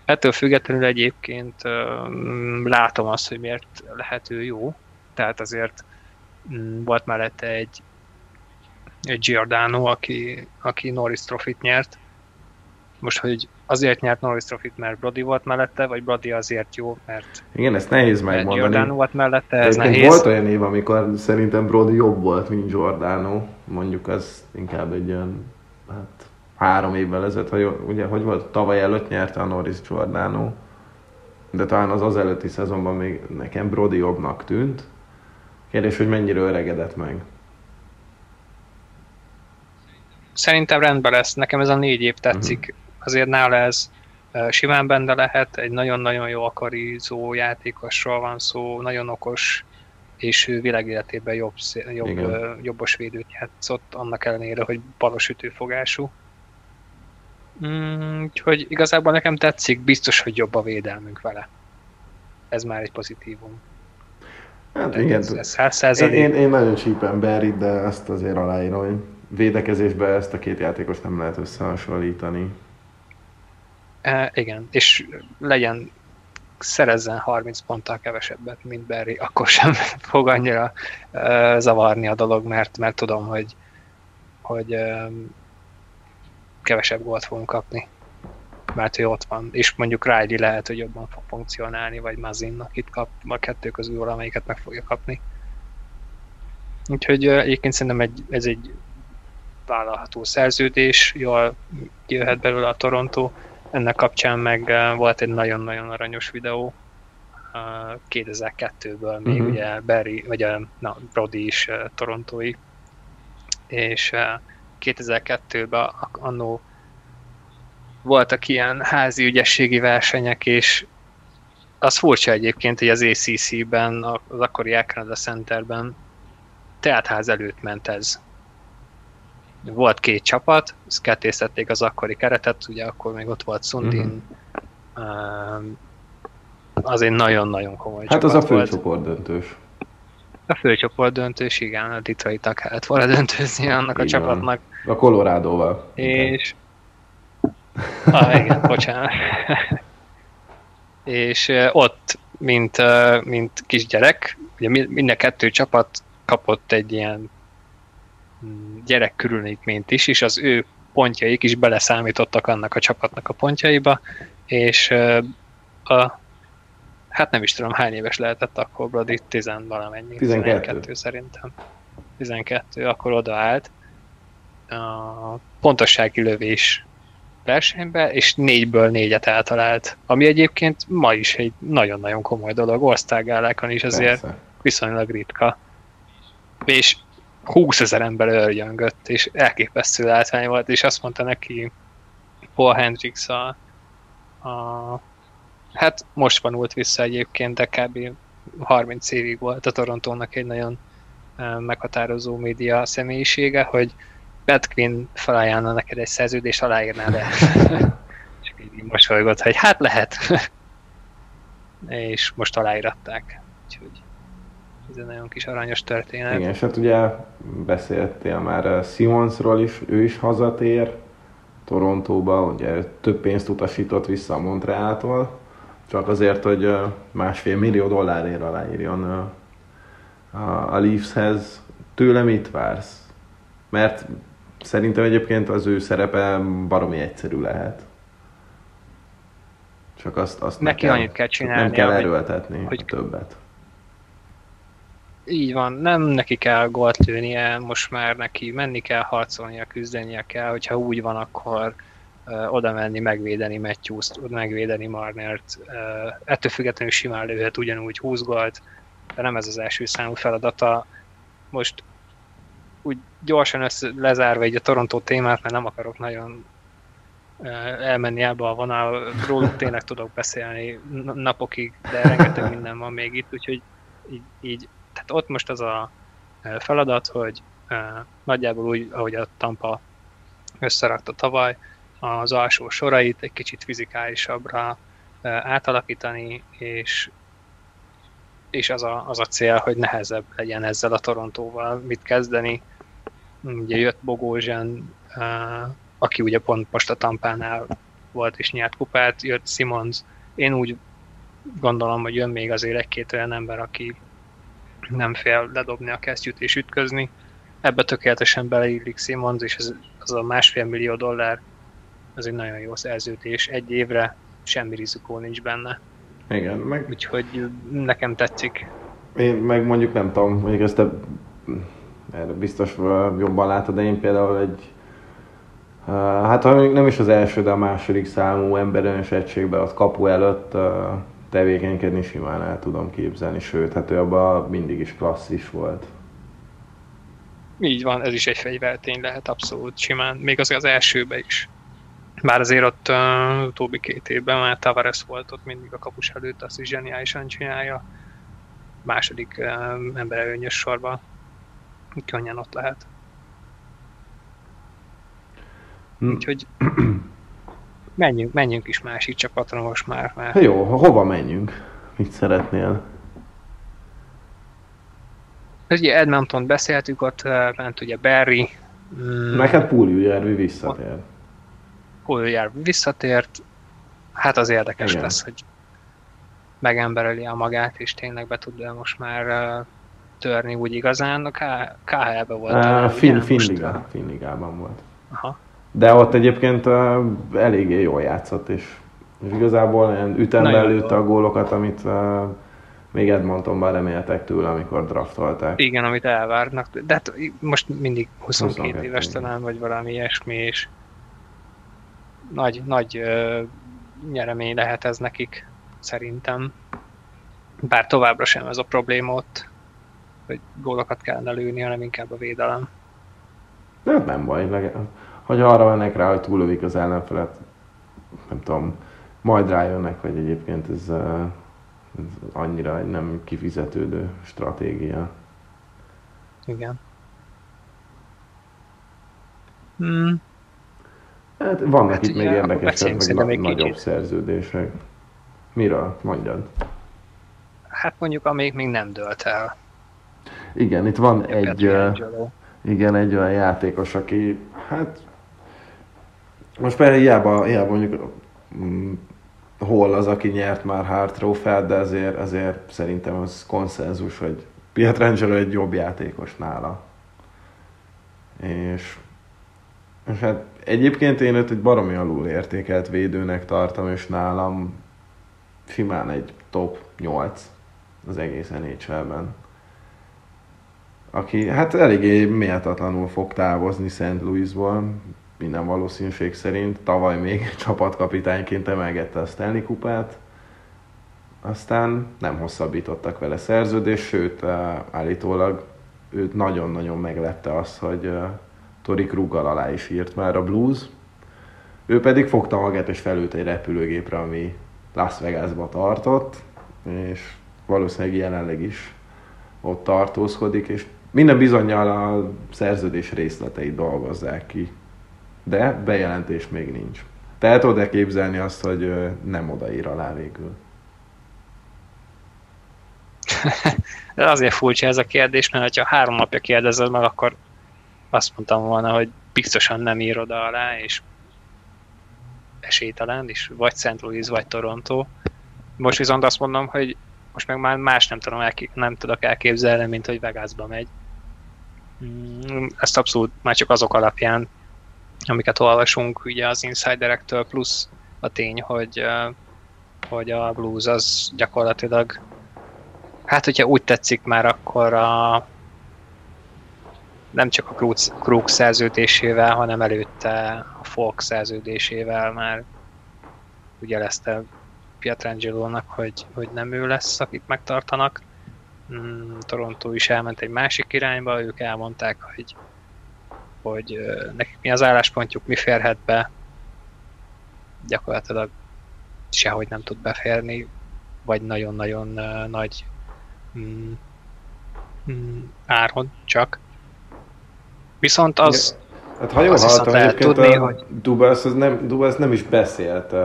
Ettől függetlenül egyébként látom azt, hogy miért lehető jó. Tehát azért mm, volt mellette egy, egy Giordano, aki, aki Norris Trofit nyert. Most, hogy azért nyert Norris Trofit, mert Brody volt mellette, vagy Brody azért jó, mert Igen, ezt nehéz megmondani. Giordano volt mellette, ez nehéz. Volt olyan év, amikor szerintem Brody jobb volt, mint Giordano. Mondjuk az inkább egy olyan hát három évvel ezelőtt, hogy, ugye, hogy volt, tavaly előtt nyerte a Norris Giordano, de talán az az előtti szezonban még nekem Brody jobbnak tűnt. Kérdés, hogy mennyire öregedett meg. Szerintem rendben lesz, nekem ez a négy év tetszik. Uh-huh. Azért nála ez simán benne lehet, egy nagyon-nagyon jó akarizó játékosról van szó, nagyon okos, és ő világéletében jobb, jobb, jobbos védőt játszott, annak ellenére, hogy balos ütőfogású. Mm, úgyhogy igazából nekem tetszik, biztos, hogy jobb a védelmünk vele. Ez már egy pozitívum. Hát igen, ez, ez én, én, én nagyon csípem Barry, de ezt azért aláírom, hogy védekezésben ezt a két játékos nem lehet összehasonlítani. E, igen, és legyen szerezzen 30 ponttal kevesebbet, mint Barry, akkor sem *laughs* fog annyira uh, zavarni a dolog, mert, mert tudom, hogy, hogy uh, kevesebb gólt fogunk kapni. Mert ő ott van, és mondjuk Riley lehet, hogy jobban fog funkcionálni, vagy Mazin, akit kap, a kettő közül valamelyiket meg fogja kapni. Úgyhogy uh, egyébként szerintem egy, ez egy vállalható szerződés, jól jöhet belőle a Toronto, ennek kapcsán meg volt egy nagyon-nagyon aranyos videó 2002-ből, még uh-huh. ugye Barry, vagy a na, Brody is torontói, és 2002-ben annó voltak ilyen házi ügyességi versenyek, és az furcsa egyébként, hogy az ACC-ben, az akkori Canada Centerben teátház előtt ment ez volt két csapat, ezt kettésztették az akkori keretet, ugye akkor még ott volt Sundin, uh-huh. az egy nagyon-nagyon komoly Hát az a főcsoport döntős. A főcsoport döntős, igen, a Detroit-nak kellett volna döntőzni annak igen. a csapatnak. A Colorado-val. És... ah, igen, *laughs* bocsánat. és ott, mint, mint kisgyerek, ugye mind a kettő csapat kapott egy ilyen gyerek is, és az ő pontjaik is beleszámítottak annak a csapatnak a pontjaiba, és a, hát nem is tudom hány éves lehetett akkor Brody, 10 valamennyi, 12. 12 szerintem. 12, akkor odaállt a pontossági lövés versenybe, és négyből négyet eltalált, ami egyébként ma is egy nagyon-nagyon komoly dolog, osztágálákon is azért Persze. viszonylag ritka. És 20 ezer ember örjöngött, és elképesztő látvány volt, és azt mondta neki Paul Hendricks a, a hát most vanult vissza egyébként, de kb. 30 évig volt a Torontónak egy nagyon meghatározó média személyisége, hogy Pat Quinn felajánlna neked egy szerződést, aláírná le. *laughs* Csak így mosolygott, hogy hát lehet. *laughs* és most aláíratták. Úgyhogy ez egy nagyon kis aranyos történet. Igen, és hát ugye beszéltél már eh, Simonsról is, ő is hazatér Torontóba, ugye több pénzt utasított vissza a Montrealtól, csak azért, hogy eh, másfél millió dollárért aláírjon eh, a, Leafshez. Tőle mit vársz? Mert szerintem egyébként az ő szerepe baromi egyszerű lehet. Csak azt, azt Neki kell, annyit kell csak csinálnia, Nem kell hogy- erőltetni hogy- a többet. Így van, nem neki kell gólt lőnie, most már neki menni kell, harcolnia, küzdenie kell, hogyha úgy van, akkor uh, oda menni, megvédeni Matthews-t, megvédeni Marnert, uh, ettől függetlenül simán lőhet ugyanúgy 20 gólt, de nem ez az első számú feladata. Most úgy gyorsan össze, lezárva így a Toronto témát, mert nem akarok nagyon elmenni ebbe a vonal, róluk tényleg tudok beszélni napokig, de rengeteg minden van még itt, úgyhogy így, így tehát ott most az a feladat, hogy nagyjából úgy, ahogy a Tampa összerakta tavaly, az alsó sorait egy kicsit fizikálisabbra átalakítani, és, és az, a, az a cél, hogy nehezebb legyen ezzel a Torontóval mit kezdeni. Ugye jött Bogózsán, aki ugye pont most a Tampánál volt és nyert kupát, jött Simons. Én úgy gondolom, hogy jön még azért egy-két olyan ember, aki nem fél ledobni a kesztyűt és ütközni. Ebbe tökéletesen beleillik Simons, és ez, az a másfél millió dollár, az egy nagyon jó szerződés. Egy évre semmi rizikó nincs benne. Igen, meg Úgyhogy nekem tetszik. Én meg mondjuk nem tudom, mondjuk ezt te erre biztos jobban látod, de én például egy hát nem is az első, de a második számú emberelős egységben ott kapu előtt tevékenykedni simán el tudom képzelni, sőt, hát ő abban mindig is klasszis volt. Így van, ez is egy fegyvertény lehet abszolút simán, még az az elsőbe is. Bár azért ott uh, utóbbi két évben már Tavares volt ott mindig a kapus előtt, azt is zseniálisan csinálja. Második uh, emberelőnyös sorban könnyen ott lehet. Hm. Úgyhogy *clears throat* menjünk, menjünk is másik csapatra most már, Hát jó, ho- hova menjünk? Mit szeretnél? ugye Edmonton beszéltük, ott ment ugye Barry, mm, hát Púljújárvi visszatér. Puljár visszatért, hát az érdekes Igen. lesz, hogy megembereli a magát, és tényleg be tud most már uh, törni úgy igazán. A K- KHL-ben volt. Uh, fin, Finligában volt. Aha. De ott egyébként eléggé jól játszott, és, és igazából ilyen ütemben lőtte a gólokat, amit még Edmontonban reméltek tőle, amikor draftolták. Igen, amit elvárnak. De hát most mindig 22 22, éves igen. talán, vagy valami ilyesmi, és nagy, nagy ö, nyeremény lehet ez nekik, szerintem. Bár továbbra sem ez a probléma ott, hogy gólokat kellene lőni, hanem inkább a védelem. De hát nem baj, leg- hogy arra mennek rá, hogy túlövik az ellenfelet, nem tudom, majd rájönnek, hogy egyébként ez, ez annyira egy nem kifizetődő stratégia. Igen. Hmm. Hát vannak Hát itt még beszéljünk meg na- egy nagyobb kicsit. szerződések. Miről? Mondjad. Hát mondjuk, amíg még nem dölt el. Igen, itt van Egy, egy, uh, igen, egy olyan játékos, aki, hát, most például hiába, hiába mondjuk mm, hol az, aki nyert már Hart trófeát, de azért, azért szerintem az konszenzus, hogy Pietrangelo egy jobb játékos nála. És, és hát egyébként én őt egy baromi alul értékelt védőnek tartom, és nálam simán egy top 8 az egész NHL-ben. Aki hát eléggé méltatlanul fog távozni St. Louisból, minden valószínűség szerint. Tavaly még *laughs* csapatkapitányként emelgette a Stanley kupát. Aztán nem hosszabbítottak vele szerződést, sőt eh, állítólag őt nagyon-nagyon meglepte az, hogy eh, Tori Kruggal alá is írt már a Blues. Ő pedig fogta magát és felült egy repülőgépre, ami Las Vegasba tartott, és valószínűleg jelenleg is ott tartózkodik, és minden bizonyal a szerződés részleteit dolgozzák ki. De bejelentés még nincs. Te el tudod képzelni azt, hogy nem odaír alá végül? De *laughs* azért furcsa ez a kérdés, mert ha három napja kérdezed meg, akkor azt mondtam volna, hogy biztosan nem ír oda alá, és esélytelen, és vagy St. Louis, vagy Toronto. Most viszont azt mondom, hogy most meg már más nem, tudom nem tudok elképzelni, mint hogy Vegasba megy. Mm, Ezt abszolút már csak azok alapján, amiket olvasunk ugye az insiderektől, plusz a tény, hogy hogy a Blues az gyakorlatilag, hát hogyha úgy tetszik már, akkor a nem csak a Krug szerződésével, hanem előtte a Folk szerződésével már ugye jelezte Pietrangelo-nak, hogy, hogy nem ő lesz, akit megtartanak. Mm, Toronto is elment egy másik irányba, ők elmondták, hogy, hogy nekik mi az álláspontjuk, mi férhet be. Gyakorlatilag sehogy nem tud beférni, vagy nagyon-nagyon nagy mm, mm, áron csak. Viszont az... Hát ha jól hallottam, egyébként tudni, a hogy... Dubas, az nem, Dubas nem is beszélt uh,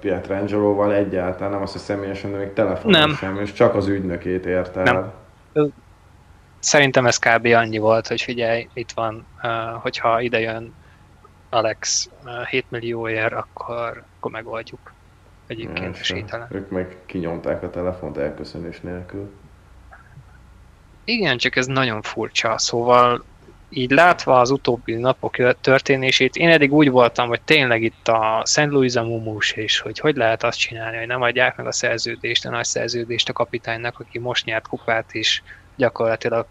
Pietrangelo-val egyáltalán, nem azt, hogy személyesen, de még telefonon nem. sem, és csak az ügynökét ért el. Szerintem ez kb. annyi volt, hogy figyelj, itt van, hogyha ide jön Alex uh, 7 millióért, akkor, akkor megoldjuk. Egyébként esélytelen. Ők meg kinyomták a telefont elköszönés nélkül. Igen, csak ez nagyon furcsa, szóval így látva az utóbbi napok történését, én eddig úgy voltam, hogy tényleg itt a Szent Louis a mumus, és hogy hogy lehet azt csinálni, hogy nem adják meg a szerződést, a nagy szerződést a kapitánynak, aki most nyert kupát, és gyakorlatilag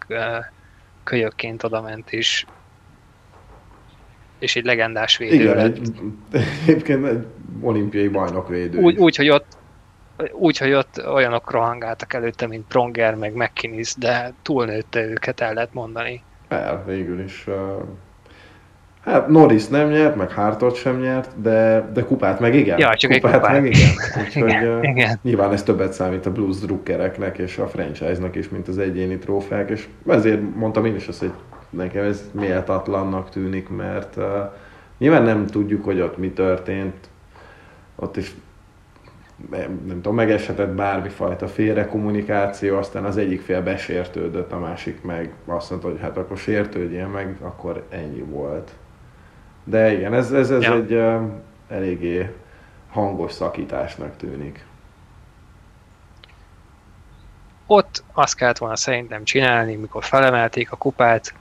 kölyökként odament, és és egy legendás védő Igen, lett. Egy, *laughs* egyébként egy olimpiai bajnok védő. Úgy, úgy, hogy ott úgy, hogy ott olyanok rohangáltak előtte, mint Pronger, meg McKinnis, de túlnőtte őket, el lehet mondani. El, végül is. Uh, hát Norris nem nyert, meg Hartot sem nyert, de, de kupát meg igen. Ja, csak kupát, egy kupát. meg igen. *laughs* Úgyhogy igen, uh, igen. nyilván ez többet számít a blues drukkereknek és a franchise-nak is, mint az egyéni trófeák, és ezért mondtam én is azt, hogy nekem ez méltatlannak tűnik, mert uh, nyilván nem tudjuk, hogy ott mi történt, ott is nem tudom, megeshetett bármifajta félrekommunikáció, aztán az egyik fél besértődött, a másik meg azt mondta, hogy hát akkor sértődjél meg, akkor ennyi volt. De igen, ez, ez, ez ja. egy uh, eléggé hangos szakításnak tűnik. Ott azt kellett volna szerintem csinálni, mikor felemelték a kupát,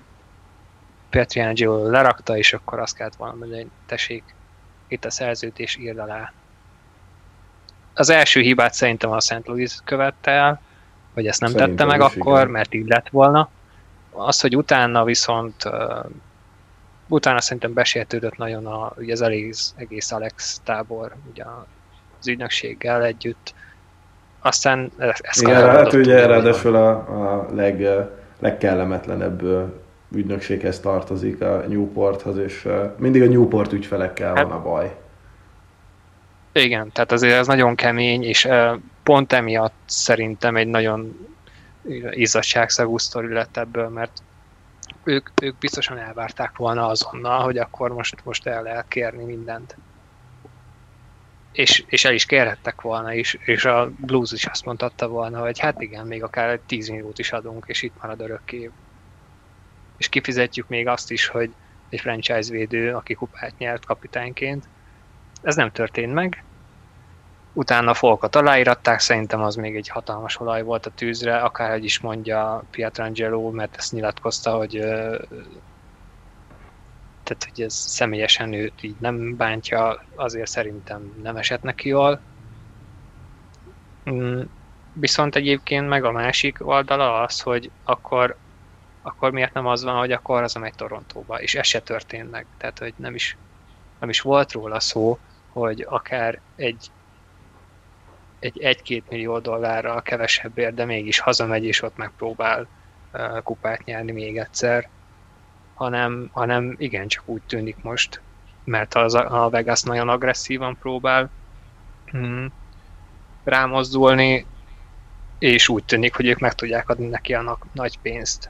Petriangelo lerakta, és akkor azt kellett volna mondani, hogy tessék, itt a szerződés írd alá az első hibát szerintem a St. Louis követte el, hogy ezt nem szerintem tette meg akkor, igen. mert így lett volna. Az, hogy utána viszont utána szerintem besértődött nagyon a, ugye az egész, egész Alex tábor ugye az ügynökséggel együtt. Aztán ez Igen, hát ugye ráadásul a, a leg, legkellemetlenebb ügynökséghez tartozik a Newporthoz, és mindig a Newport ügyfelekkel hát, van a baj. Igen, tehát azért ez nagyon kemény, és pont emiatt szerintem egy nagyon izzadságszagú sztori lett ebből, mert ők, ők biztosan elvárták volna azonnal, hogy akkor most, most el lehet kérni mindent. És, és el is kérhettek volna, és, és a Blues is azt mondhatta volna, hogy hát igen, még akár egy 10 milliót is adunk, és itt marad örökké. És kifizetjük még azt is, hogy egy franchise védő, aki kupát nyert kapitányként, ez nem történt meg. Utána folkat aláíratták, szerintem az még egy hatalmas olaj volt a tűzre, akárhogy is mondja Pietrangelo, mert ezt nyilatkozta, hogy tehát, hogy ez személyesen őt így nem bántja, azért szerintem nem esett neki jól. Mm, viszont egyébként meg a másik oldala az, hogy akkor, akkor miért nem az van, hogy akkor az megy Torontóba, és ez se történt. Tehát, hogy nem is, nem is volt róla szó, hogy akár egy egy 1-2 millió dollárral kevesebbért, de mégis hazamegy és ott megpróbál kupát nyerni még egyszer, hanem, hanem igen, csak úgy tűnik most, mert az, a Vegas nagyon agresszívan próbál hmm, rámozdulni, és úgy tűnik, hogy ők meg tudják adni neki a nagy pénzt.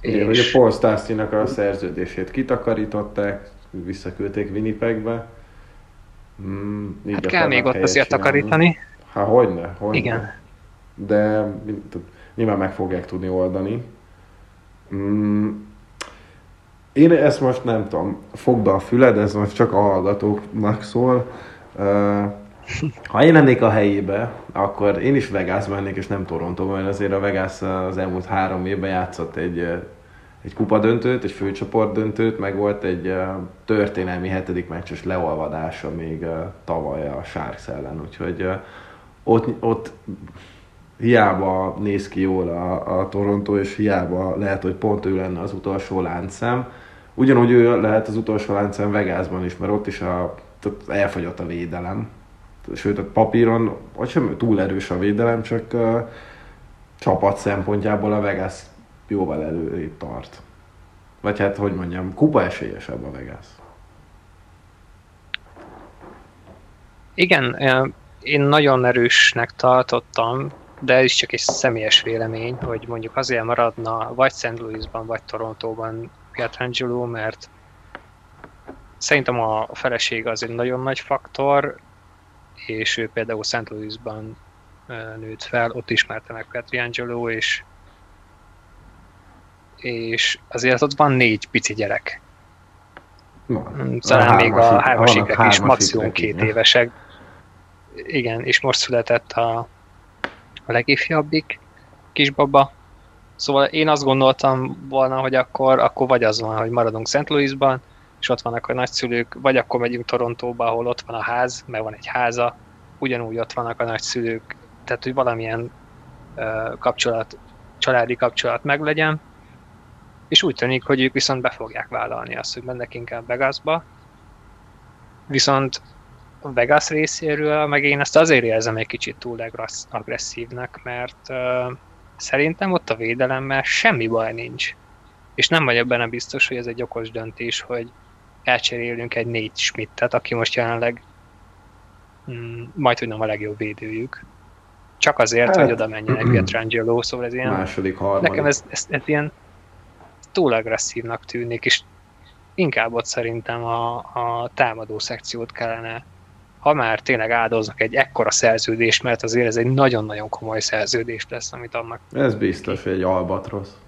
Igen, és... a Paul Stastny-nak a szerződését kitakarították, visszaküldték Winnipegbe, Mm, hát kell még ott azért takarítani. Hát hogyne, hogyne. Igen. De nyilván meg fogják tudni oldani. Mm, én ezt most nem tudom, fogd a füled, ez most csak a hallgatóknak szól. ha én lennék a helyébe, akkor én is Vegas mennék, és nem Toronto, mert azért a Vegas az elmúlt három évben játszott egy egy kupa döntőt, egy főcsoport döntőt, meg volt egy uh, történelmi hetedik meccses leolvadása még uh, tavaly a Sharks ellen, úgyhogy uh, ott, ott hiába néz ki jól a, a Toronto, és hiába lehet, hogy pont ő lenne az utolsó láncszem. Ugyanúgy ő lehet az utolsó láncszem Vegasban is, mert ott is a, elfogyott a védelem. Sőt, a papíron, vagy sem túl erős a védelem, csak uh, csapat szempontjából a Vegas jóval előrébb tart. Vagy hát, hogy mondjam, kupa esélyesebb a Vegas. Igen, én nagyon erősnek tartottam, de ez is csak egy személyes vélemény, hogy mondjuk azért maradna vagy St. Louisban, vagy Torontóban Pietrangelo, mert szerintem a feleség az egy nagyon nagy faktor, és ő például St. Louisban nőtt fel, ott ismerte meg Pietrangelo, és és azért ott van négy pici gyerek. Van. Talán még a hármasikek is maximum két évesek. Igen, és most született a, a legifjabbik kisbaba. Szóval én azt gondoltam volna, hogy akkor, akkor vagy az van, hogy maradunk St. Louisban, és ott vannak a nagyszülők, vagy akkor megyünk Torontóba, ahol ott van a ház, mert van egy háza, ugyanúgy ott vannak a nagyszülők, tehát hogy valamilyen uh, kapcsolat, családi kapcsolat meglegyen, és úgy tűnik, hogy ők viszont be fogják vállalni azt, hogy mennek inkább Vegasba. Viszont a Vegas részéről meg én ezt azért érzem egy kicsit túl agresszívnek, mert uh, szerintem ott a védelemmel semmi baj nincs. És nem vagyok benne biztos, hogy ez egy okos döntés, hogy elcserélünk egy négy Schmidtet, aki most jelenleg mm, majd, hogy nem a legjobb védőjük. Csak azért, hát, hogy oda menjen egy *clears throat* Pietrangelo, szóval ez ilyen... Második, harmadik. Nekem ez, ez, ez ilyen túl agresszívnak tűnik, és inkább ott szerintem a, a támadó szekciót kellene, ha már tényleg áldoznak egy ekkora szerződést, mert azért ez egy nagyon-nagyon komoly szerződés lesz, amit annak... Ez biztos, hogy egy albatrosz.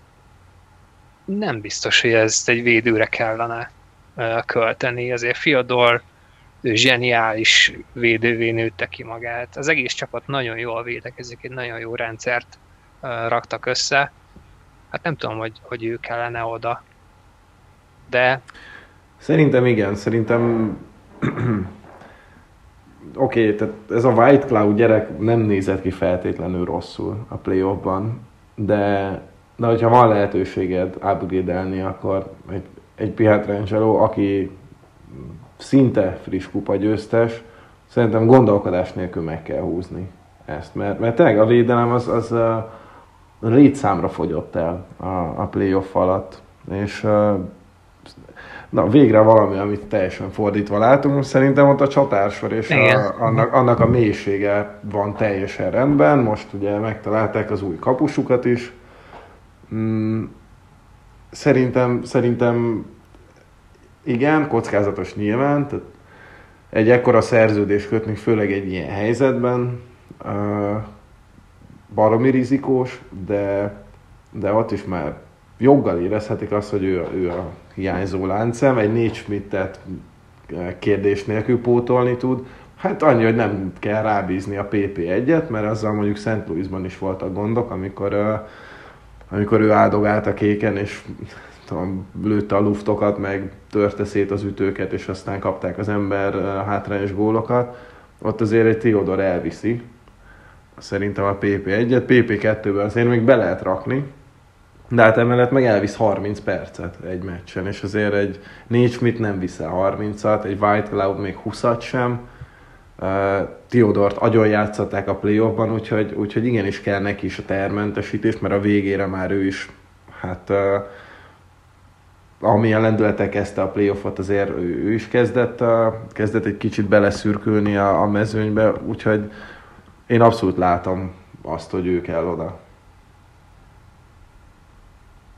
Nem biztos, hogy ezt egy védőre kellene költeni, azért Fiodor zseniális védővé nőtte ki magát. Az egész csapat nagyon jól védekezik, egy nagyon jó rendszert raktak össze, Hát nem tudom, hogy, hogy ő kellene oda. De... Szerintem igen, szerintem *clears throat* oké, okay, tehát ez a White Cloud gyerek nem nézett ki feltétlenül rosszul a playoffban, de, de hogyha van lehetőséged upgrade akkor egy, egy Pietrangelo, aki szinte friss kupa győztes, szerintem gondolkodás nélkül meg kell húzni ezt, mert, mert tényleg a védelem az, az, az létszámra fogyott el a, a playoff alatt, és na, végre valami, amit teljesen fordítva látunk. Szerintem ott a csatársor és a, annak, annak a mélysége van teljesen rendben. Most ugye megtalálták az új kapusukat is. Mm, szerintem, szerintem igen, kockázatos nyilván, tehát egy ekkora szerződés kötni, főleg egy ilyen helyzetben, baromi rizikós, de, de ott is már joggal érezhetik azt, hogy ő, ő a hiányzó láncem, egy négy Schmidtet eh, kérdés nélkül pótolni tud. Hát annyi, hogy nem kell rábízni a PP1-et, mert azzal mondjuk Szent Louisban is voltak gondok, amikor, uh, amikor ő áldogált a kéken, és *laughs* tudom, lőtte a luftokat, meg törte szét az ütőket, és aztán kapták az ember uh, hátrányos gólokat. Ott azért egy Theodor elviszi, szerintem a PP1-et, PP2-ben azért még be lehet rakni, de hát emellett meg elvisz 30 percet egy meccsen, és azért egy négy mit nem viszel 30-at, egy White Cloud még 20-at sem, uh, Theodort agyon játszották a playoffban, úgyhogy, úgyhogy igenis kell neki is a termentesítés, mert a végére már ő is, hát uh, amilyen lendületek kezdte a playoffot, azért ő, ő is kezdett, uh, kezdett egy kicsit beleszürkülni a, a mezőnybe, úgyhogy én abszolút látom azt, hogy ő kell oda.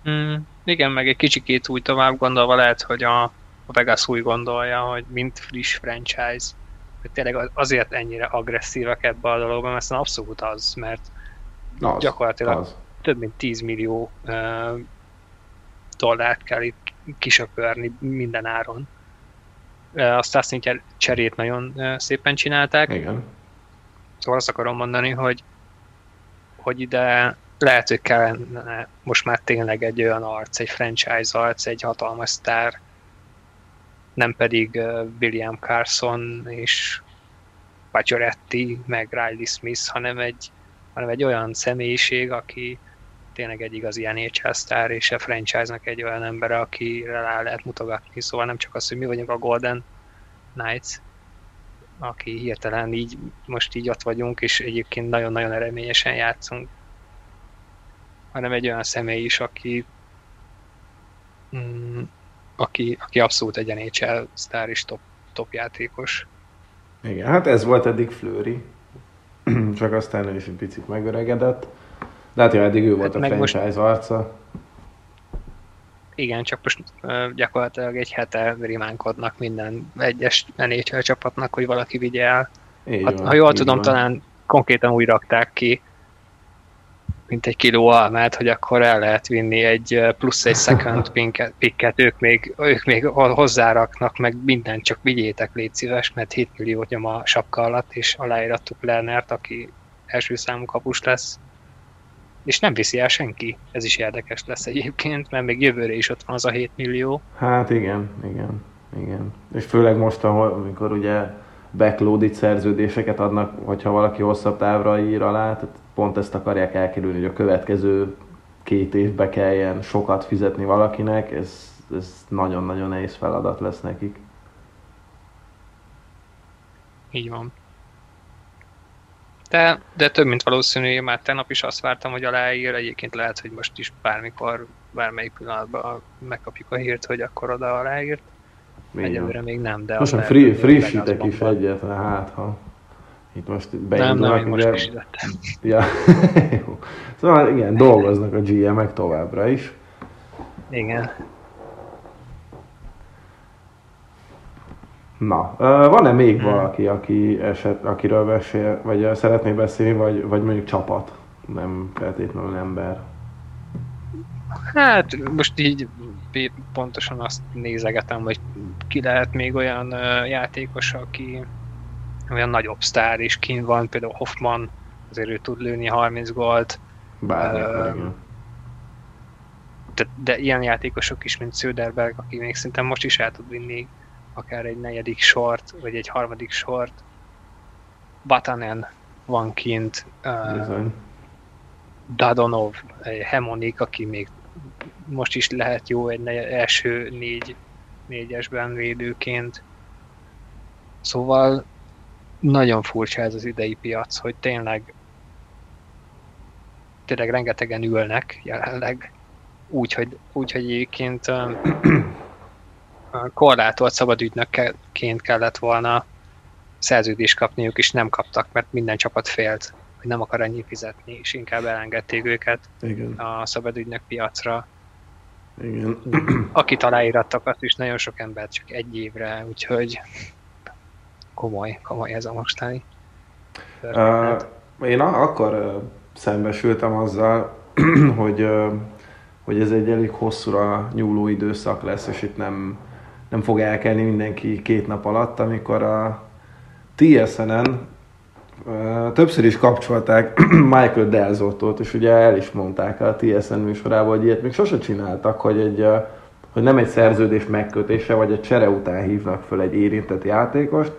Mm, igen, meg egy kicsikét úgy tovább gondolva lehet, hogy a, a Vegas úgy gondolja, hogy mint friss franchise, hogy tényleg azért ennyire agresszívak ebbe a dologban, mert abszolút az, mert az, gyakorlatilag az. több mint 10 millió uh, dollárt kell itt kisöpörni minden áron. Uh, azt azt cserét nagyon uh, szépen csinálták. Igen Szóval azt akarom mondani, hogy, hogy ide lehet, hogy kellene most már tényleg egy olyan arc, egy franchise arc, egy hatalmas sztár, nem pedig William Carson és Pacioretti, meg Riley Smith, hanem egy, hanem egy olyan személyiség, aki tényleg egy igazi NHL sztár, és a franchise-nak egy olyan ember, akire rá lehet mutogatni. Szóval nem csak az, hogy mi vagyunk a Golden Knights, aki hirtelen így, most így ott vagyunk, és egyébként nagyon-nagyon eredményesen játszunk, hanem egy olyan személy is, aki mm, aki, aki abszolút egy NHL sztár és top, top játékos. Igen, hát ez volt eddig Flőri, *clears throat* csak aztán ő is egy picit megöregedett. De hát ja, eddig ő volt hát a franchise most... arca. Igen, csak most gyakorlatilag egy hete rimánkodnak minden egyes NHL csapatnak, hogy valaki vigye el. Így hát, van, ha jól tudom, van. talán konkrétan úgy rakták ki, mint egy kiló almát, hogy akkor el lehet vinni egy plusz egy second *laughs* picket, ők még, ők még hozzáraknak, meg mindent csak vigyétek, légy szíves, mert 7 millió nyom a sapka alatt, és aláírattuk Lernert, aki első számú kapus lesz. És nem viszi el senki. Ez is érdekes lesz egyébként, mert még jövőre is ott van az a 7 millió. Hát igen, igen, igen. És főleg most, amikor ugye backloaded szerződéseket adnak, hogyha valaki hosszabb távra ír alá, tehát pont ezt akarják elkerülni, hogy a következő két évbe kelljen sokat fizetni valakinek, ez, ez nagyon-nagyon nehéz feladat lesz nekik. Így van. De, de több, mint valószínű, én már tegnap is azt vártam, hogy aláír, egyébként lehet, hogy most is bármikor, bármelyik pillanatban megkapjuk a hírt, hogy akkor oda aláírt. Egyelőre még nem, de... Most a free, frissítek is egyet, hát ha itt most beindulnak. Nem, nem, ugye... most *laughs* ja. *laughs* Szóval igen, dolgoznak a GM-ek továbbra is. Igen. Na, van-e még hmm. valaki, aki eset, akiről beszél, vagy szeretné beszélni, vagy, vagy mondjuk csapat, nem feltétlenül ember? Hát most így pontosan azt nézegetem, hogy ki lehet még olyan játékos, aki olyan nagyobb sztár is kint van, például Hoffman, azért ő tud lőni 30 gólt. Uh, de, de ilyen játékosok is, mint Söderberg, aki még szinte most is el tud vinni akár egy negyedik sort, vagy egy harmadik sort. Batanen van kint. Uh, Dadonov, Hemonik, aki még most is lehet jó egy első négy, négyesben védőként. Szóval nagyon furcsa ez az idei piac, hogy tényleg tényleg rengetegen ülnek jelenleg, úgyhogy úgy, hogy egyébként korlátolt szabadügynökként kellett volna szerződést kapniuk, és nem kaptak, mert minden csapat félt, hogy nem akar ennyi fizetni, és inkább elengedték őket Igen. a szabadügynök piacra. Igen. Akit aláírattak, azt is nagyon sok ember csak egy évre, úgyhogy komoly, komoly ez a mostani Uh, én akkor szembesültem azzal, *clears throat* hogy, hogy ez egy elég hosszúra nyúló időszak lesz, és itt nem, nem fog elkelni mindenki két nap alatt, amikor a TSN-en többször is kapcsolták *clears throat* Michael Delzottot, és ugye el is mondták a TSN műsorában, hogy ilyet még sose csináltak, hogy egy hogy nem egy szerződés megkötése, vagy egy csere után hívnak föl egy érintett játékost,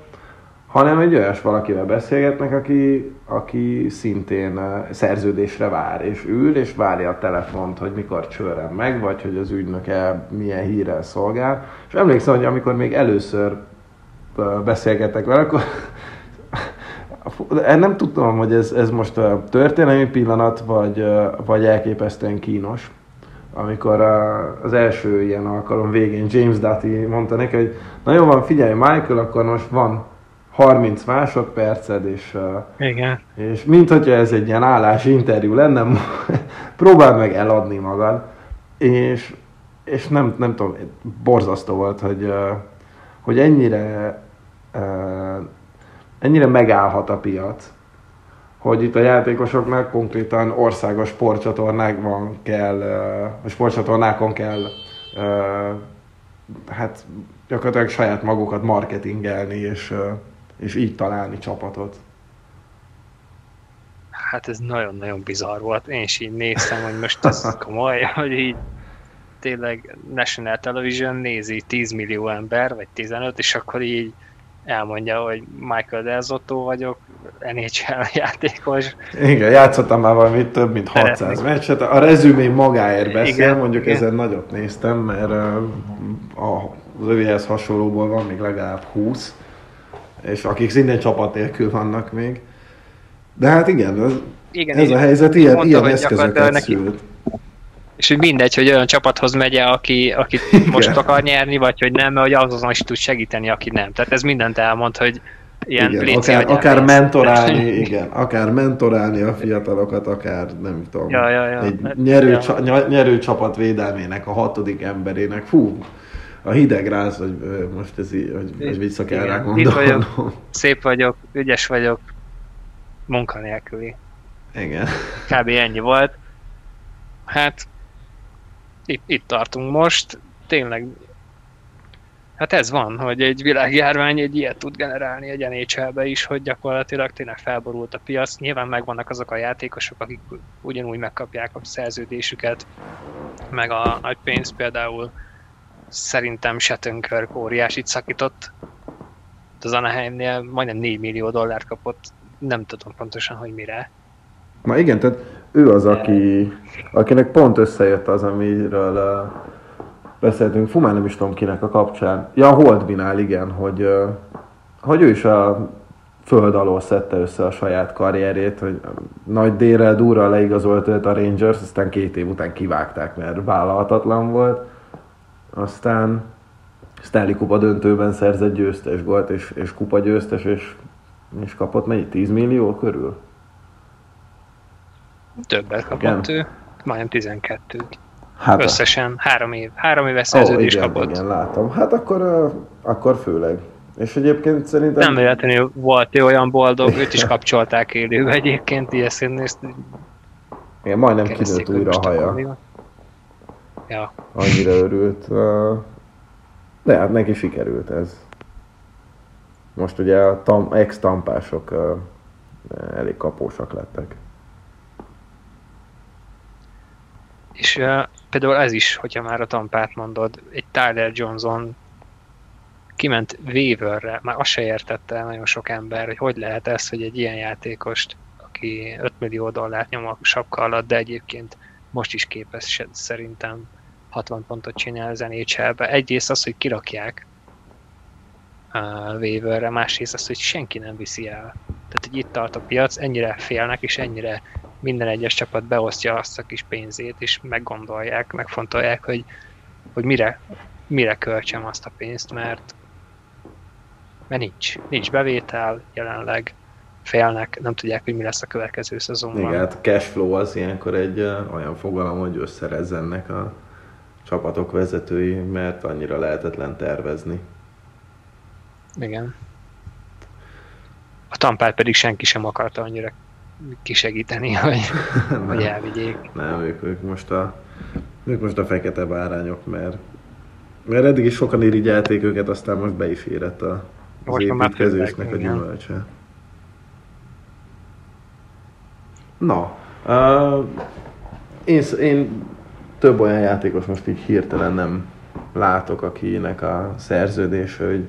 hanem egy olyas valakivel beszélgetnek, aki, aki szintén szerződésre vár, és ül, és várja a telefont, hogy mikor csörren meg, vagy hogy az ügynöke milyen hírrel szolgál. És emlékszem, hogy amikor még először beszélgettek vele, akkor *laughs* nem tudtam, hogy ez, ez most a történelmi pillanat, vagy, vagy elképesztően kínos. Amikor az első ilyen alkalom végén James Dutty mondta neki, hogy na jó van, figyelj Michael, akkor most van 30 másodperced, és, Igen. és mint hogyha ez egy ilyen állásinterjú lenne, *laughs* próbál meg eladni magad, és, és nem, nem tudom, borzasztó volt, hogy, hogy ennyire, ennyire megállhat a piac, hogy itt a játékosoknak konkrétan országos sportcsatornákban kell, a sportcsatornákon kell hát gyakorlatilag saját magukat marketingelni, és és így találni csapatot. hát ez nagyon-nagyon bizarr volt. Én is így néztem, hogy most ez *laughs* komoly, hogy így tényleg National Television nézi 10 millió ember, vagy 15, és akkor így elmondja, hogy Michael Delzotto vagyok, NHL játékos. Igen, játszottam már valami több mint 600 meccset. A rezümé magáért beszél, igen, mondjuk igen. ezen nagyot néztem, mert az övéhez hasonlóból van még legalább 20, és akik szintén csapat nélkül vannak még. De hát igen, ez, igen, ez a helyzet ilyen, mondta, ilyen eszközöket neki, szült. És hogy mindegy, hogy olyan csapathoz megy aki, aki *laughs* most akar nyerni, vagy hogy nem, mert hogy azon is tud segíteni, aki nem. Tehát ez mindent elmond, hogy ilyen igen, akár, akár mentorálni, *laughs* igen, akár mentorálni a fiatalokat, akár nem tudom, ja, ja, ja. egy nyerő, ja. Csa, nyerő csapat védelmének, a hatodik emberének, fú, a hideg ráz, hogy most ez így, hogy, hogy vissza rá vagyok, szép vagyok, ügyes vagyok, munkanélküli. Igen. Kb. ennyi volt. Hát itt, itt tartunk most. Tényleg Hát ez van, hogy egy világjárvány egy ilyet tud generálni egy nhl is, hogy gyakorlatilag tényleg felborult a piac. Nyilván megvannak azok a játékosok, akik ugyanúgy megkapják a szerződésüket, meg a nagy pénzt például szerintem Shattenkirk óriásit szakított. Az Anaheimnél majdnem 4 millió dollárt kapott, nem tudom pontosan, hogy mire. Ma igen, tehát ő az, aki, akinek pont összejött az, amiről uh, beszéltünk, fú, már nem is tudom kinek a kapcsán. Ja, Holdbinál, igen, hogy, uh, hogy ő is a föld alól szedte össze a saját karrierét, hogy nagy délrel durra leigazolt őt a Rangers, aztán két év után kivágták, mert vállalhatatlan volt. Aztán Stanley Kupa döntőben szerzett győztes gólt, és, és kupa győztes, és, és kapott mennyi? 10 millió körül? Többet kapott igen. ő, majdnem 12 Hát Összesen három év, három éves szerződést oh, igen, kapott. Igen, látom. Hát akkor, akkor főleg. És egyébként szerintem... Nem véletlenül volt ő olyan boldog, őt is kapcsolták élőbe egyébként, ilyen nézt. Igen, majdnem kinőtt újra a haja. Ja. Annyira örült. De hát neki sikerült ez. Most ugye a tam, ex-tampások elég kapósak lettek. És uh, például ez is, hogyha már a tampát mondod, egy Tyler Johnson kiment waiverre, már azt se értette nagyon sok ember, hogy hogy lehet ez, hogy egy ilyen játékost, aki 5 millió dollárt nyom a sapka alatt, de egyébként most is képes szerintem 60 pontot csinál az NHL-be. Egyrészt az, hogy kirakják a waiverre, másrészt az, hogy senki nem viszi el. Tehát, hogy itt tart a piac, ennyire félnek, és ennyire minden egyes csapat beosztja azt a kis pénzét, és meggondolják, megfontolják, hogy, hogy mire, mire költsem azt a pénzt, mert, mert nincs. Nincs bevétel jelenleg, félnek, nem tudják, hogy mi lesz a következő szezonban. Igen, hát a cash flow az ilyenkor egy olyan fogalom, hogy összerezzennek a csapatok vezetői, mert annyira lehetetlen tervezni. Igen. A tampát pedig senki sem akarta annyira kisegíteni, *laughs* hogy, hogy elvigyék. Nem, ők, ők, most a, ők most a fekete bárányok, mert, mert eddig is sokan irigyelték őket, aztán most be is érett a, az most építkezésnek a gyümölcse. Na, uh, én, én több olyan játékos most így hirtelen nem látok, akinek a szerződés, hogy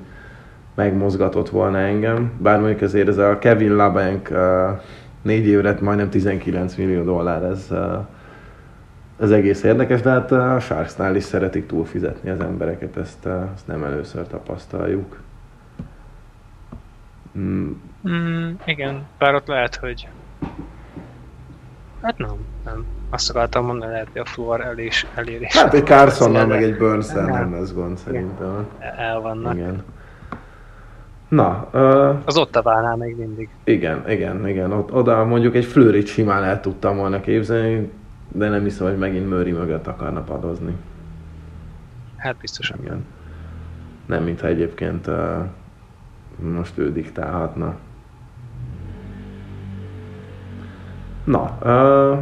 megmozgatott volna engem. Bár mondjuk azért ez a Kevin Labank uh, négy évre majdnem 19 millió dollár, ez, uh, ez egész érdekes, de hát a Sharksnál is szeretik túlfizetni az embereket, ezt, uh, ezt nem először tapasztaljuk. Mm. Mm, igen, bár ott lehet, hogy Hát nem, nem. Azt akartam mondani, lehet, hogy a fluor elés, elérés. Hát egy Carsonnal meg egy burns nem, lesz gond szerintem. El vannak. Igen. Na. Uh, az ott válnál még mindig. Igen, igen, igen. Oda mondjuk egy flőrit simán el tudtam volna képzelni, de nem hiszem, hogy megint Murray mögött akarna padozni. Hát biztosan. Igen. Nem, mintha egyébként uh, most ő diktálhatna. Na, uh,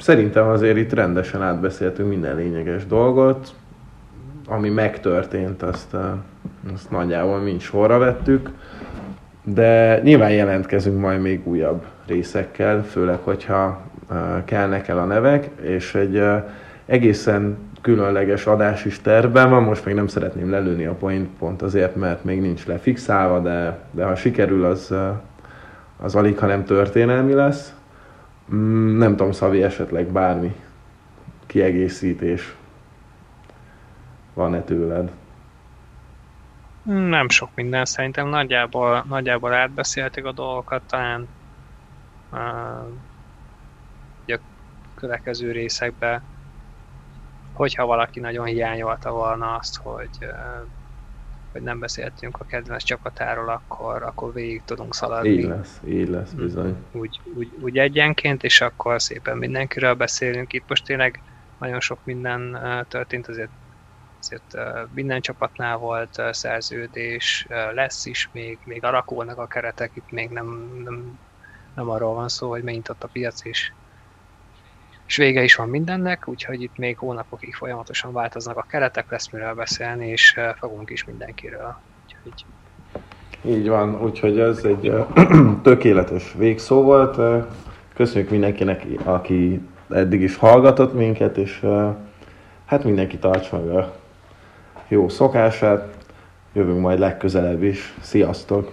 szerintem azért itt rendesen átbeszéltünk minden lényeges dolgot. Ami megtörtént, azt, uh, azt nagyjából mind sorra vettük. de nyilván jelentkezünk majd még újabb részekkel, főleg, hogyha kellnek el a nevek, és egy egészen különleges adás is tervben van, most még nem szeretném lelőni a point pont azért, mert még nincs lefixálva, de, de ha sikerül, az, az alig, ha nem történelmi lesz. Mm, nem tudom, Szavi, esetleg bármi kiegészítés van-e tőled? Nem sok minden, szerintem nagyjából, nagyjából átbeszélték a dolgokat, talán uh, a következő részekben, hogyha valaki nagyon hiányolta volna azt, hogy, uh, hogy nem beszéltünk a kedvenc csapatáról, akkor, akkor végig tudunk szaladni. Így lesz, így lesz bizony. Úgy, úgy, úgy egyenként, és akkor szépen mindenkiről beszélünk. Itt most tényleg nagyon sok minden történt, azért azért minden csapatnál volt szerződés, lesz is még, még alakulnak a keretek, itt még nem, nem, nem arról van szó, hogy megint ott a piac is és vége is van mindennek, úgyhogy itt még hónapokig folyamatosan változnak a keretek, lesz miről beszélni, és fogunk is mindenkiről. Úgyhogy... Így van, úgyhogy ez egy *clears throat* tökéletes végszó volt. Köszönjük mindenkinek, aki eddig is hallgatott minket, és hát mindenki tartsa meg a jó szokását. Jövünk majd legközelebb is. Sziasztok!